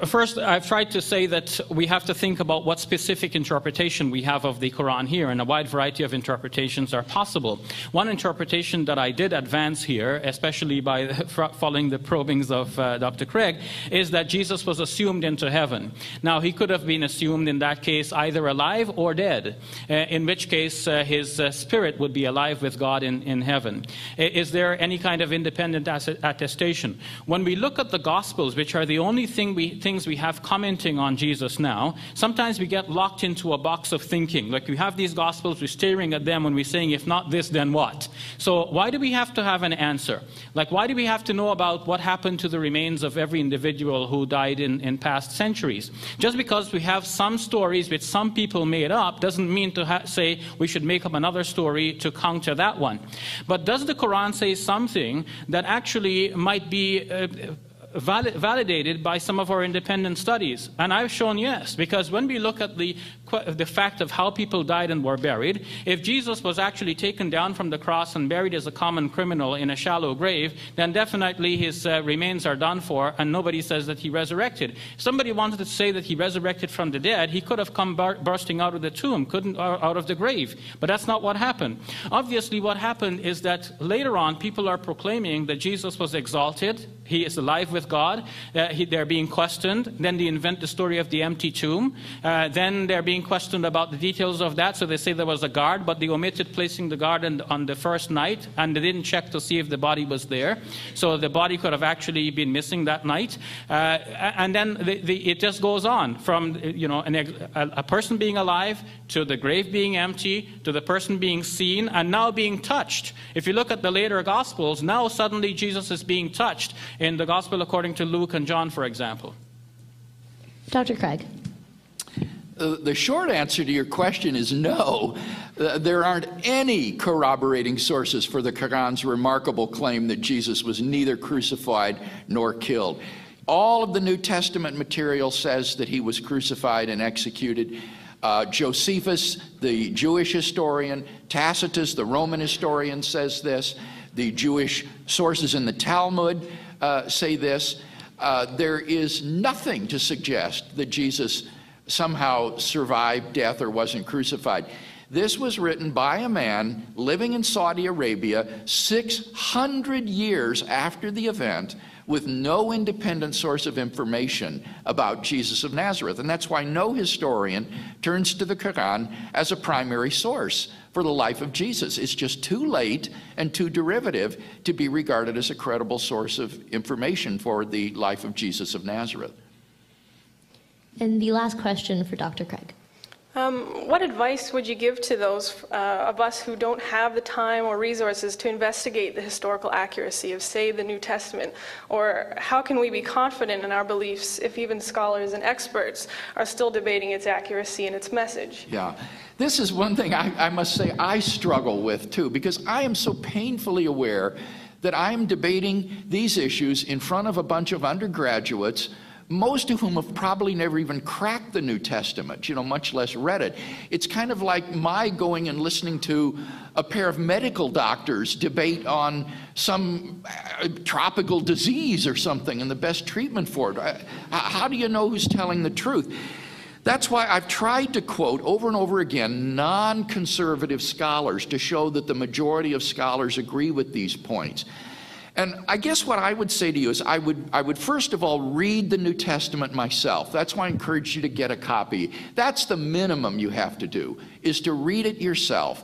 S5: First, I've tried to say that we have to think about what specific interpretation we have of the Quran here, and a wide variety of interpretations are possible. One interpretation that I did advance here, especially by following the probings of uh, Dr. Craig, is that Jesus was assumed into heaven. Now, he could have been assumed in that case either alive or dead, uh, in which case uh, his uh, spirit would be alive with God in, in heaven. Is there any kind of independent attestation? When we look at the Gospels, which are the only thing we things we have commenting on Jesus now, sometimes we get locked into a box of thinking. Like we have these Gospels, we're staring at them and we're saying, if not this, then what? So why do we have to have an answer? Like, why do we have to know about what happened to the remains of every individual who died in, in past centuries? Just because we have some stories which some people made up doesn't mean to say we should make up another story to counter that one. But does the Quran say something that actually might be uh, validated by some of our independent studies? And I've shown yes, because when we look at the, the fact of how people died and were buried, if Jesus was actually taken down from the cross and buried as a common criminal in a shallow grave, then definitely his uh, remains are done for, and nobody says that he resurrected. If somebody wanted to say that he resurrected from the dead, he could have come bursting out of the tomb, couldn't uh, out of the grave. But that's not what happened. Obviously, what happened is that later on, people are proclaiming that Jesus was exalted, he is alive with God. Uh, he, they're being questioned. Then they invent the story of the empty tomb. Uh, then they're being questioned about the details of that. So they say there was a guard, but they omitted placing the guard in, on the first night, and they didn't check to see if the body was there. So the body could have actually been missing that night. Uh, and then the, the, it just goes on from you know an, a, a person being alive to the grave being empty to the person being seen and now being touched. If you look at the later Gospels, now suddenly Jesus is being touched in the Gospel according to Luke and John, for example?
S3: Dr. Craig.
S4: Uh, the short answer to your question is no. Uh, there aren't any corroborating sources for the Quran's remarkable claim that Jesus was neither crucified nor killed. All of the New Testament material says that he was crucified and executed. Uh, Josephus, the Jewish historian, Tacitus, the Roman historian, says this. The Jewish sources in the Talmud uh, say this there is nothing to suggest that Jesus somehow survived death or wasn't crucified. This was written by a man living in Saudi Arabia 600 years after the event with no independent source of information about Jesus of Nazareth. And that's why no historian turns to the Quran as a primary source for the life of Jesus. It's just too late and too derivative to be regarded as a credible source of information for the life of Jesus of Nazareth.
S3: And the last question for Dr. Craig.
S10: Um, what advice would you give to those uh, of us who don't have the time or resources to investigate the historical accuracy of, say, the New Testament? Or how can we be confident in our beliefs if even scholars and experts are still debating its accuracy and its message?
S4: Yeah. This is one thing I, I must say I struggle with too, because I am so painfully aware that I am debating these issues in front of a bunch of undergraduates most of whom have probably never even cracked the New Testament, you know, much less read it. It's kind of like my going and listening to a pair of medical doctors debate on some uh, tropical disease or something and the best treatment for it. Uh, how do you know who's telling the truth? That's why I've tried to quote over and over again non conservative scholars to show that the majority of scholars agree with these points. And I guess what I would say to you is I would, I would first of all read the New Testament myself. That's why I encourage you to get a copy. That's the minimum you have to do, is to read it yourself.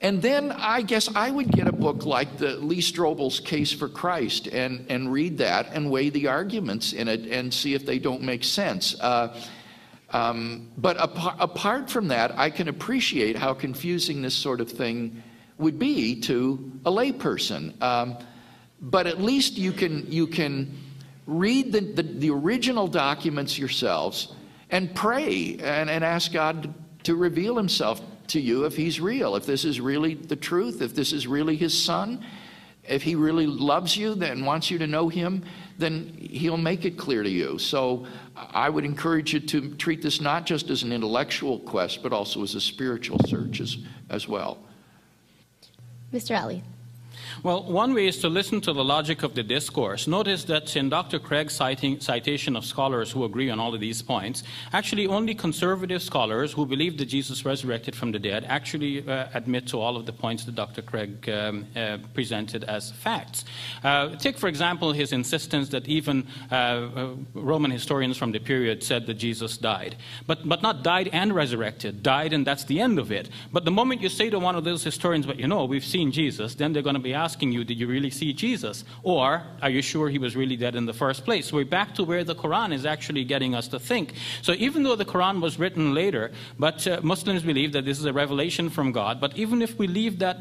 S4: And then I guess I would get a book like the Lee Strobel's Case for Christ and, and read that and weigh the arguments in it and see if they don't make sense. Uh, um, but apart, apart from that, I can appreciate how confusing this sort of thing would be to a layperson. Um, but at least you can, you can read the, the, the original documents yourselves and pray and, and ask God to reveal himself to you if he's real, if this is really the truth, if this is really his son, if he really loves you and wants you to know him, then he'll make it clear to you. So I would encourage you to treat this not just as an intellectual quest, but also as a spiritual search as, as well.
S3: Mr. Ally.
S5: Well, one way is to listen to the logic of the discourse. Notice that in Dr. Craig's citing, citation of scholars who agree on all of these points, actually only conservative scholars who believe that Jesus resurrected from the dead actually uh, admit to all of the points that Dr. Craig um, uh, presented as facts. Uh, take, for example, his insistence that even uh, uh, Roman historians from the period said that Jesus died, but, but not died and resurrected, died and that's the end of it. But the moment you say to one of those historians, but you know, we've seen Jesus, then they're going to be asking you, did you really see Jesus? Or are you sure he was really dead in the first place? We're back to where the Quran is actually getting us to think. So even though the Quran was written later, but uh, Muslims believe that this is a revelation from God, but even if we leave that,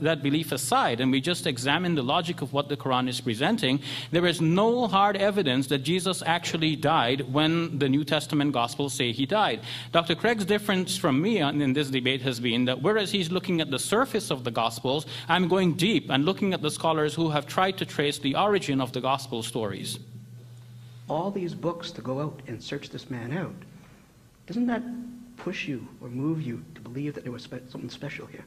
S5: that belief aside and we just examine the logic of what the Quran is presenting, there is no hard evidence that Jesus actually died when the New Testament Gospels say he died. Dr. Craig's difference from me in this debate has been that whereas he's looking at the surface of the Gospels, I'm going deep and looking at the scholars who have tried to trace the origin of the gospel stories.
S15: All these books to go out and search this man out, doesn't that push you or move you to believe that there was something special here?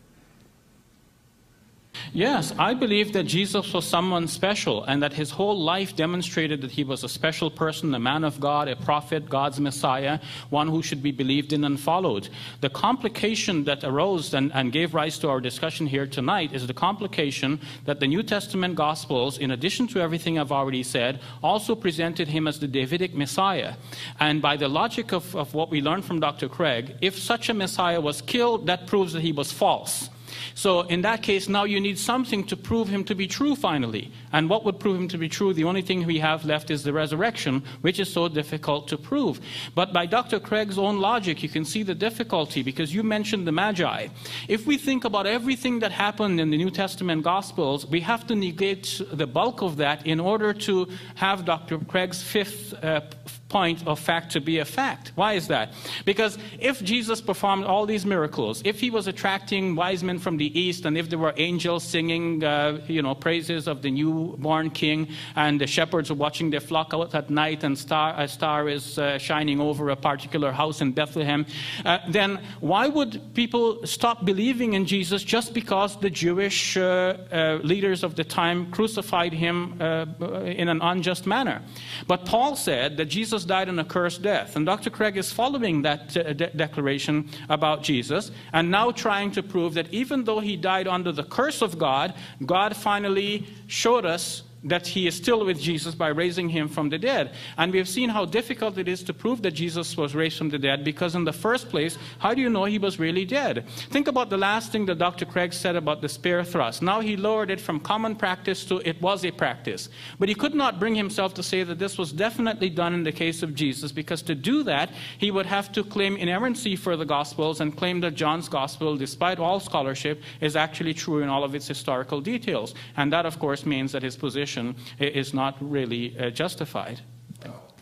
S5: Yes, I believe that Jesus was someone special and that his whole life demonstrated that he was a special person, a man of God, a prophet, God's Messiah, one who should be believed in and followed. The complication that arose and, and gave rise to our discussion here tonight is the complication that the New Testament Gospels, in addition to everything I've already said, also presented him as the Davidic Messiah. And by the logic of, of what we learned from Dr. Craig, if such a Messiah was killed, that proves that he was false. So in that case, now you need something to prove him to be true finally. And what would prove him to be true? The only thing we have left is the resurrection, which is so difficult to prove. But by Dr. Craig's own logic, you can see the difficulty because you mentioned the Magi. If we think about everything that happened in the New Testament Gospels, we have to negate the bulk of that in order to have Dr. Craig's fifth uh, point of fact to be a fact. Why is that? Because if Jesus performed all these miracles, if he was attracting wise men from the east, and if there were angels singing, uh, you know, praises of the newborn king, and the shepherds were watching their flock out at night, and star, a star is uh, shining over a particular house in Bethlehem, uh, then why would people stop believing in Jesus just because the Jewish uh, uh, leaders of the time crucified him uh, in an unjust manner? But Paul said that Jesus Jesus died an accursed death. And Dr. Craig is following that uh, de- declaration about Jesus and now trying to prove that even though he died under the curse of God, God finally showed us that he is still with Jesus by raising him from the dead. And we have seen how difficult it is to prove that Jesus was raised from the dead because, in the first place, how do you know he was really dead? Think about the last thing that Dr. Craig said about the spear thrust. Now he lowered it from common practice to it was a practice. But he could not bring himself to say that this was definitely done in the case of Jesus because to do that, he would have to claim inerrancy for the Gospels and claim that John's Gospel, despite all scholarship, is actually true in all of its historical details. And that, of course, means that his position position is not really uh, justified.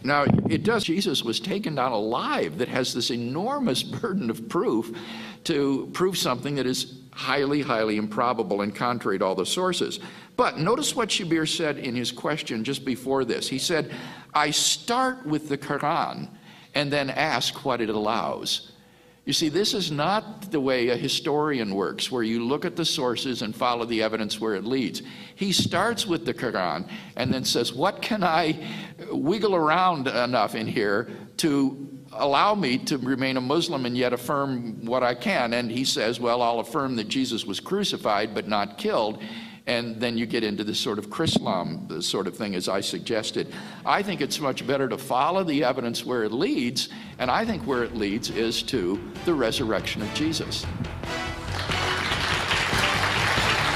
S4: Now, it does, Jesus was taken down alive that has this enormous burden of proof to prove something that is highly, highly improbable and contrary to all the sources. But notice what Shabir said in his question just before this. He said, I start with the Quran and then ask what it allows. You see, this is not the way a historian works, where you look at the sources and follow the evidence where it leads. He starts with the Quran and then says, What can I wiggle around enough in here to allow me to remain a Muslim and yet affirm what I can? And he says, Well, I'll affirm that Jesus was crucified but not killed. And then you get into this sort of Chrislam sort of thing, as I suggested. I think it's much better to follow the evidence where it leads, and I think where it leads is to the resurrection of Jesus.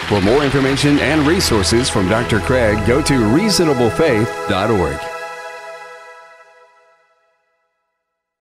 S1: For more information and resources from Dr. Craig, go to reasonablefaith.org.